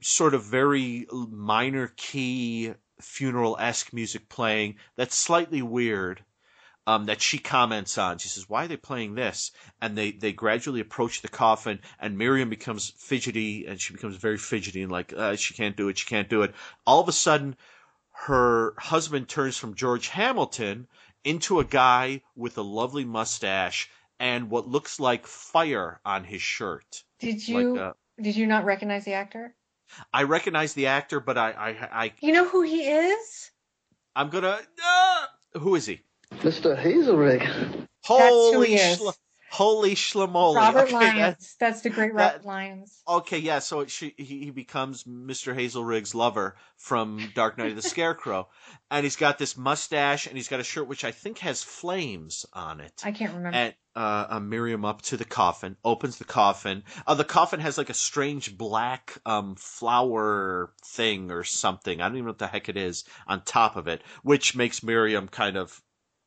S2: sort of very minor key funeral-esque music playing that's slightly weird um, that she comments on. She says, "Why are they playing this?" And they they gradually approach the coffin, and Miriam becomes fidgety, and she becomes very fidgety, and like uh, she can't do it, she can't do it. All of a sudden, her husband turns from George Hamilton into a guy with a lovely mustache and what looks like fire on his shirt.
S1: Did you
S2: Like, uh,
S1: did you not recognize the actor?
S2: I recognize the actor, but I I, I
S1: You know who he is?
S2: I'm gonna. Uh, who is he?
S10: Mr. Hazelrigg.
S1: who
S2: Holy
S1: he is.
S2: schla- holy schlamoli!
S1: Robert
S2: okay, that-
S1: Lyons. That's the great
S2: that-
S1: Robert Lyons.
S2: Okay, yeah. So she, he, he becomes Mr. Hazelrigg's lover from Dark Night of the Scarecrow, and he's got this mustache, and he's got a shirt which I think has flames on it.
S1: I can't remember.
S2: And uh, uh, Miriam up to the coffin, opens the coffin. Uh, the coffin has like a strange black um, flower thing or something. I don't even know what the heck it is on top of it, which makes Miriam kind of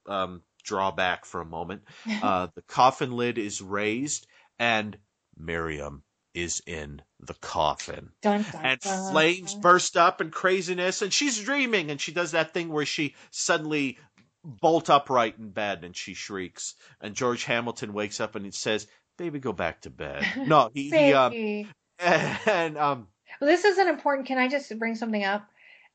S2: um, draw back for a moment. Uh, the coffin lid is raised, and Miriam is in the coffin.
S1: dun, dun,
S2: And
S1: dun.
S2: flames burst up and craziness, and she's dreaming, and she does that thing where she suddenly bolt upright in bed and she shrieks. And George Hamilton wakes up and he says, Baby, go back to bed. No, he, he um, and um,
S1: Well, this is an important. Can I just bring something up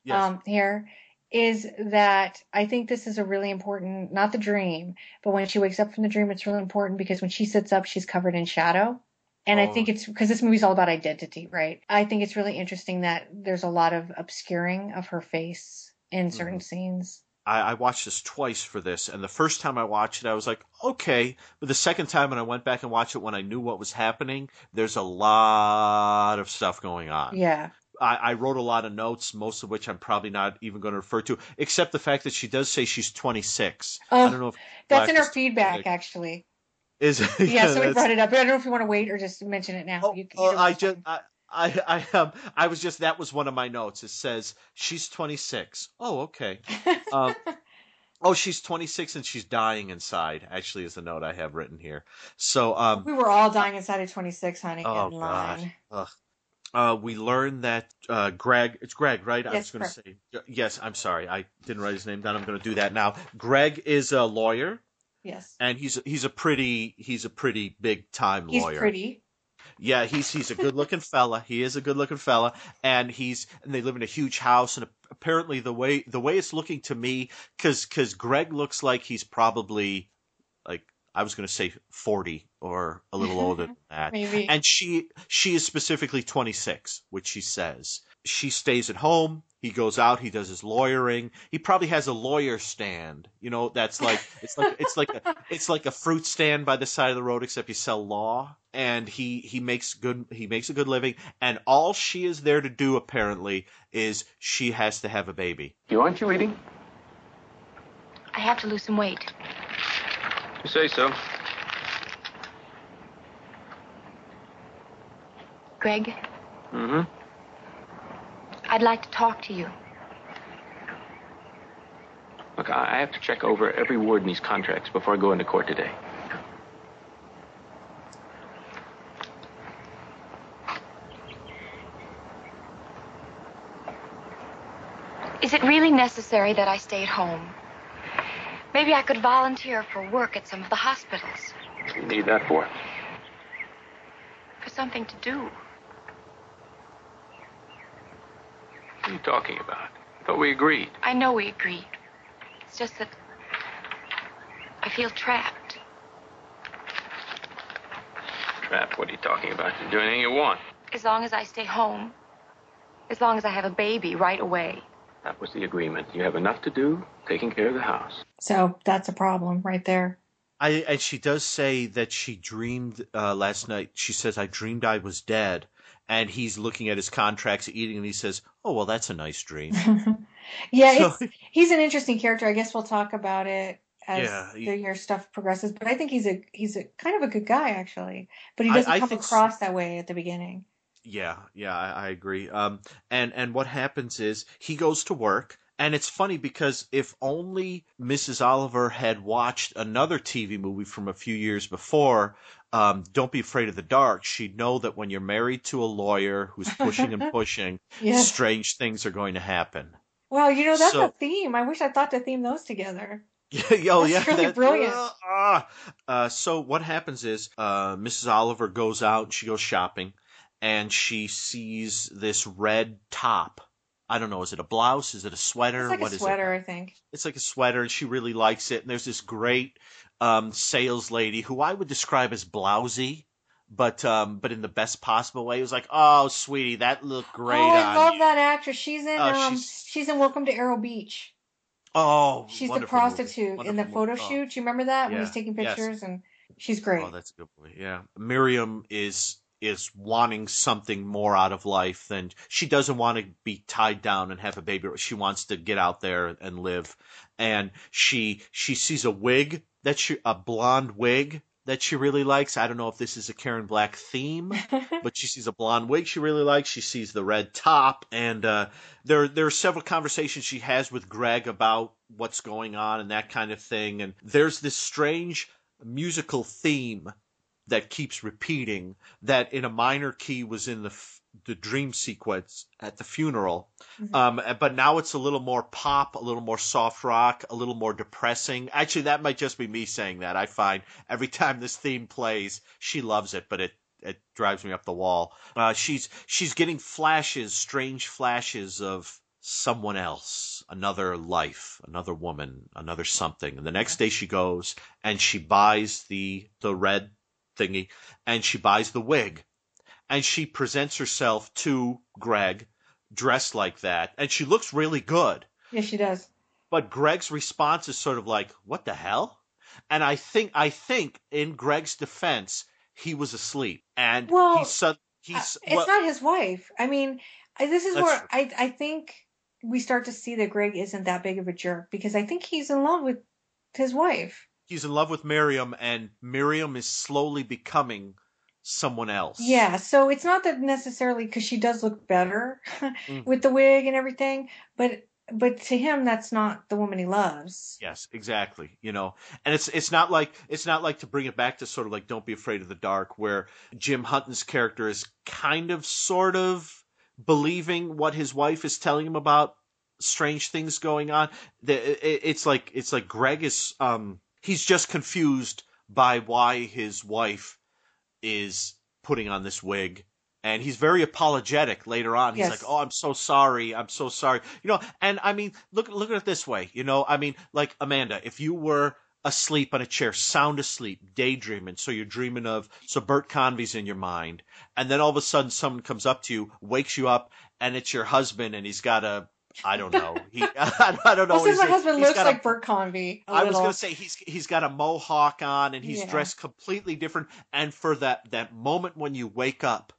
S2: yes,
S1: um, here? Is that I think this is a really important, not the dream, but when she wakes up from the dream, it's really important because when she sits up, she's covered in shadow. And I
S2: Oh.
S1: think it's because this movie's all about identity, right? I think it's really interesting that there's a lot of obscuring of her face in certain
S2: Mhm.
S1: scenes.
S2: I, I watched this twice for this, and the first time I watched it, I was like, okay. But the second time when I went back and watched it when I knew what was happening, there's a lot of stuff going on.
S1: Yeah.
S2: I, I wrote a lot of notes, most of which I'm probably not even going to refer to, except the fact that she does say she's 26. I
S1: Oh,
S2: don't know if
S1: That's in
S2: her
S1: feedback,
S2: 26.
S1: actually.
S2: Is
S1: Yeah, so we brought it up. But I don't know if you want to wait or just mention it now.
S2: Oh,
S1: You-
S2: oh, I just. I I I um I was just that was one of my notes. It says she's 26. Oh, okay. Um, oh, she's 26 and she's dying inside. Actually, is the note I have written here. So um
S1: we were all dying inside of 26, honey.
S2: oh
S1: in
S2: god. Ugh. Uh, we learned that uh, Greg, it's Greg, right? I was going to say, yes, I'm sorry. I didn't write his name down. I'm going to do that now. Greg is a lawyer,
S1: Yes.
S2: and he's he's a pretty he's a pretty big time lawyer.
S1: He's pretty.
S2: Yeah, he's he's a good looking fella. He is a good looking fella, and he's and they live in a huge house. And apparently, the way the way it's looking to me, because because Greg looks like he's probably like I was going to say forty or a little older mm-hmm. than that.
S1: Maybe.
S2: And she she is specifically twenty six, which she says she stays at home. He goes out. He does his lawyering. He probably has a lawyer stand. You know, that's like it's like it's like a, it's like a fruit stand by the side of the road, except you sell law. And he he makes good he makes a good living. And all she is there to do apparently is she has to have a baby.
S10: You aren't you eating?
S9: I have to lose some weight.
S10: You say so.
S9: Greg,
S10: Mm-hmm.
S9: I'd like to talk to you.
S10: Look, I have to check over every word in these contracts before I go into court today.
S9: Is it really necessary that I stay at home? Maybe I could volunteer for work at some of the hospitals.
S10: What do you need that for?
S9: For something to do.
S10: What are you talking about? I thought we agreed.
S9: I know we agreed. It's just that I feel trapped.
S10: Trapped, what are you talking about? You can do anything you want.
S9: As long as I stay home, as long as I have a baby right away.
S10: That was the agreement. You have enough to do taking care of the house.
S1: So that's a problem right there.
S2: I and she does say that she dreamed uh, last night. She says, "I dreamed I was dead," and he's looking at his contracts, eating, and he says, "Oh well, that's a nice dream."
S1: yeah,
S2: So-
S1: he's an interesting character. I guess we'll talk about it as
S2: Yeah, he-
S1: the year stuff progresses. But I think he's a he's a kind of a good guy actually. But he doesn't
S2: I
S1: come
S2: think s-
S1: across that way at the beginning.
S2: Yeah, yeah, I, I agree. Um, and and what happens is he goes to work, and it's funny because if only Mrs. Oliver had watched another TV movie from a few years before, um, "Don't Be Afraid of the Dark," she'd know that when you're married to a lawyer who's pushing and pushing,
S1: Yes.
S2: strange things are going to happen.
S1: Well, you know that's
S2: So-
S1: a theme. I wish I thought to theme those together.
S2: Yeah, oh,
S1: That's
S2: yeah,
S1: really brilliant.
S2: Uh. Uh, so what happens is uh, Mrs. Oliver goes out, she goes shopping, and she sees this red top. I don't know, is it a blouse? Is it a sweater?
S1: It's like
S2: What
S1: a sweater? I think.
S2: It's like a sweater, and she really likes it. And there's this great um, sales lady who I would describe as blousy, but um, but in the best possible way. It was like, oh, sweetie, that looked great
S1: oh, I love
S2: you.
S1: that actress. She's in
S2: Oh,
S1: um
S2: she's-
S1: she's in Welcome to Arrow Beach.
S2: Oh,
S1: She's the prostitute in the photo
S2: movie. Oh.
S1: shoot. Do you remember that when he's taking
S2: Yes.
S1: pictures and she's great.
S2: Oh, that's a good movie. Yeah, Miriam is is wanting something more out of life than she doesn't want to be tied down and have a baby. She wants to get out there and live. And she she sees a wig that she a blonde wig that she really likes. I don't know if this is a Karen Black theme, but she sees a blonde wig she really likes. She sees the red top, and uh, there there are several conversations she has with Greg about what's going on and that kind of thing. And there's this strange musical theme that keeps repeating that in a minor key was in the the dream sequence at the funeral. Um but now it's a little more pop a little more soft rock a little more depressing. Actually that might just be me saying that. I find every time this theme plays she loves it but it it drives me up the wall. Uh she's she's getting flashes strange flashes of someone else another life another woman another something. And the next day she goes and she buys the the red thingy and she buys the wig and she presents herself to Greg dressed like that and she looks really good.
S1: Yes, she does.
S2: but Greg's response is sort of like, "What the hell?" And I think I think in Greg's defense, he was asleep, and
S1: Well,
S2: he's su-
S1: Uh,
S2: he's
S1: it's
S2: well,
S1: not his wife. I mean, this is where. I I think we start to see that Greg isn't that big of a jerk because I think he's in love with his wife.
S2: he's in love with Miriam, and Miriam is slowly becoming someone else.
S1: Yeah, so it's not that necessarily because she does look better
S2: Mhm.
S1: with the wig and everything, but but to him that's not the woman he loves.
S2: Yes, exactly. You know, and it's it's not like it's not like to bring it back to sort of like Don't Be Afraid of the Dark, where Jim Hutton's character is kind of sort of believing what his wife is telling him about strange things going on. The- It's like it's like Greg is um he's just confused by why his wife is putting on this wig. And he's very apologetic later on. He's
S1: Yes.
S2: like, "Oh, I'm so sorry. I'm so sorry." You know, and I mean, look look at it this way. You know, I mean, like Amanda, if you were asleep on a chair, sound asleep, daydreaming, so you're dreaming of so Bert Convy's in your mind, and then all of a sudden someone comes up to you, wakes you up, and it's your husband, and he's got a I don't know. He I don't know.
S1: Well, since my husband looks
S2: got a-
S1: like Bert Convy, a
S2: I was gonna say he's he's got a mohawk on and he's
S1: Yeah.
S2: dressed completely different. And for that that moment when you wake up,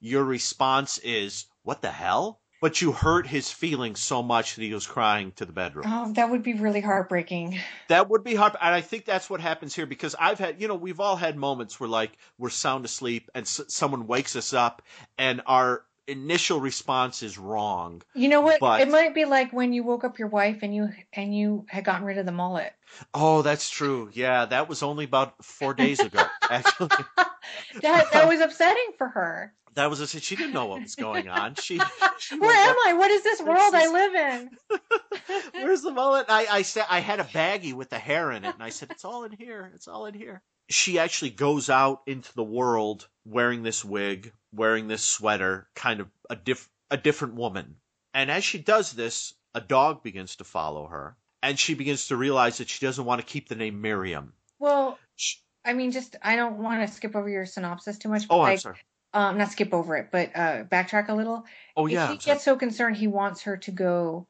S2: your response is "What the hell?" But you hurt his feelings so much that he was crying to the bedroom.
S1: Oh, that would be really heartbreaking.
S2: That would be hard, and I think that's what happens here because I've had, you know, we've all had moments where like we're sound asleep and s- someone wakes us up, and our initial response is wrong.
S1: You know what?
S2: But-
S1: It might be like when you woke up your wife and you and you had gotten rid of the mullet.
S2: Oh, that's true. Yeah, that was only about four days ago. Actually,
S1: That that was upsetting for her.
S2: that was a, she didn't know what was going on. She, she
S1: Where am
S2: up-
S1: I? What is this world I live in?
S2: Where's the mullet? I, I said I had a baggie with the hair in it, and I said it's all in here. It's all in here. She actually goes out into the world wearing this wig, wearing this sweater, kind of a diff a different woman. And as she does this, a dog begins to follow her, and she begins to realize that she doesn't want to keep the name Miriam.
S1: Well, I mean, just I don't want to skip over your synopsis too much. But
S2: Oh, I'm
S1: like,
S2: sorry.
S1: Um, not skip over it, but uh, backtrack a little.
S2: Oh yeah,
S1: he gets so concerned he wants her to go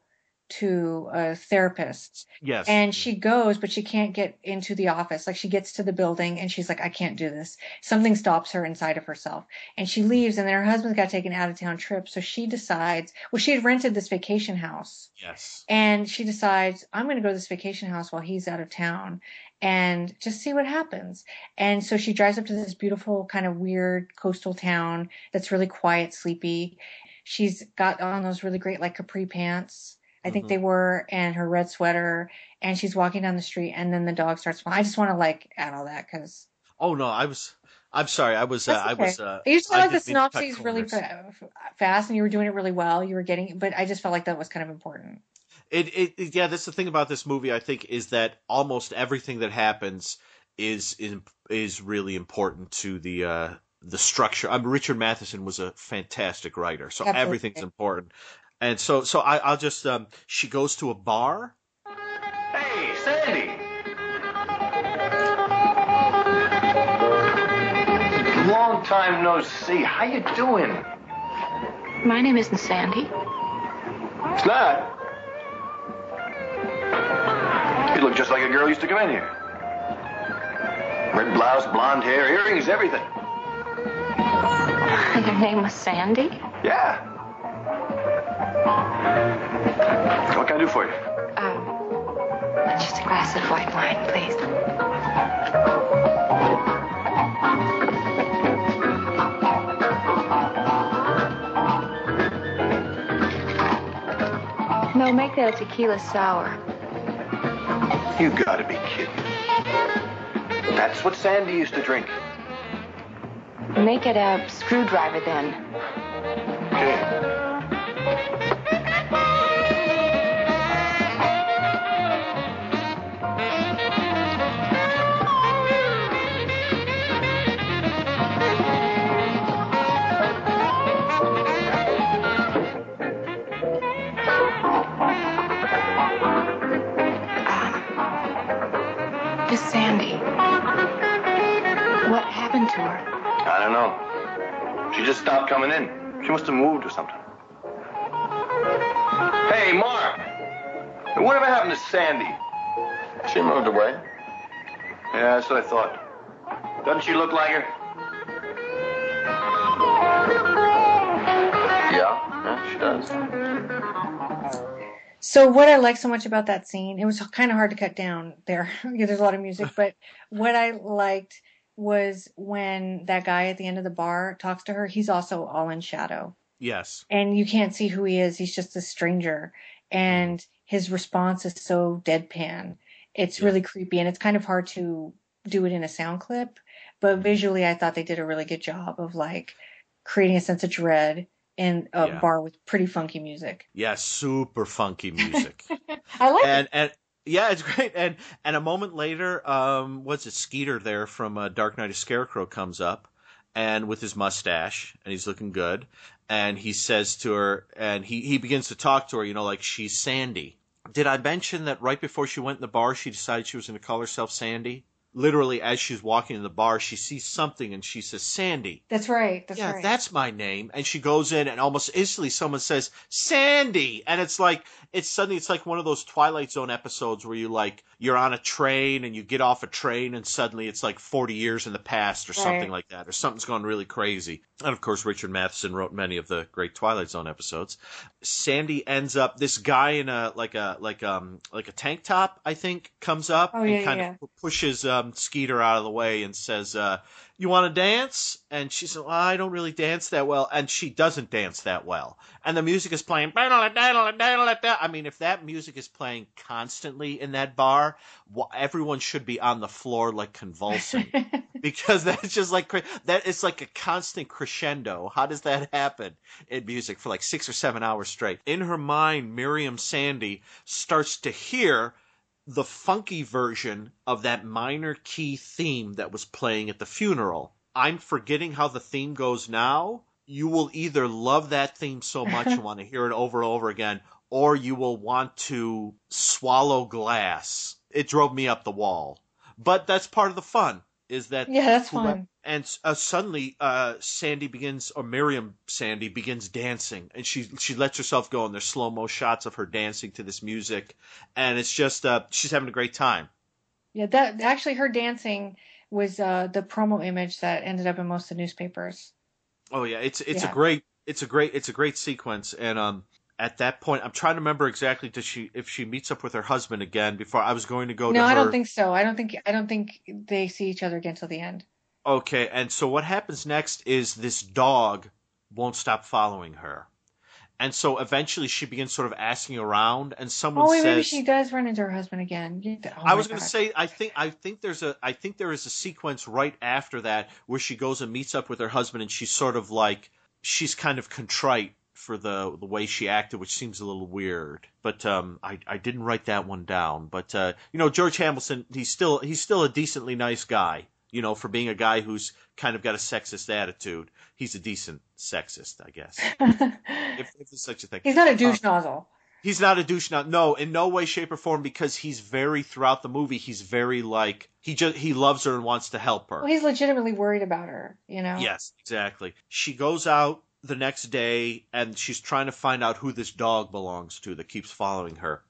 S1: to uh, a therapist.
S2: Yes.
S1: And she goes, but she can't get into the office. Like she gets to the building and she's like, I can't do this. Something stops her inside of herself. And she leaves and then her husband's got to take an out of town trip. So she decides, well, she had rented this vacation house
S2: Yes.
S1: and she decides, I'm going to go to this vacation house while he's out of town and just see what happens. And so she drives up to this beautiful kind of weird coastal town that's really quiet, sleepy. She's got on those really great like capri pants. I think
S2: Mhm.
S1: they were, and her red sweater, and she's walking down the street, and then the dog starts. I just want to like add all that because
S2: Oh no, I was. I'm sorry. I was. Uh,
S1: That's
S2: I was. Uh,
S1: to feel
S2: I
S1: like the
S2: didn't mean to cut
S1: synopses really fa- fast, and you were doing it really well. You were getting, but I just felt like that was kind of important.
S2: It, it, it- yeah, that's the thing about this movie. I think is that almost everything that happens is is, is really important to the uh, the structure. I mean, Richard Matheson was a fantastic writer, so
S1: Absolutely.
S2: everything's important. And so, so I, I'll just. Um, she goes to a bar.
S11: Hey, Sandy. Long time no see. How you doing?
S9: My name isn't Sandy.
S11: It's not. You look just like a girl used to come in here. Red blouse, blonde hair, earrings, everything.
S9: Your name was Sandy?
S11: Yeah. What can I do for you?
S9: Um, just a glass of white wine, please. No, make that a tequila sour.
S11: You gotta be kidding. That's what Sandy used to drink.
S9: Make it a screwdriver then. Miss
S11: She must have moved or something. Hey, Mark. And whatever happened to Sandy?
S5: She moved away.
S11: Yeah, that's what I thought. Doesn't she look like her?
S5: Yeah, yeah, she does.
S1: So what I like so much about that scene, it was kind of hard to cut down there because there's a lot of music, but what I liked was when that guy at the end of the bar talks to her, he's also all in shadow.
S2: Yes.
S1: And you can't see who he is. He's just a stranger. And his response is so deadpan. It's really creepy and it's kind of hard to do it in a sound clip, but mm-hmm. visually I thought they did a really good job of like creating a sense of dread in a
S2: Yeah.
S1: bar with pretty funky music.
S2: Yeah, super funky music.
S1: I like
S2: and
S1: it.
S2: and yeah, it's great. And and a moment later, um, what's it? Skeeter there from uh, Dark Night of Scarecrow comes up, and with his mustache, and he's looking good, and he says to her, and he he begins to talk to her, you know, like she's Sandy. Did I mention that right before she went in the bar, she decided she was going to call herself Sandy? Literally, as she's walking in the bar, she sees something and she says, Sandy.
S1: That's right. That's
S2: yeah,
S1: right.
S2: that's my name. And she goes in and almost instantly someone says, Sandy. And it's like, it's suddenly, it's like one of those Twilight Zone episodes where you like, you're on a train and you get off a train and suddenly it's like 40 years in the past or something like that, or something's gone really crazy. And of course, Richard Matheson wrote many of the great Twilight Zone episodes. Sandy ends up, this guy in a, like a, like, um, like a tank top, I think, comes up
S1: Oh,
S2: and
S1: yeah,
S2: kind
S1: yeah,
S2: of pushes, um, Skeeter out of the way and says, uh, you want to dance? And she said, well, I don't really dance that well. And she doesn't dance that well. And the music is playing. I mean, if that music is playing constantly in that bar, everyone should be on the floor like convulsing because that's just like that. It's like a constant crescendo. How does that happen in music for like six or seven hours straight? In her mind, Miriam Sandy starts to hear the funky version of that minor key theme that was playing at the funeral. I'm forgetting how the theme goes now. You will either love that theme so much and want to hear it over and over again, or you will want to swallow glass. It drove me up the wall. But that's part of the fun, is that.
S1: Yeah, that's fun.
S2: And uh, suddenly, uh, Sandy begins, or Miriam Sandy begins dancing, and she she lets herself go, and there's slow mo shots of her dancing to this music, and it's just uh, she's having a great time.
S1: Yeah, that actually her dancing was uh, the promo image that ended up in most of the newspapers.
S2: Oh yeah, it's it's
S1: Yeah.
S2: a great it's a great it's a great sequence, and um, at that point, I'm trying to remember exactly does she if she meets up with her husband again before I was going to go
S1: no,
S2: to her.
S1: No, I don't think so. I don't think I don't think they see each other again till the end.
S2: Okay, and so what happens next is this dog won't stop following her. And so eventually she begins sort of asking around and someone says
S1: Oh wait,
S2: says
S1: maybe she does run into her husband again. Oh
S2: I was going to say I think I think there's a I think there is a sequence right after that where she goes and meets up with her husband and she's sort of like she's kind of contrite for the the way she acted which seems a little weird but um I I didn't write that one down but uh you know George Hamilton he's still he's still a decently nice guy you know for being a guy who's kind of got a sexist attitude he's a decent sexist I guess if, if there's such a thing
S1: He's not a
S2: Uh,
S1: douche nozzle.
S2: He's not a douche now. No, in no way, shape, or form. Because he's very throughout the movie. He's very like he just he loves her and wants to help her.
S1: Well, he's legitimately worried about her. You know.
S2: Yes, exactly. She goes out the next day and she's trying to find out who this dog belongs to that keeps following her.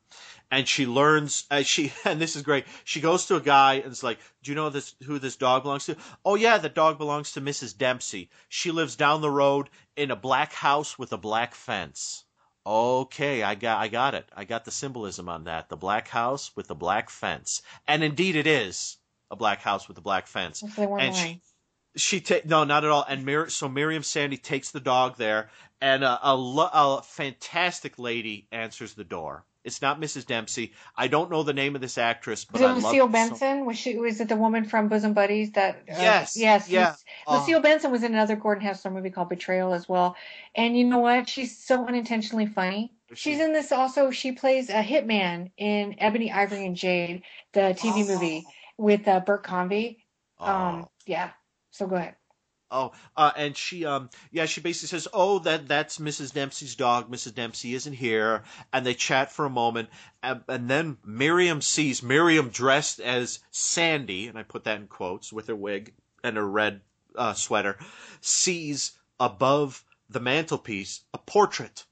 S2: And she learns as she and this is great. She goes to a guy and is like, "Do you know this who this dog belongs to?" "Oh yeah, the dog belongs to Mrs. Dempsey. She lives down the road in a black house with a black fence." Okay, I got I got it. I got the symbolism on that. The black house with the black fence. And indeed it is a black house with a black fence.
S1: If they weren't
S2: And she. She ta- no, not at all. And Mir- so Miriam Sandy takes the dog there, and a, a, lo- a fantastic lady answers the door. It's not Mrs. Dempsey. I don't know the name of this actress, but
S1: Was
S2: I
S1: Lucille
S2: so-
S1: Benson? Was she? Was it the woman from Bosom Buddies? That uh,
S2: Yes,
S1: yes,
S2: yeah. Uh,
S1: Lucille Benson was in another Gordon Hessler movie called Betrayal as well. And you know what? She's so unintentionally funny. She's in this also. She plays a hitman in Ebony, Ivory, and Jade, the TV movie with uh, Bert Convy. Um, yeah. So go ahead.
S2: Oh, uh, and she, um, yeah, she basically says, "Oh, that that's Mrs. Dempsey's dog. Mrs. Dempsey isn't here." And they chat for a moment, and, and then Miriam sees Miriam dressed as Sandy, and I put that in quotes with her wig and her red uh, sweater, sees above the mantelpiece a portrait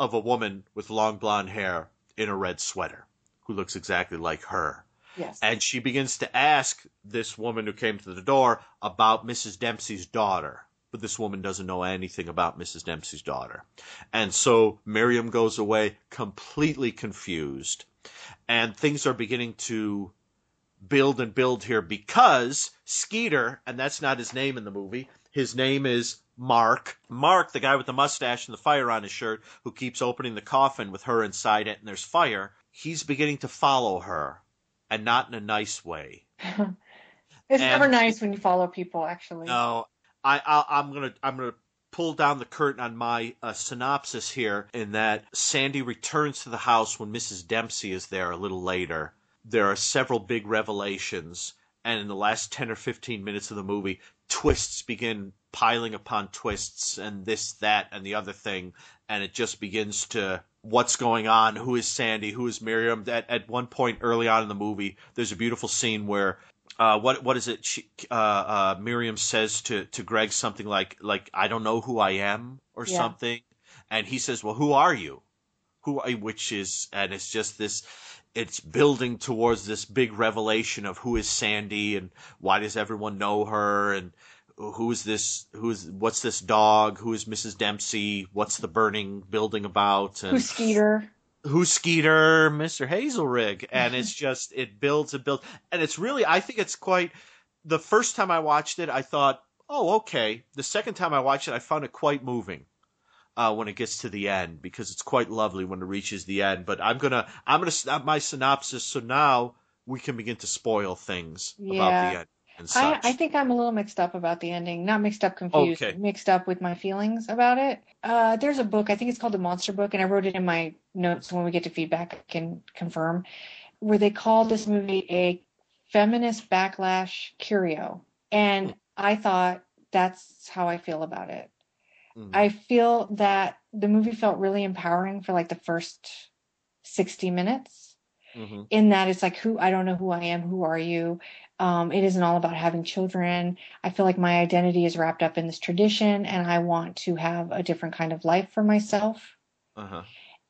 S2: of a woman with long blonde hair in a red sweater. who looks exactly like her.
S1: Yes.
S2: And she begins to ask this woman who came to the door about Mrs. Dempsey's daughter. But this woman doesn't know anything about Mrs. Dempsey's daughter. And so Miriam goes away completely confused. And things are beginning to build and build here because Skeeter, and that's not his name in the movie, his name is Mark. Mark, the guy with the mustache and the fire on his shirt, who keeps opening the coffin with her inside it and there's fire, he's beginning to follow her. And not in a nice way.
S1: It's
S2: And-
S1: never nice when you follow people, actually.
S2: No, I, I I'm gonna I'm gonna pull down the curtain on my uh, synopsis here in that Sandy returns to the house when Mrs. Dempsey is there a little later. There are several big revelations, and in the last ten or fifteen minutes of the movie, twists begin piling upon twists, and this, that, and the other thing, and it just begins to what's going on, who is Sandy, who is Miriam. At at one point early on in the movie, there's a beautiful scene where uh, what what is it? She, uh, uh, Miriam says to, to Greg something like like I don't know who I am or
S1: Yeah.
S2: something, and he says, "Well, who are you? Who are you?" Which is and it's just this. It's building towards this big revelation of who is Sandy and why does everyone know her and who is this? Who is what's this dog? Who is Mrs. Dempsey? What's the burning building about? And
S1: Who's Skeeter?
S2: who's Skeeter, Mr. Hazelrigg, and it's just it builds and builds, and it's really I think it's quite. The first time I watched it, I thought, oh okay. The second time I watched it, I found it quite moving. Uh, when it gets to the end, because it's quite lovely when it reaches the end. But I'm gonna I'm gonna stop my synopsis so now we can begin to spoil things about the end
S1: I. I think I'm a little mixed up about the ending. Not mixed up, confused.
S2: Okay.
S1: Mixed up with my feelings about it. Uh, there's a book, I think it's called The Monster Book, and I wrote it in my notes. When we get to feedback, I can confirm. Where they called this movie a feminist backlash curio. And I thought that's how I feel about it.
S2: Mhm.
S1: I feel that the movie felt really empowering for like the first 60 minutes
S2: Mhm.
S1: in that it's like who I don't know who I am, who are you? Um, it isn't all about having children. I feel like my identity is wrapped up in this tradition and I want to have a different kind of life for myself.
S2: Uh-huh.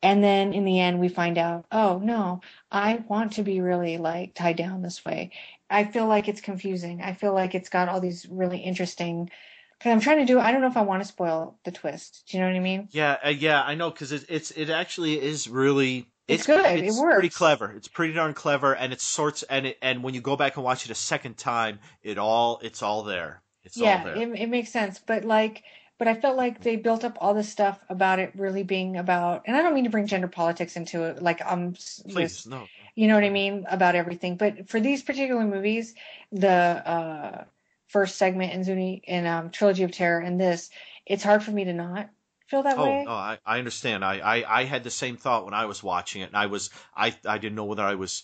S1: And then in the end we find out, oh no, I want to be really like tied down this way. I feel like it's confusing. I feel like it's got all these really interesting because I'm trying to do I don't know if I want to spoil the twist. Do you know what I mean?
S2: Yeah, uh, yeah, I know because it, it's it actually is really
S1: It's good. It
S2: It's pretty clever. It's pretty darn clever, and it sorts and it and when you go back and watch it a second time, it all it's all there. It's all
S1: yeah
S2: there.
S1: it, it makes sense but like but i felt like they built up all this stuff about it really being about and i don't mean to bring gender politics into it like um
S2: Please
S1: this-
S2: no.
S1: you know what i mean about everything but for these particular movies the uh first segment in zuni in um trilogy of terror and this it's hard for me to not feel that
S2: Oh
S1: way
S2: no, I, I understand. I, I I had the same thought when I was watching it, and I was I I didn't know whether I was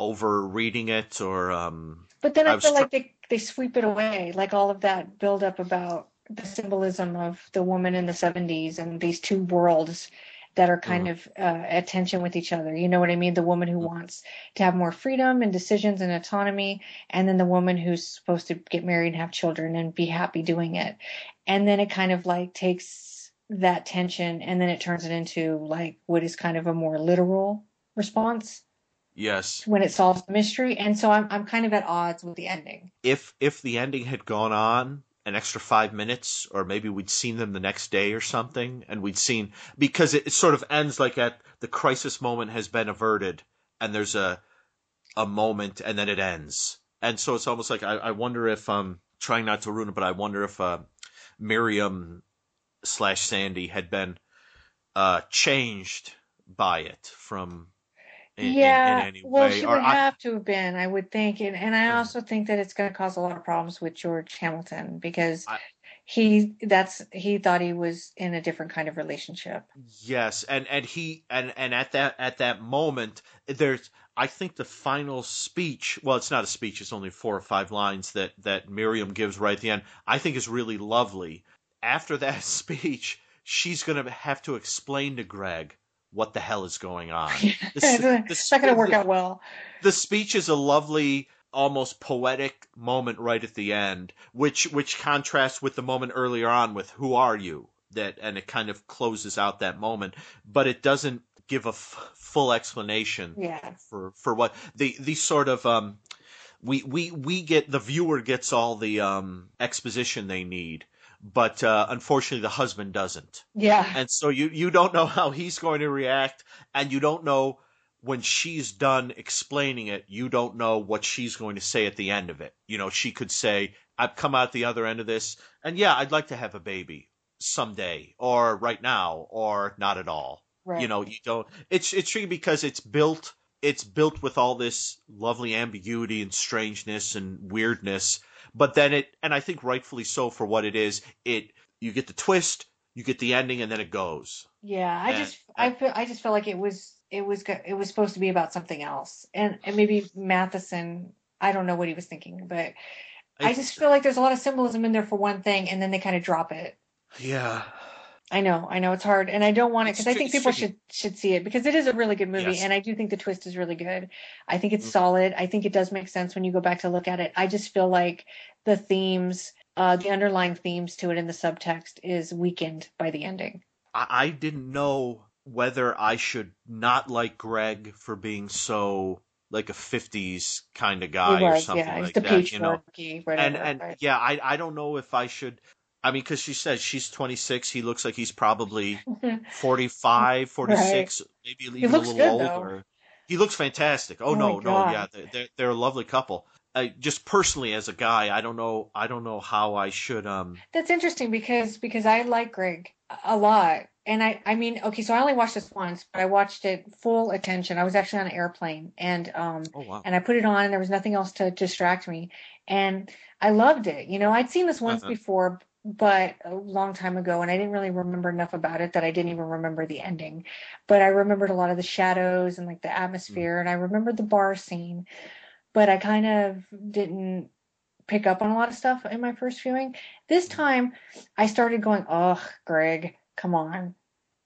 S2: over reading it or um.
S1: But then
S2: I
S1: I, feel
S2: tr-
S1: like they they sweep it away, like all of that build up about the symbolism of the woman in the 70s and these two worlds that are kind of uh, at tension with each other. You know what I mean? The woman who wants to have more freedom and decisions and autonomy, and then the woman who's supposed to get married and have children and be happy doing it. And then it kind of like takes that tension and then it turns it into like what is kind of a more literal response
S2: Yes.
S1: when it solves the mystery. And so I'm I'm kind of at odds with the ending.
S2: If if the ending had gone on an extra five minutes, or maybe we'd seen them the next day or something, and we'd seen because it, it sort of ends like at the crisis moment has been averted, and there's a a moment, and then it ends, and so it's almost like I, I wonder if um trying not to ruin it, but I wonder if uh, Miriam slash Sandy had been uh changed by it from in, in-
S1: yeah,
S2: in, any
S1: well,
S2: way,
S1: she
S2: or
S1: would
S2: I-
S1: have to have been, I would think, and and I also think that it's going to cause a lot of problems with George Hamilton because he that's he thought he was in a different kind of relationship.
S2: Yes, and and he and and at that at that moment there's I think the final speech, well it's not a speech, it's only four or five lines that that Miriam gives right at the end. I think is really lovely. After that speech, she's going to have to explain to Greg what the hell is going on. The-
S1: it's not going to work out well.
S2: the speech is a lovely almost poetic moment right at the end which which contrasts with the moment earlier on with who are you that and it kind of closes out that moment but it doesn't give a f- full explanation
S1: Yeah.
S2: for for what the the sort of um we we we get the viewer gets all the um exposition they need but uh unfortunately the husband doesn't
S1: Yeah.
S2: and so you you don't know how he's going to react and you don't know when she's done explaining it you don't know what she's going to say at the end of it you know she could say i've come out the other end of this and yeah i'd like to have a baby someday or right now or not at all
S1: Right.
S2: you know you don't it's it's tricky because it's built it's built with all this lovely ambiguity and strangeness and weirdness but then it and i think rightfully so for what it is it you get the twist you get the ending and then it goes.
S1: Yeah, I
S2: And-
S1: just I feel I just feel like it was it was it was supposed to be about something else, and and maybe Matheson I don't know what he was thinking, but I just feel like there's a lot of symbolism in there for one thing, and then they kind of drop it.
S2: yeah
S1: I know, I know it's hard, and I don't want it because I think people should should see it because it is a really good movie,
S2: Yes.
S1: and I do think the twist is really good. I think it's
S2: Mhm.
S1: solid. I think it does make sense when you go back to look at it. I just feel like the themes, uh, the underlying themes to it in the subtext is weakened by the ending.
S2: I, I didn't know whether I should not like Greg for being so like a '50s kind of guy
S1: He
S2: or something
S1: yeah,
S2: like that. You know,
S1: whatever.
S2: and and
S1: right.
S2: yeah, I I don't know if I should. I mean, because she says she's 26. He looks like he's probably 45, 46, maybe even
S1: looks
S2: a
S1: good,
S2: little
S1: though.
S2: older. He looks fantastic. Oh,
S1: Oh,
S2: no, no, yeah, they're, they're a lovely couple. Uh, just personally as a guy, I don't know, I don't know how I should. Um,
S1: That's interesting because because I like Greg a lot. And I I mean, okay, so I only watched this once, but I watched it full attention. I was actually on an airplane and um
S2: oh wow,
S1: and I put it on and there was nothing else to distract me. And I loved it. You know, I'd seen this once
S2: Uh-huh.
S1: before, but a long time ago, and I didn't really remember enough about it that I didn't even remember the ending. But I remembered a lot of the shadows and like the mm. atmosphere, and I remembered the bar scene. But I kind of didn't pick up on a lot of stuff in my first viewing. This mm. time, I started going, "Oh, Greg, come on."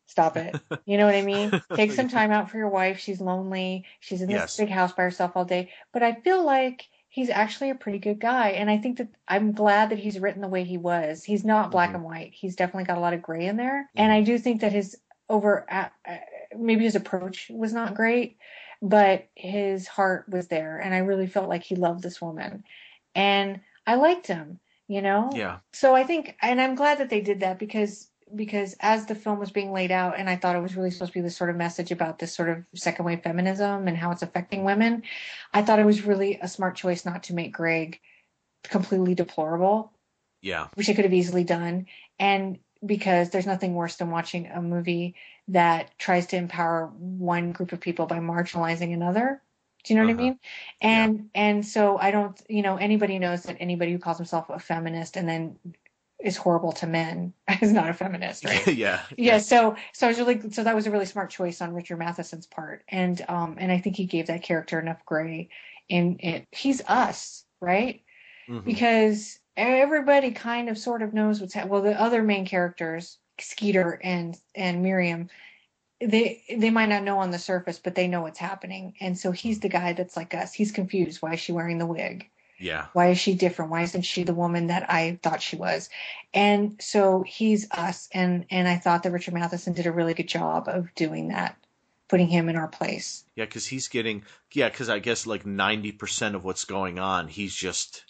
S1: Stop it. You know what I mean? Take some time out for your wife. She's lonely. She's in this
S2: Yes.
S1: big house by herself all day. But I feel like he's actually a pretty good guy. And I think that I'm glad that he's written the way he was. He's not black
S2: Mhm.
S1: and white. He's definitely got a lot of gray in there. And I do think that his over, uh, uh, maybe his approach was not great, but his heart was there. And I really felt like he loved this woman. And I liked him, you know?
S2: yeah,
S1: So I think, and I'm glad that they did that because because as the film was being laid out, and I thought it was really supposed to be this sort of message about this sort of second wave feminism and how it's affecting women, I thought it was really a smart choice not to make Greg completely deplorable,
S2: yeah,
S1: which it could have easily done, and because there's nothing worse than watching a movie that tries to empower one group of people by marginalizing another. Do you know what I
S2: Uh-huh.
S1: mean? And and so I don't, you know, anybody knows that anybody who calls himself a feminist and then is horrible to men is not a feminist, right?
S2: yeah,
S1: yeah. So so I was really so that was a really smart choice on Richard Matheson's part, and um and I think he gave that character enough gray. In it, he's us, right?
S2: Mhm.
S1: Because everybody kind of sort of knows what's happening. Well, the other main characters, Skeeter and and Miriam, they they might not know on the surface, but they know what's happening. And so he's the guy that's like us. He's confused. Why is she wearing the wig?
S2: Yeah,
S1: Why is she different? Why isn't she the woman that I thought she was? And so he's us. And and I thought that Richard Matheson did a really good job of doing that, putting him in our place.
S2: yeah, because he's getting yeah, because I guess like ninety percent of what's going on, he's just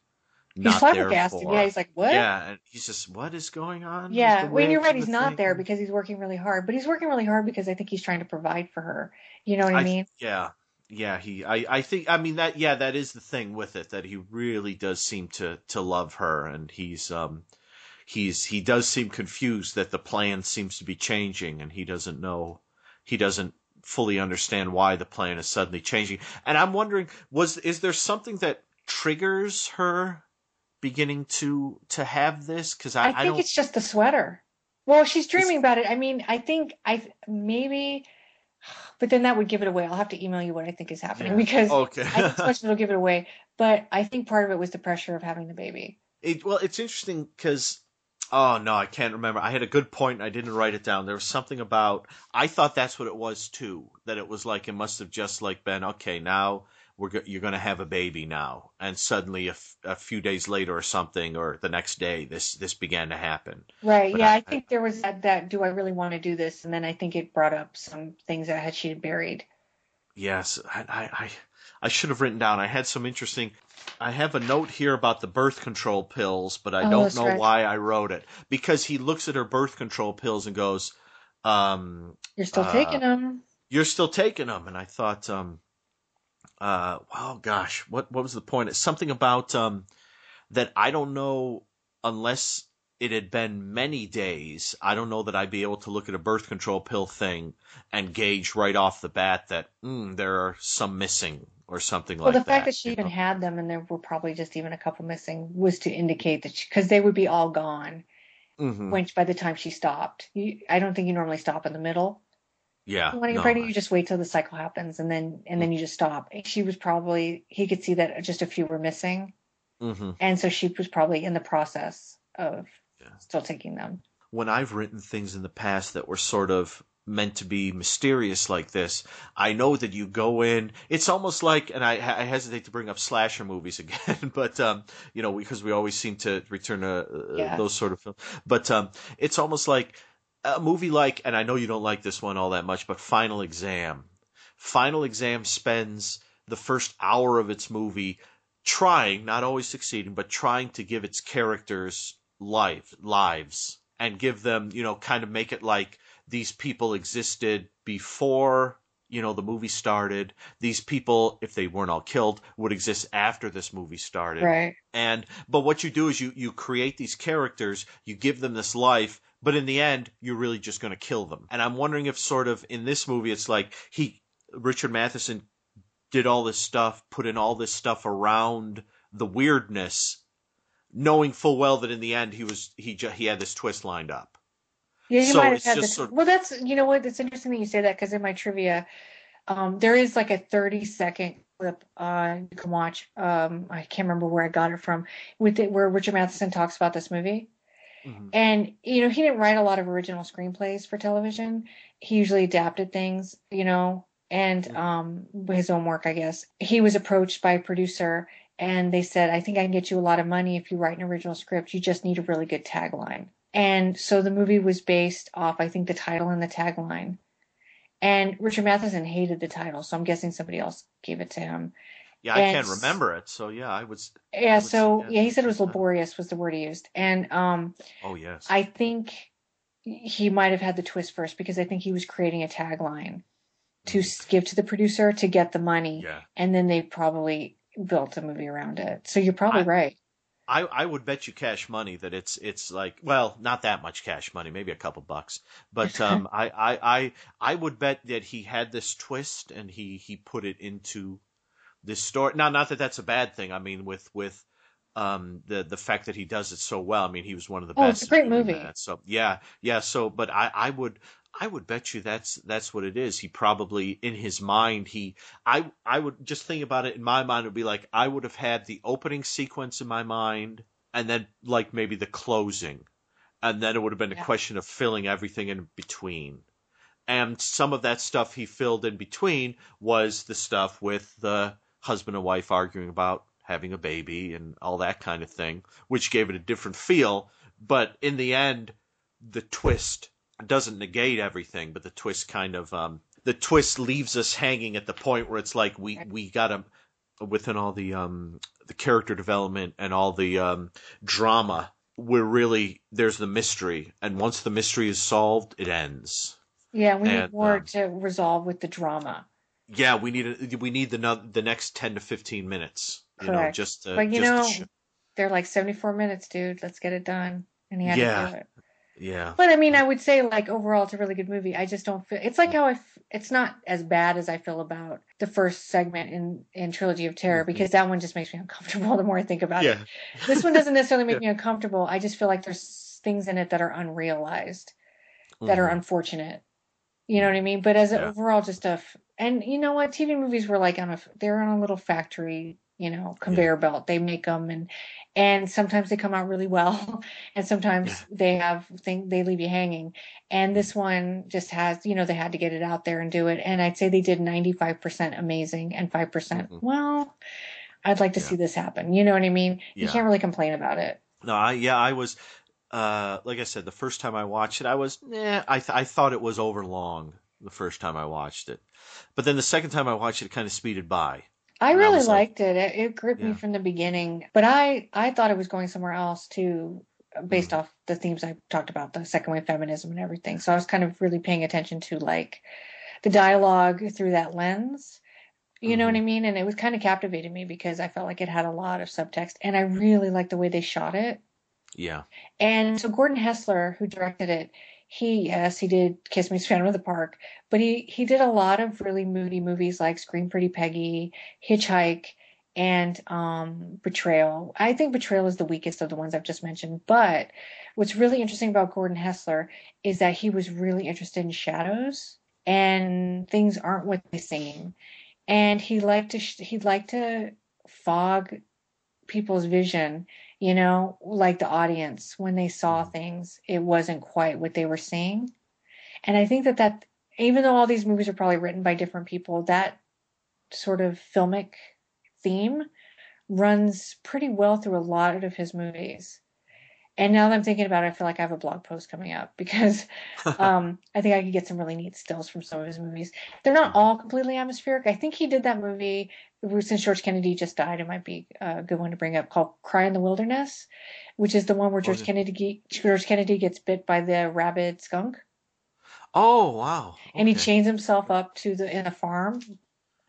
S1: He's
S2: not there
S1: flabbergasted.
S2: for.
S1: Yeah, he's like, what?
S2: Yeah, and he's just what is going on?
S1: Yeah, when you're right, he's not
S2: thing?
S1: there because he's working really hard. But he's working really hard because I think he's trying to provide for her. You know what I,
S2: I-
S1: mean?
S2: Yeah, yeah. He, I, I think. I mean that. Yeah, that is the thing with it that he really does seem to to love her, and he's um, he's he does seem confused that the plan seems to be changing, and he doesn't know, he doesn't fully understand why the plan is suddenly changing. And I'm wondering, was is there something that triggers her beginning to to have this? Because I,
S1: I
S2: I,
S1: think
S2: don't.
S1: it's just the sweater. Well, she's dreaming about it. I mean, I think I maybe, but then that would give it away. I'll have to email you what I think is happening
S2: Yeah.
S1: because
S2: Okay.
S1: I think so much it'll give it away. But I think part of it was the pressure of having the baby.
S2: It, well, it's interesting because oh no, I can't remember. I had a good point. I didn't write it down. There was something about. I thought that's what it was too. That it was like it must have just like been okay. Now we're go- you're going to have a baby now, and suddenly a, f- a few days later or something, or the next day, this this began to happen.
S1: Right.
S2: But
S1: yeah,
S2: I-
S1: I, think there was that, that. Do I really want to do this? And then I think it brought up some things that had she had buried.
S2: Yes, I, I, I, should have written down. I had some interesting. I have a note here about the birth control pills, but I
S1: Oh,
S2: don't know
S1: right.
S2: why I wrote it. Because he looks at her birth control pills and goes, um,
S1: You're still
S2: Uh,
S1: taking them.
S2: "You're still taking them." And I thought, um, uh, well, gosh, what what was the point? It's something about um, that I don't know unless it had been many days. I don't know that I'd be able to look at a birth control pill thing and gauge right off the bat that mm, there are some missing or something
S1: Well,
S2: like that.
S1: Well, the fact that she even
S2: know?
S1: had them and there were probably just even a couple missing was to indicate that because they would be all gone
S2: Mhm.
S1: when by the time she stopped. You, I don't think you normally stop in the middle.
S2: Yeah,
S1: when you're
S2: no,
S1: pregnant, you just wait till the cycle happens and then and then you just stop. She was probably he could see that just a few were missing,
S2: hmm
S1: and so she was probably in the process of still taking them.
S2: when I've written things in the past that were sort of meant to be mysterious like this, I know that you go in. It's almost like, and I, I hesitate to bring up slasher movies again, but um, you know, because we always seem to return to uh,
S1: Yeah.
S2: those sort of films. But um, it's almost like a movie like, and I know you don't like this one all that much, but Final Exam. Final Exam spends the first hour of its movie trying, not always succeeding, but trying to give its characters life lives and give them, you know, kind of make it like these people existed before, you know, the movie started. These people, if they weren't all killed, would exist after this movie started.
S1: Right.
S2: And but what you do is you you create these characters, you give them this life, but in the end, you're really just going to kill them. And I'm wondering if sort of in this movie, it's like he Richard Matheson did all this stuff, put in all this stuff around the weirdness, knowing full well that in the end he was he ju- he had this twist lined up.
S1: Yeah, you
S2: So
S1: might have had this.
S2: sort of-
S1: Well, that's you know what? It's interesting that you say that because in my trivia, um, there is like a 30 second clip uh, you can watch. Um, I can't remember where I got it from, with it where Richard Matheson talks about this movie. And you know, he didn't write a lot of original screenplays for television. He usually adapted things, you know, and um his own work, I guess. He was approached by a producer and they said, I think I can get you a lot of money if you write an original script. You just need a really good tagline. And so the movie was based off, I think, the title and the tagline. And Richard Matheson hated the title, so I'm guessing somebody else gave it to him.
S2: Yeah, I
S1: And
S2: can't remember it, so yeah, I was.
S1: Yeah, so yeah, he said it was laborious was the word he used. And um
S2: Oh yes.
S1: I think he might have had the twist first because I think he was creating a tagline to s- give to the producer to get the money.
S2: Yeah.
S1: And then they probably built a movie around it. So you're probably right.
S2: I, I would bet you cash money that it's it's like well not that much cash money maybe a couple bucks but um I, I I I would bet that he had this twist and he he put it into this story now not that that's a bad thing I mean with with um the the fact that he does it so well I mean he was one of the
S1: Oh,
S2: best
S1: it's a great movie.
S2: that. so yeah yeah so but I I would I would bet you that's that's what it is. He probably in his mind he I I would just think about it in my mind it would be like I would have had the opening sequence in my mind and then like maybe the closing. And then it would have been a question of filling everything in between. And some of that stuff he filled in between was the stuff with the husband and wife arguing about having a baby and all that kind of thing, which gave it a different feel. But in the end, the twist doesn't negate everything, but the twist kind of um, the twist leaves us hanging at the point where it's like we we gotta within all the um the character development and all the um drama we're really there's the mystery and once the mystery is solved it ends
S1: Yeah, we need more
S2: um,
S1: to resolve with the drama.
S2: Yeah we need a, we need the the next 10 to 15 minutes you know
S1: Correct.
S2: just to,
S1: but you
S2: just
S1: know, they're like 74 minutes, dude. Let's get it done. And he had
S2: Yeah.
S1: to do it.
S2: yeah
S1: But I mean, I would say like overall, it's a really good movie. I just don't feel it's like how I. F- it's not as bad as I feel about the first segment in in Trilogy of Terror because that one just makes me uncomfortable the more I think about
S2: Mm-hmm. Yeah.
S1: it. This one doesn't necessarily make
S2: Yeah.
S1: me uncomfortable. I just feel like there's things in it that are unrealized, that are
S2: Mhm.
S1: unfortunate. You know what I mean? But as
S2: Yeah.
S1: overall, just a and you know what? TV movies were like on a they're on a little factory you know, conveyor belt. They make them and and sometimes they come out really well and sometimes
S2: Yeah.
S1: they have thing they leave you hanging. And this one just has, you know, they had to get it out there and do it. And I'd say they did 95% amazing and 5%, percent
S2: Mhm.
S1: well, I'd like to
S2: Yeah.
S1: see this happen. You know what I mean? You can't really complain about it.
S2: No, I yeah, I was uh like I said, the first time I watched it, I was eh, I th- I thought it was over long the first time I watched it. But then the second time I watched it, it kind of speeded by.
S1: I
S2: And I
S1: really
S2: like-
S1: liked it. It, it gripped me from the beginning, but I I thought it was going somewhere else too, based
S2: Mm.
S1: off the themes I talked about, the second wave feminism and everything. So I was kind of really paying attention to like the dialogue through that lens. You know what I mean? And it was kind of captivating me because I felt like it had a lot of subtext, and I really liked the way they shot it.
S2: Yeah.
S1: And so Gordon Hessler, who directed it, he yes, he did Kiss Me Phantom of the Park, but he he did a lot of really moody movies like Scream Pretty Peggy, Hitchhike, and um, Betrayal. I think Betrayal is the weakest of the ones I've just mentioned. But what's really interesting about Gordon Hessler is that he was really interested in shadows and things aren't what they seem, and he liked to sh- he'd like to fog people's vision you know, like the audience when they saw things, it wasn't quite what they were seeing. And I think that that even though all these movies are probably written by different people, that sort of filmic theme runs pretty well through a lot of his movies. And now that I'm thinking about it, I feel like I have a blog post coming up because um, I think I could get some really neat stills from some of his movies. They're not all completely atmospheric. I think he did that movie since George Kennedy just died. It might be a good one to bring up called "Cry in the Wilderness," which is the one where George. Kennedy George Kennedy gets bit by the rabid skunk,
S2: Oh wow.
S1: and he chains himself up to the in a farm,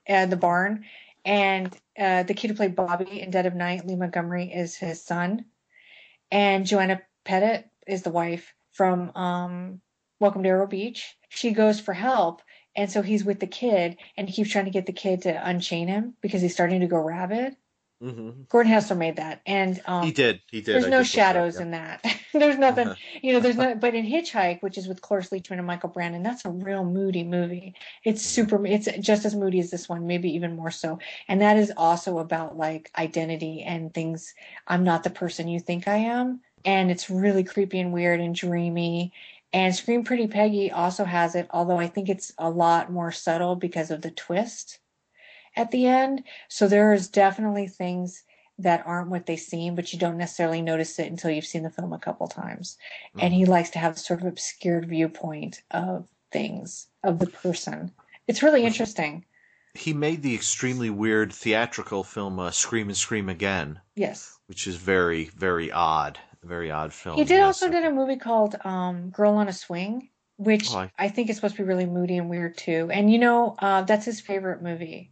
S1: uh, the barn, and uh, the kid who played Bobby in Dead of Night, Lee Montgomery, is his son, and Joanna Pettet is the wife from um, Welcome to Arrow Beach. She goes for help, and so he's with the kid, and he keeps trying to get the kid to unchain him because he's starting to go rabid.
S2: Mhm.
S1: Gordon Hessler made that, and um,
S2: He did. He did.
S1: there's
S2: I
S1: no
S2: look that,
S1: shadows
S2: yeah.
S1: in that. there's nothing, you know. There's no. But in Hitchhike, which is with Cloris Leachman and Michael Brandon, that's a real moody movie. It's
S2: Mm-hmm.
S1: super. It's just as moody as this one, maybe even more so. And that is also about like identity and things. I'm not the person you think I am, and it's really creepy and weird and dreamy. And Scream Pretty Peggy also has it, although I think it's a lot more subtle because of the twist at the end. So there is definitely things that aren't what they seem, but you don't necessarily notice it until you've seen the film a couple times. And he likes to have sort of obscured viewpoint of things, of the person. It's really interesting.
S2: He made the extremely weird theatrical film uh, Scream and Scream Again,
S1: Yes.
S2: which is very, very odd. A very odd film.
S1: He did
S2: yes.
S1: also did a movie called um, Girl on a Swing, which
S2: Oh, I-
S1: I think is supposed to be really moody and weird too. And you know, uh, that's his favorite movie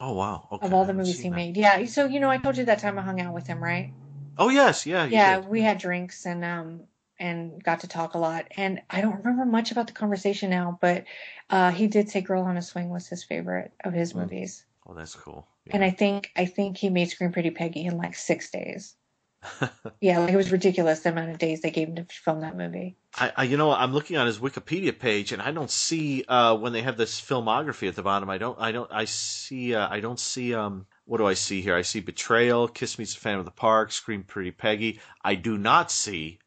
S2: Oh wow. Okay.
S1: of all the movies he
S2: that.
S1: made. Yeah. So you know, I told you that time I hung out with him, right?
S2: Oh yes, yeah.
S1: yeah,
S2: did.
S1: we had drinks and um and got to talk a lot. And I don't remember much about the conversation now, but uh, he did say "Girl on a Swing" was his favorite of his
S2: Mm.
S1: movies.
S2: Oh, that's cool.
S1: And I think I think he made Scream Pretty Peggy in like six days. yeah, like it was ridiculous the amount of days they gave him to film that movie.
S2: I, I, you know, I'm looking on his Wikipedia page, and I don't see uh, when they have this filmography at the bottom. I don't, I don't, I see, uh, I don't see. Um, what do I see here? I see Betrayal, Kiss Me, a Fan of the Park, Scream Pretty Peggy. I do not see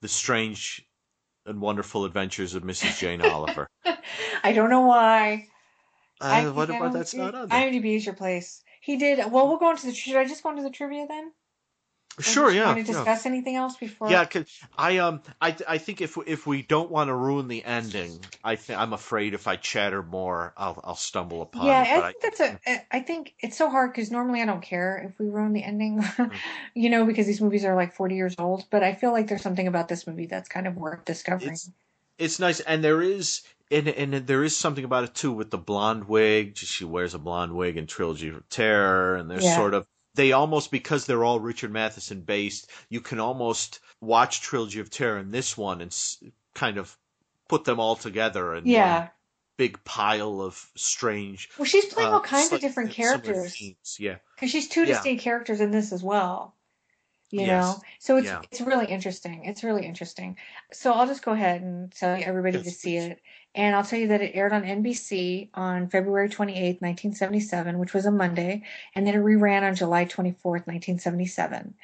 S2: the strange and wonderful adventures of Mrs. Jane Oliver.
S1: I don't know why. I
S2: Uh, what
S1: I
S2: about
S1: don't-
S2: that's not on there?
S1: IMDb is your place. He did. Well, we'll go into the. Should I just go into the trivia then?
S2: Sure, yeah.
S1: Want to
S2: yeah.
S1: discuss anything else before?
S2: Yeah, cause I um I I think if if we don't want to ruin the ending, I think I'm afraid if I chatter more, I'll I'll stumble upon
S1: Yeah,
S2: it.
S1: I think that's a. I think it's so hard because normally I don't care if we ruin the ending, you know, because these movies are like 40 years old. But I feel like there's something about this movie that's kind of worth discovering.
S2: It's- it's nice, and there is and and there is something about it too with the blonde wig. She wears a blonde wig in Trilogy of Terror, and there's
S1: Yeah.
S2: sort of they almost because they're all Richard Matheson based, you can almost watch Trilogy of Terror and this one and s- kind of put them all together and
S1: Yeah.
S2: big pile of strange.
S1: Well, she's playing
S2: uh,
S1: all kinds of different characters.
S2: Yeah.
S1: because she's two
S2: Yeah.
S1: distinct characters in this as well. You
S2: Yes.
S1: know, so it's
S2: Yeah.
S1: it's really interesting. It's really interesting. So I'll just go ahead and tell everybody to
S2: Yes,
S1: see it, and I'll tell you that it aired on NBC on February twenty eighth, nineteen seventy seven, which was a Monday, and then it reran on July twenty fourth, nineteen seventy seven.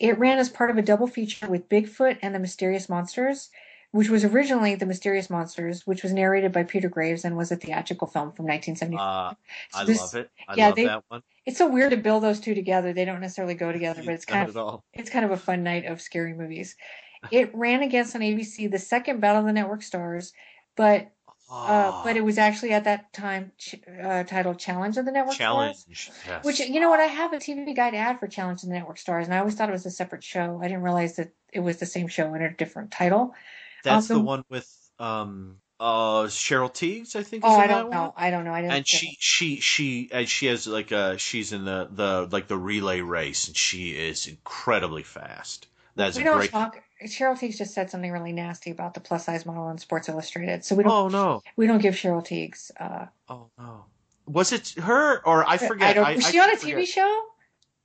S1: It ran as part of a double feature with Bigfoot and the Mysterious Monsters, which was originally The Mysterious Monsters, which was narrated by Peter Graves and was a theatrical film from 1975.
S2: Uh,
S1: So
S2: I
S1: this-
S2: love it. I
S1: yeah,
S2: love
S1: they-
S2: that one.
S1: It's so weird to build those two together. They don't necessarily go together, but it's kind of it's kind of a fun night of scary movies. It ran against on ABC the second Battle of the Network Stars, but uh, but it was actually at that time ch- uh, titled Challenge of the Network Stars.
S2: Challenge. Yes.
S1: Which you know what? I have a TV Guide ad for Challenge of the Network Stars, and I always thought it was a separate show. I didn't realize that it was the same show under a different title.
S2: That's
S1: um,
S2: the one with um uh Cheryl Tiegs, I think. Is
S1: Oh, I don't
S2: one.
S1: know. I don't know. I didn't.
S2: And she she she and she has like a she's in the the like the relay race and she is incredibly fast. That's
S1: we don't
S2: great.
S1: talk. Cheryl Tiegs just said something really nasty about the plus size model in Sports Illustrated, so we don't.
S2: Oh no!
S1: We don't give Cheryl Tiegs. Uh,
S2: Oh no! Was it her or I forget?
S1: I don't, was she on a
S2: forget.
S1: TV show?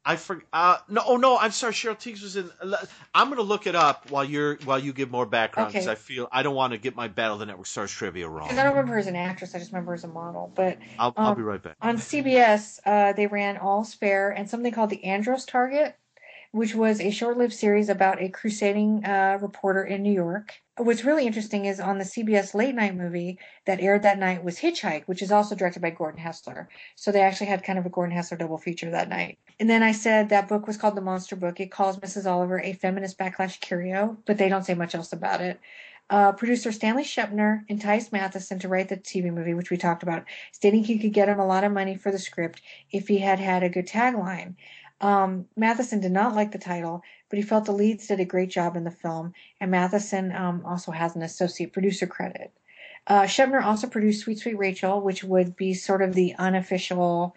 S2: I forget. Uh, no, oh no, I'm sorry. Cheryl Tiegs was in. I'm gonna look it up while you're while you give more background because
S1: Okay.
S2: I feel I don't want to get my Battle of the Network Stars trivia wrong.
S1: Because I don't remember her as an actress. I just remember her as a model. But
S2: I'll, I'll
S1: um,
S2: be right back.
S1: on CBS, uh, they ran All's Fair and something called the Andros Target, which was a short-lived series about a crusading uh, reporter in New York. What's really interesting is on the CBS late night movie that aired that night was Hitchhike, which is also directed by Gordon Hessler. So they actually had kind of a Gordon Hessler double feature that night. And then I said that book was called The Monster Book. It calls Mrs. Oliver a feminist backlash curio, but they don't say much else about it. Uh, producer Stanley Shpetner enticed Matheson to write the TV movie, which we talked about, stating he could get him a lot of money for the script if he had had a good tagline. Um, Matheson did not like the title, but he felt the leads did a great job in the film, and Matheson um, also has an associate producer credit. Uh, Shpetner also produced Sweet Sweet Rachel, which would be sort of the unofficial.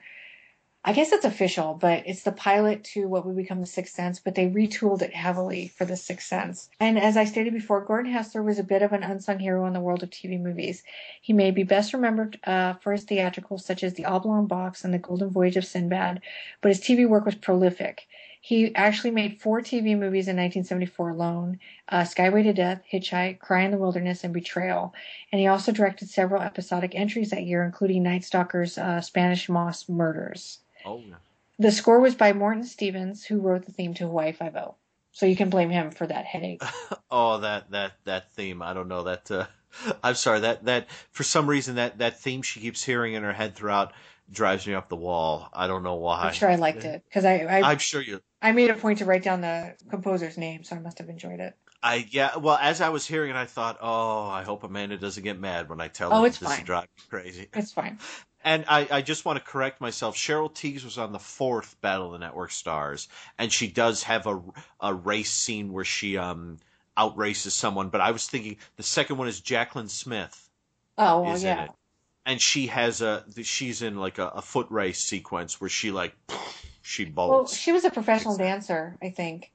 S1: I guess it's official, but it's the pilot to what would become The Sixth Sense, but they retooled it heavily for The Sixth Sense. And as I stated before, Gordon Hessler was a bit of an unsung hero in the world of TV movies. He may be best remembered uh, for his theatricals such as The Oblong Box and The Golden Voyage of Sinbad, but his TV work was prolific. He actually made four TV movies in 1974 alone uh, Skyway to Death, Hitchhike, Cry in the Wilderness, and Betrayal. And he also directed several episodic entries that year, including Night Stalker's uh, Spanish Moss Murders.
S2: Oh yeah.
S1: The score was by Morton Stevens, who wrote the theme to Hawaii Five O. So you can blame him for that headache.
S2: Oh, that that that theme. I don't know that. Uh, I'm sorry. That that for some reason that that theme she keeps hearing in her head throughout drives me up the wall. I don't know why.
S1: I'm sure I liked it because I I,
S2: I'm sure you.
S1: I made a point to write down the composer's name, so I must have enjoyed it.
S2: I yeah. Well, as I was hearing it, I thought, oh, I hope Amanda doesn't get mad when I tell
S1: Oh,
S2: her
S1: it's
S2: this is
S1: fine.
S2: driving me crazy.
S1: It's fine.
S2: And I, I just want to correct myself. Cheryl Tiegs was on the fourth Battle of the Network Stars, and she does have a, a race scene where she um outraces someone. But I was thinking the second one is Jaclyn Smith
S1: Oh well, yeah.
S2: it, and she has a she's in like a, a foot race sequence where she like she
S1: Well,
S2: bolts.
S1: she was a professional dancer, I think,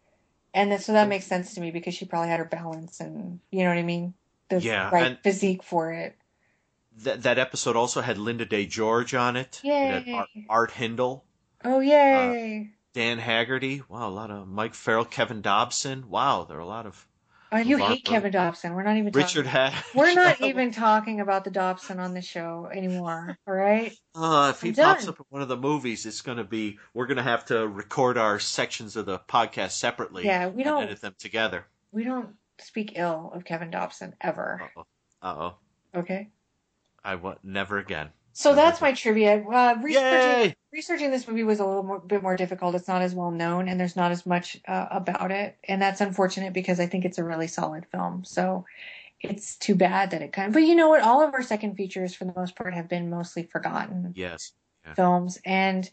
S1: and so that makes sense to me because she probably had her balance and you know what I mean, the
S2: Yeah,
S1: right
S2: and-
S1: physique for it.
S2: That that episode also had Linda Day George on it.
S1: Yay.
S2: Art, Art Hindle,
S1: Oh yay!
S2: Dan Haggerty. Wow, a lot of Mike Farrell, Kevin Dobson. Wow, there are a lot of
S1: oh, you hate Kevin Dobson. We're not even
S2: Richard
S1: talking.
S2: had.
S1: We're not even talking about the Dobson on the show anymore. All right.
S2: Uh, if he
S1: I'm
S2: pops
S1: done.
S2: up in one of the movies, it's going to be we're going to have to record our sections of the podcast separately.
S1: Yeah, we don't-
S2: edit them together.
S1: We don't speak ill of Kevin Dobson ever.
S2: Uh oh,
S1: Okay.
S2: I want never again.
S1: So that's my trivia. Uh, researching, researching this movie was a little more, bit more difficult. It's not as well known, and there's not as much uh, about it, and that's unfortunate because I think it's a really solid film. So it's too bad that it kind of. But you know what? All of our second features, for the most part, have been mostly forgotten
S2: Yes. Yeah.
S1: films, and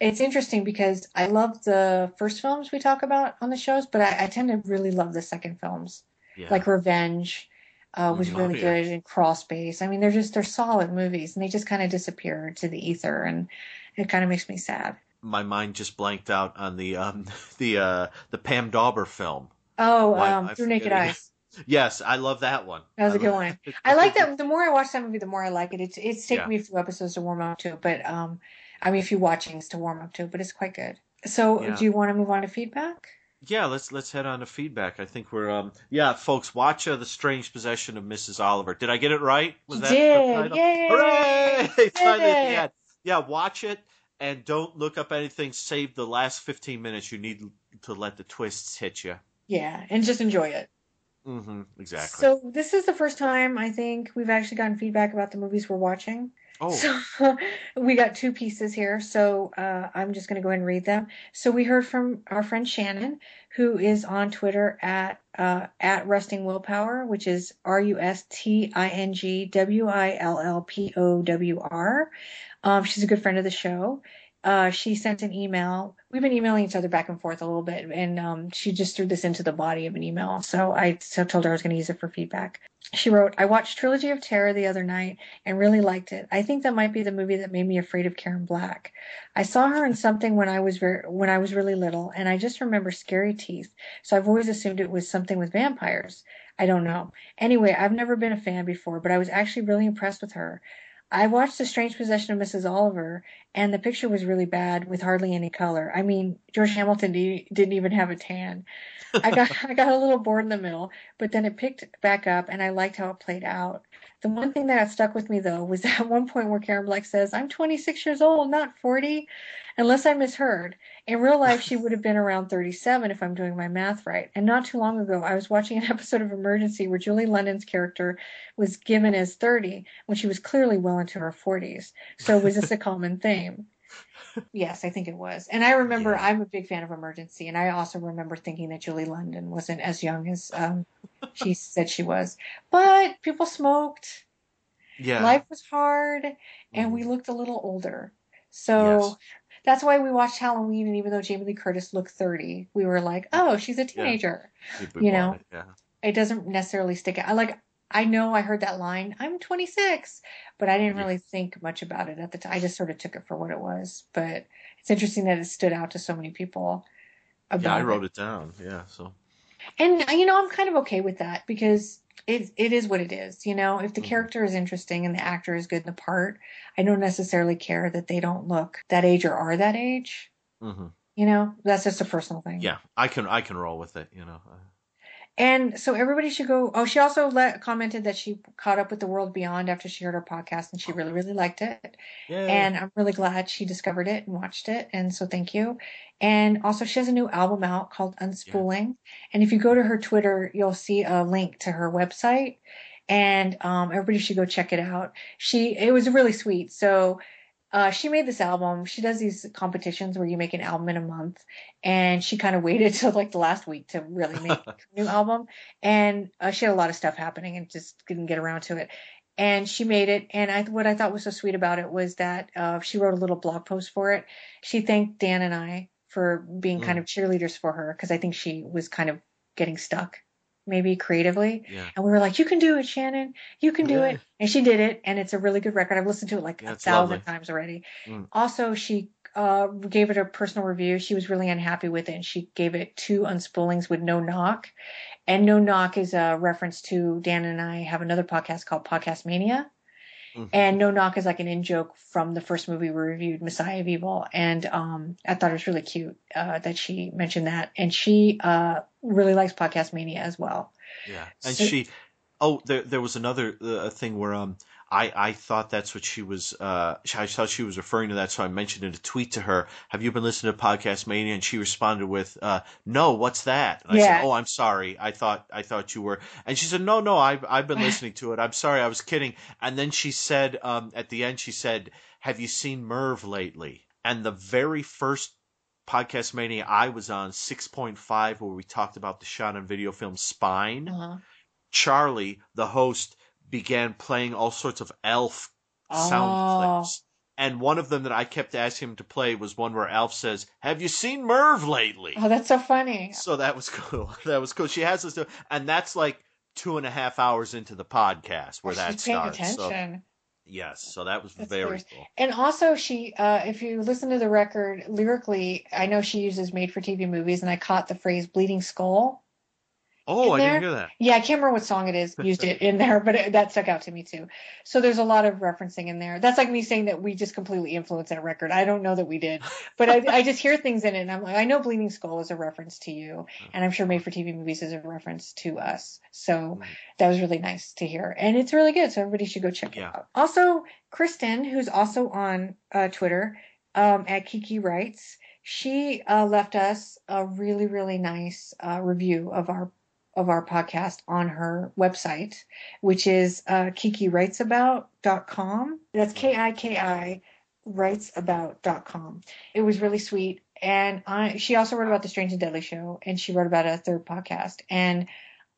S1: it's interesting because I love the first films we talk about on the shows, but I, I tend to really love the second films,
S2: Yeah.
S1: like Revenge. Uh, was really
S2: Oh, yeah.
S1: good and Crawl Space. I mean, they're just they're solid movies, and they just kind of disappear into the ether, and it kind of makes me sad.
S2: my mind just blanked out on the um the uh the Pam Dawber film.
S1: Oh,
S2: Why
S1: um, Through Naked? Eyes.
S2: Yes, I love that one.
S1: That was
S2: I
S1: a good one. I like that. The more I watch that movie, the more I like it. It's it's taken
S2: Yeah.
S1: me a few episodes to warm up to, it, but um, I mean, a few watchings to warm up to, it, but it's quite good. So,
S2: Yeah.
S1: do you want to move on to feedback?
S2: Yeah, let's let's head on to feedback. I think we're um yeah, folks, watch uh, the Strange Possession of Mrs. Oliver. Did I get it right? Was that
S1: did.
S2: the title?
S1: Yay!
S2: Hooray! Finally at the
S1: Yay!
S2: end. Yeah, watch it and don't look up anything. Save the last fifteen minutes. You need to let the twists hit you.
S1: Yeah, and just enjoy it.
S2: Mm-hmm. Exactly.
S1: So this is the first time I think we've actually gotten feedback about the movies we're watching.
S2: Oh,
S1: So we got two pieces here. So uh, I'm just going to go ahead and read them. So we heard from our friend Shannon, who is on Twitter at uh, at Rusting Willpower, which is R U S T I N G W I L L P O W R. Um, she's a good friend of the show. Uh, she sent an email. We've been emailing each other back and forth a little bit, and um, she just threw this into the body of an email. So I told her I was going to use it for feedback. She wrote, I watched Trilogy of Terror the other night and really liked it. I think that might be the movie that made me afraid of Karen Black. I saw her in something when I was very, when I was really little, and I just remember scary teeth. So I've always assumed it was something with vampires. I don't know. Anyway, I've never been a fan before, but I was actually really impressed with her. I watched The Strange Possession of Mrs. Oliver, and the picture was really bad with hardly any color. I mean, George Hamilton di- didn't even have a tan. I got I got a little bored in the middle, but then it picked back up, and I liked how it played out. The one thing that stuck with me though was that one point where Karen Black says, "I'm 26 years old, not 40," unless I misheard. In real life, she would have been around 37 if I'm doing my math right. And not too long ago, I was watching an episode of Emergency where Julie London's character was given as 30 when she was clearly well into her 40s. So was this a common theme? Yes, I think it was. And I remember
S2: Yeah.
S1: I'm a big fan of Emergency, and I also remember thinking that Julie London wasn't as young as um, she said she was. But people smoked,
S2: yeah.
S1: life was hard, and we
S2: Mhm.
S1: looked a little older. So
S2: Yes.
S1: That's why we watched Halloween, and even though Jamie Lee Curtis looked 30, we were like, oh, she's a teenager.
S2: People
S1: you know,
S2: it, yeah.
S1: It doesn't necessarily stick out. I like. I know I heard that line, I'm 26, but I didn't really think much about it at the time. I just sort of took it for what it was. But it's interesting that it stood out to so many people about
S2: Yeah, I
S1: it.
S2: wrote it down. Yeah, so
S1: And you know, I'm kind of okay with that because it it is what it is. You know, if the
S2: Mhm.
S1: character is interesting and the actor is good in the part, I don't necessarily care that they don't look that age or are that age.
S2: hmm
S1: You know, that's just a personal thing.
S2: yeah, I can I can roll with it. You know.
S1: And so everybody should go. Oh, she also let, commented that she caught up with the world beyond after she heard our podcast and she really really liked it.
S2: Yay.
S1: And I'm really glad she discovered it and watched it. And so thank you. And also, she has a new album out called Unspooling. And if you go to her Twitter, you'll see a link to her website. And um, everybody should go check it out. She it was really sweet. So uh, she made this album. She does these competitions where you make an album in a month, and she kind of waited till like the last week to really make a new album. And uh, she had a lot of stuff happening and just didn't get around to it. And she made it. And I, what I thought was so sweet about it was that uh, she wrote a little blog post for it. She thanked Dan and I for being kind of cheerleaders for her because I think she was kind of getting stuck, maybe creatively.
S2: yeah.
S1: And we were like, "You can do it, Shannon. You can do
S2: Yeah.
S1: it." And she did it, and it's a really good record. I've listened to it like
S2: Yeah,
S1: a thousand
S2: lovely.
S1: times already.
S2: Mm.
S1: Also, she uh, gave it a personal review. She was really unhappy with it, and she gave it two unspoolings with no knock. And no knock is a reference to Dan and I have another podcast called Podcast Mania.
S2: Mhm.
S1: And No Knock is like an in joke from the first movie we reviewed, Messiah of Evil. And um, I thought it was really cute uh, that she mentioned that. And she uh, really likes Podcast Mania as well.
S2: Yeah, and
S1: So-
S2: she. Oh, there there was another uh, thing where um I I thought that's what she was uh I thought she was referring to that, so I mentioned in a tweet to her. Have you been listening to Podcast Mania? And she responded with, uh, "No, what's that?" And I
S1: Yeah.
S2: said, "Oh, I'm sorry. I thought I thought you were." And she said, "No, no, I've I've been listening to it. I'm sorry. I was kidding." And then she said, um, at the end, she said, "Have you seen Merv lately?" And the very first podcast mania I was on, six point five, where we talked about the shot on video film Spine.
S1: Uh-huh.
S2: Charlie, the host, began playing all sorts of Alf sound
S1: Oh.
S2: clips. And one of them that I kept asking him to play was one where Alf says, "Have you seen Merv lately?"
S1: Oh, that's so funny.
S2: So that was cool. That was cool. She has this, and that's like two and a half hours into the podcast where that
S1: She's paying
S2: starts. So. Yes, so that was
S1: That's
S2: very cool.
S1: And also, she, uh, if you listen to the record lyrically, I know she uses made for TV movies, and I caught the phrase bleeding skull.
S2: Oh, I
S1: there.
S2: didn't hear that.
S1: Yeah, I can't remember what song it is used it in there, but it, that stuck out to me too. So there's a lot of referencing in there. That's like me saying that we just completely influenced that record. I don't know that we did, but I, I just hear things in it, and I'm like, I know Bleeding Skull is a reference to you, and I'm sure Made for TV movies is a reference to us. So that was really nice to hear, and it's really good. So everybody should go check it out. Also, Kristen, who's also on uh, Twitter um, at Kiki Writes, she uh, left us a really really nice uh, review of our of our podcast on her website, which is uh, kikigwritesabout.com. That's K I K I writesabout.com. It was really sweet. And I, she also wrote about the Strange and Deadly show, and she wrote about a third podcast. And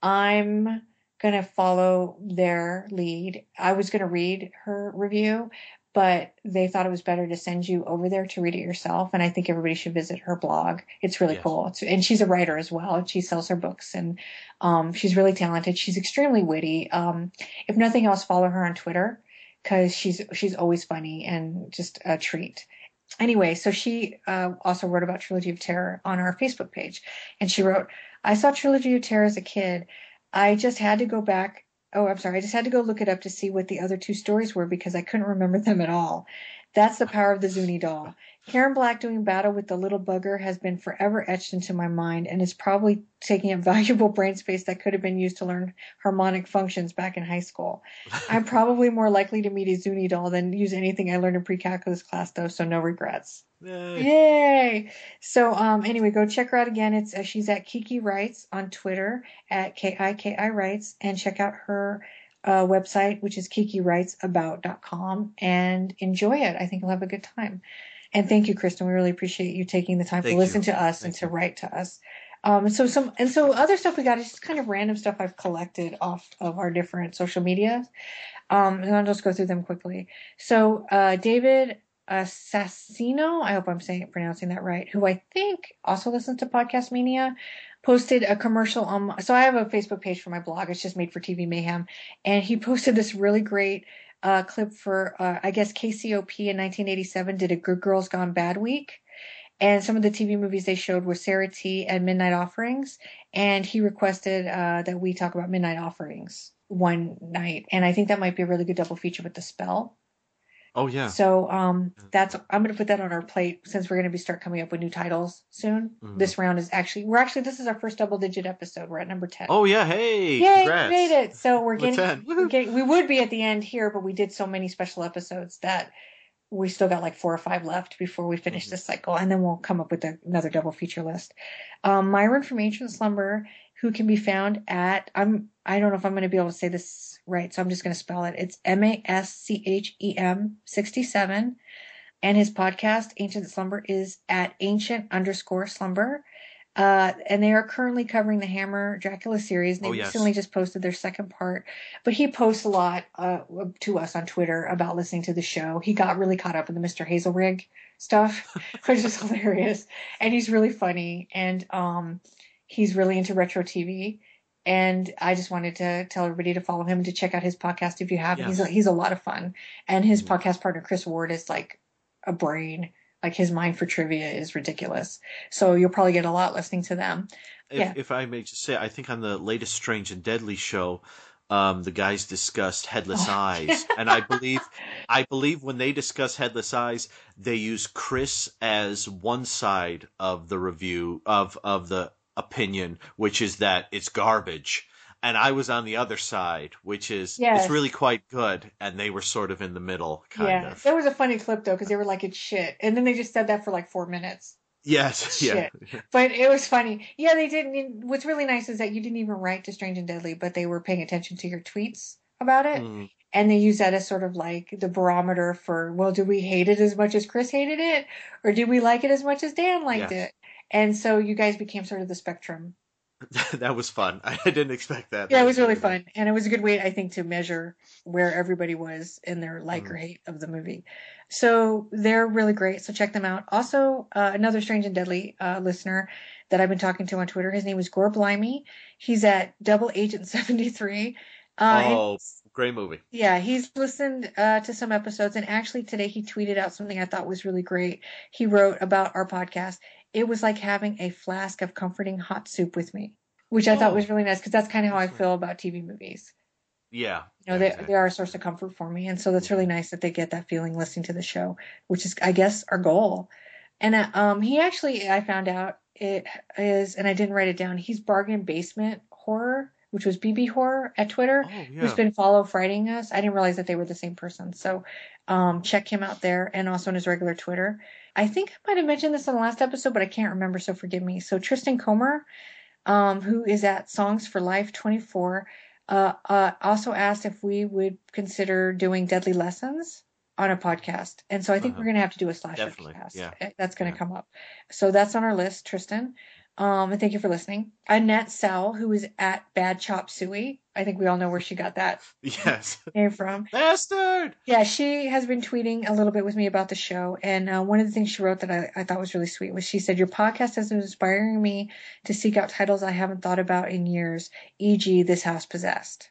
S1: I'm going to follow their lead. I was going to read her review, but they thought it was better to send you over there to read it yourself. And I think everybody should visit her blog. It's really
S2: Yes.
S1: cool. It's, and she's a writer as well. And she sells her books and um, she's really talented. She's extremely witty. Um, if nothing else, follow her on Twitter because she's she's always funny and just a treat. Anyway, so she uh, also wrote about Trilogy of Terror on our Facebook page, and she wrote, "I saw Trilogy of Terror as a kid. I just had to go back. Oh, I'm sorry. I just had to go look it up to see what the other two stories were because I couldn't remember them at all. That's the power of the Zuni doll. Karen Black doing battle with the little bugger has been forever etched into my mind and is probably taking up valuable brain space that could have been used to learn harmonic functions back in high school. I'm probably more likely to meet a Zuni doll than use anything I learned in pre-calculus class, though, so no regrets.
S2: Yay.
S1: Yay! So um anyway, go check her out again. It's uh, she's at Kiki Writes on Twitter at K I K I Writes and check out her uh, website, which is kikiwritesabout.com and enjoy it. I think you'll have a good time. And thank you, Kristen. We really appreciate you taking the time
S2: Thank
S1: to listen
S2: you.
S1: to us and to write to us. Um, so some and so other stuff we got is just kind of random stuff I've collected off of our different social media. Um, and I'll just go through them quickly. So uh, David Assassino, I hope I'm saying pronouncing that right, who I think also listens to Podcast Mania, posted a commercial on. So I have a Facebook page for my blog. It's just made for TV Mayhem, and he posted this really great uh, clip for uh, I guess KCOP in 1987 did a Good Girls Gone Bad week. And some of the TV movies they showed were Sarah T and Midnight Offerings. And he requested uh, that we talk about Midnight Offerings one night. And I think that might be a really good double feature with The Spell.
S2: Oh yeah.
S1: So um, that's I'm going to put that on our plate since we're going to be start coming up with new titles soon.
S2: Mhm.
S1: This round is actually we're actually this is our first double digit episode. We're at number ten.
S2: Oh yeah. Hey.
S1: Yay,
S2: congrats.
S1: we made it. So we're getting, we're getting we would be at the end here, but we did so many special episodes that we still got like four or five left before we finish this cycle, and then we'll come up with another double feature list. Um, Myron from Ancient Slumber, who can be found at I'm I don't know if I'm going to be able to say this right, so I'm just going to spell it. It's M A S C H E M sixty seven, and his podcast Ancient Slumber is at ancient underscore slumber. Uh, and they are currently covering the Hammer Dracula series. And they
S2: Oh, yes.
S1: recently just posted their second part, but he posts a lot uh, to us on Twitter about listening to the show. He got really caught up in the Mr. Hazelrigg stuff, which is hilarious, and he's really funny, and um, he's really into retro TV. And I just wanted to tell everybody to follow him and to check out his podcast if you haven't. He's a, he's a lot of fun, and his podcast partner Chris Ward is like a brain. Like his mind for trivia is ridiculous. So you'll probably get a lot listening to them.
S2: If,
S1: yeah.
S2: if I may just say, I think on the latest Strange and Deadly show, um, the guys discussed headless
S1: Oh,
S2: eyes, and I believe, I believe when they discuss headless eyes, they use Chris as one side of the review of of the opinion, which is that it's garbage, and I was on the other side, which is
S1: Yes.
S2: it's really quite good, and they were sort of in the middle, kind
S1: yeah.
S2: of.
S1: There was a funny clip though, because they were like, it's shit. And then they just said that for like four minutes.
S2: Yes, yeah.
S1: But it was funny. Yeah, they didn't. What's really nice is that you didn't even write to Strange and Deadly, but they were paying attention to your tweets about it.
S2: Mm.
S1: And they use that as sort of like the barometer for, well, do we hate it as much as Chris hated it? Or do we like it as much as Dan liked
S2: Yes.
S1: it? And so you guys became sort of the spectrum.
S2: that was fun. I didn't expect that.
S1: Yeah,
S2: That
S1: it was really fun. And it was a good way, I think, to measure where everybody was in their like
S2: Mm-hmm.
S1: or hate of the movie. So they're really great. So check them out. Also, uh, another Strange and Deadly uh, listener that I've been talking to on Twitter, his name is Gore Blimey. He's at Double Agent 73. Uh,
S2: oh, great movie.
S1: yeah, he's listened uh, to some episodes, and actually today he tweeted out something I thought was really great. He wrote about our podcast. It was like having a flask of comforting hot soup with me. which I thought
S2: Oh.
S1: was really nice because that's kind of how I feel about TV movies.
S2: Yeah.
S1: You know, they, they are a source of comfort for me. And so that's really nice that they get that feeling listening to the show, which is, I guess, our goal. And uh, um, he actually, I found out it is, and I didn't write it down, he's Bargain Basement Horror, which was BB Horror at Twitter, who's
S2: Oh, yeah.
S1: been follow frighting us. I didn't realize that they were the same person. So um, check him out there and also on his regular Twitter. I think I might have mentioned this in the last episode, but I can't remember, so forgive me. So Tristan Comer, um, who is at Songs for Life 24, uh, uh, also asked if we would consider doing Deadly Lessons on a podcast. And so I think
S2: Uh-huh.
S1: we're going to have to do a slasher
S2: Definitely,
S1: podcast.
S2: yeah.
S1: Uh, That's going to come up. So that's on our list, Tristan. Um, and thank you for listening. Annette Sell, who is at Bad Chop Suey. I think we all know where she got that
S2: Yes.
S1: name from.
S2: Bastard.
S1: Yeah, she has been tweeting a little bit with me about the show. And uh, one of the things she wrote that I, I thought was really sweet was she said, Your podcast has been inspiring me to seek out titles I haven't thought about in years, e.g., This House Possessed.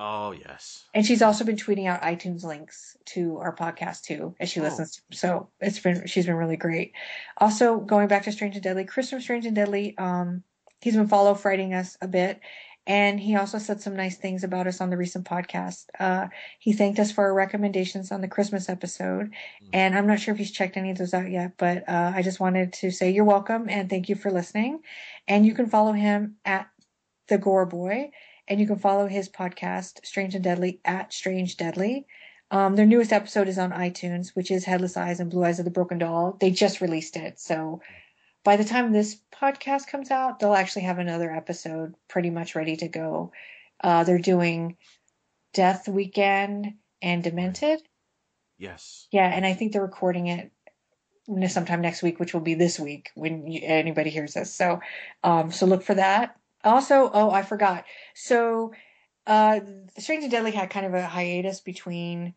S2: Oh yes.
S1: And she's also been tweeting out iTunes links to our podcast too, as she
S2: Oh.
S1: listens. To, so it's been she's been really great. Also, going back to Strange and Deadly, Chris from Strange and Deadly, um, he's been follow frighting us a bit, and he also said some nice things about us on the recent podcast. Uh, he thanked us for our recommendations on the Christmas episode, and I'm not sure if he's checked any of those out yet, but uh, I just wanted to say you're welcome and thank you for listening. And you can follow him at the Gore Boy, and you can follow his podcast, Strange and Deadly, at Strange Deadly. Um, their newest episode is on iTunes, which is Headless Eyes and Blue Eyes of the Broken Doll. They just released it, so by the time this podcast comes out, they'll actually have another episode pretty much ready to go. Uh, they're doing Death Weekend and Demented.
S2: Yes.
S1: Yeah, and I think they're recording it sometime next week, which will be this week when you, anybody hears this. So, um, so look for that. Also, oh, I forgot. So, uh, Strange and Deadly had kind of a hiatus between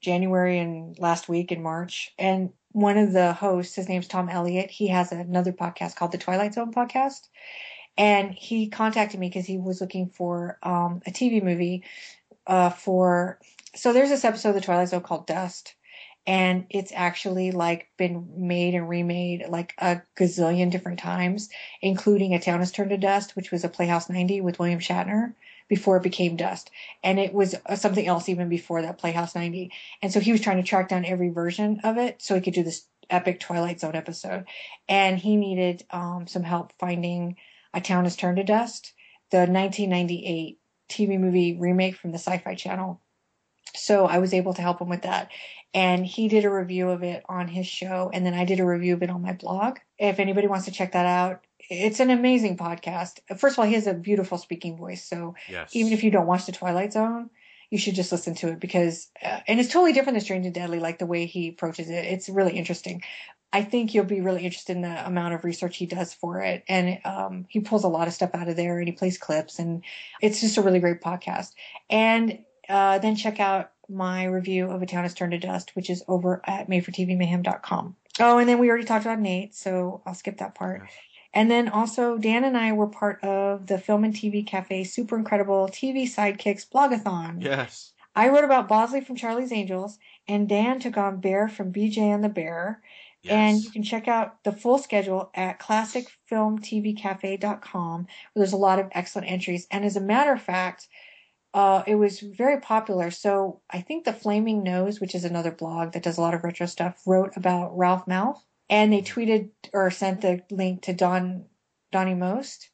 S1: January and last week in March, and one of the hosts, his name's Tom Elliott. He has another podcast called the Twilight Zone podcast, and he contacted me because he was looking for um, a TV movie uh, for. So there's this episode of the Twilight Zone called Dust, and it's actually like been made and remade like a gazillion different times, including A Town Has Turned to Dust, which was a Playhouse 90 with William Shatner before it became Dust, and it was uh, something else even before that Playhouse 90. And so he was trying to track down every version of it so he could do this epic Twilight Zone episode, and he needed um, some help finding A Town Has Turned to Dust, the 1998 TV movie remake from the Sci-Fi Channel. So I was able to help him with that. And he did a review of it on his show, and then I did a review of it on my blog. If anybody wants to check that out, it's an amazing podcast. First of all, he has a beautiful speaking voice. So
S2: Yes.
S1: even if you don't watch The Twilight Zone, you should just listen to it because, uh, and it's totally different than Strange and Deadly, like the way he approaches it. It's really interesting. I think you'll be really interested in the amount of research he does for it. And um, he pulls a lot of stuff out of there and he plays clips, and it's just a really great podcast. And uh, then check out my review of A Town Has Turned to Dust, which is over at madefortvmayhem.com. Oh, and then we already talked about Nate, so I'll skip that part. And then also, Dan and I were part of the Film and TV Cafe Super Incredible TV Sidekicks Blogathon.
S2: Yes.
S1: I wrote about Bosley from Charlie's Angels, and Dan took on Bear from BJ and the Bear. Yes. And you can check out the full schedule at classicfilmtvcafe.com, where there's a lot of excellent entries. And as a matter of fact, uh, it was very popular. So I think the Flaming Nose, which is another blog that does a lot of retro stuff, wrote about Ralph Malph, and they tweeted or sent the link to Don Donny Most,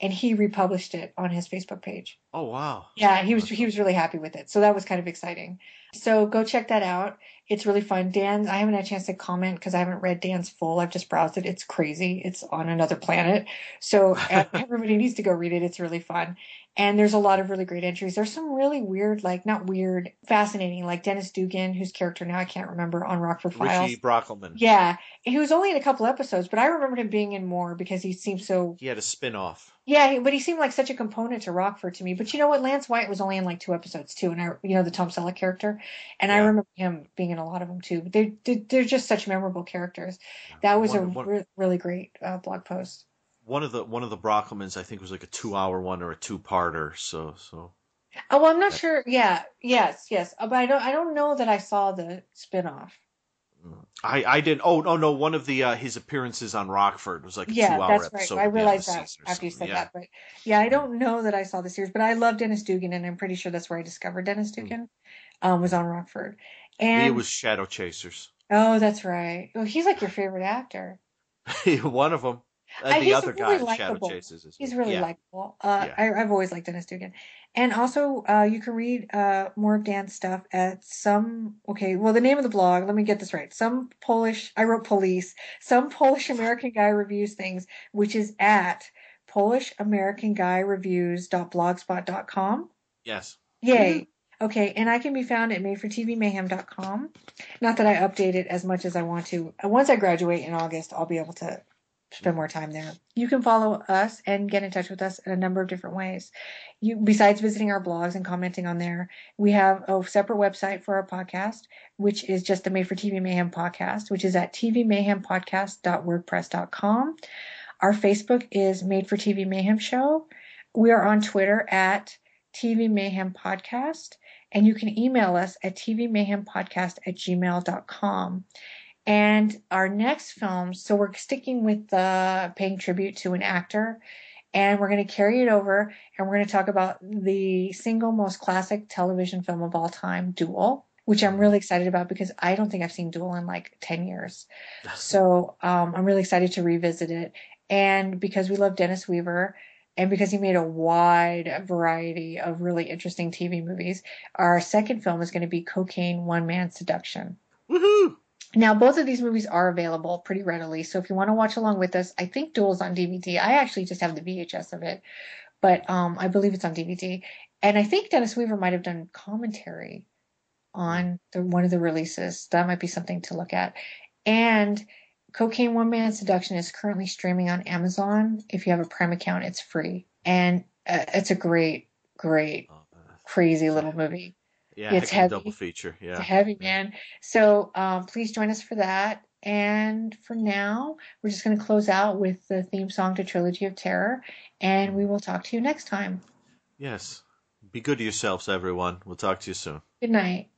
S1: and he republished it on his Facebook page.
S2: Oh wow.
S1: Yeah, he was he was really happy with it. So that was kind of exciting. So go check that out. It's really fun. Dan, I haven't had a chance to comment because I haven't read Dan's full. I've just browsed it. It's crazy. It's on another planet. So uh, everybody needs to go read it. It's really fun. And there's a lot of really great entries. There's some really weird, like not weird, fascinating, like Dennis Dugan, whose character now I can't remember on Rockford Files.
S2: Richie Brockelman.
S1: Yeah, he was only in a couple episodes, but I remembered him being in more because he seemed so
S2: He had a spin off.
S1: yeah, but he seemed like such a component to Rockford to me. But you know what? Lance White was only in like two episodes too, and I, you know, the Tom Selleck character, and I remember him being in a lot of them too. But they're they're, just such memorable characters. That was a
S2: One- one-
S1: re- really great uh, blog post.
S2: One of the one of the Brockelmans I think was like a two hour one or a two parter. So so
S1: Oh, well, I'm not sure. Yeah, yes, yes, Uh, but I don't I don't know that I saw the spinoff.
S2: I, I didn't. Oh no, no. One of the uh, his appearances on Rockford was like a
S1: Yeah,
S2: two-hour
S1: that's right.
S2: episode.
S1: I realized that after you said
S2: something.
S1: that, but yeah, I don't know that I saw the series, but I love Dennis Dugan, and I'm pretty sure that's where I discovered Dennis Dugan. Um, was on Rockford, and
S2: it was Shadow Chasers.
S1: oh, that's right. Well, he's like your favorite actor.
S2: One of them.
S1: Uh,
S2: And the
S1: he's
S2: other guy,
S1: really
S2: Shadow
S1: likable.
S2: Chasers. Is
S1: He's really
S2: yeah.
S1: likable. Uh,
S2: Yeah.
S1: I, I've always liked Dennis Dugan. And also, uh, you can read uh, more of Dan's stuff at some. Okay, well, the name of the blog. Let me get this right. Some Polish. I wrote police. Some Polish American guy reviews things, which is at Polish American Guy Reviews.blogspot.com.
S2: Yes.
S1: Yay. Okay, and I can be found at madefortvmayhem.com. Not that I update it as much as I want to. Once I graduate in August, I'll be able to spend more time there. You can follow us and get in touch with us in a number of different ways. You besides visiting our blogs and commenting on there, we have a separate website for our podcast, which is just the Made for TV Mayhem podcast, which is at tvmayhempodcast.wordpress.com. Our Facebook is Made for TV Mayhem Show. We are on Twitter at TV Mayhem Podcast, and you can email us at tvmayhempodcast at gmail.com. And our next film, so we're sticking with uh, paying tribute to an actor, and we're going to carry it over, and we're going to talk about the single most classic television film of all time, Duel, which I'm really excited about because I don't think I've seen Duel in like 10 years. So um, I'm really excited to revisit it. And because we love Dennis Weaver, and because he made a wide variety of really interesting TV movies, our second film is going to be Cocaine One Man Seduction.
S2: Woohoo!
S1: Now, both of these movies are available pretty readily. So if you want to watch along with us, I think Duel's on DVD. I actually just have the VHS of it, but um, I believe it's on DVD. And I think Dennis Weaver might have done commentary on the, one of the releases. That might be something to look at. And Cocaine One Man Seduction is currently streaming on Amazon. If you have a Prime account, it's free. And uh, it's a great, great, crazy little movie.
S2: Yeah,
S1: It's
S2: a
S1: heavy.
S2: double feature. Yeah.
S1: It's heavy, man. So um, please join us for that. And for now, we're just going to close out with the theme song to Trilogy of Terror. And we will talk to you next time.
S2: Yes. Be good to yourselves, everyone. We'll talk to you soon.
S1: Good night.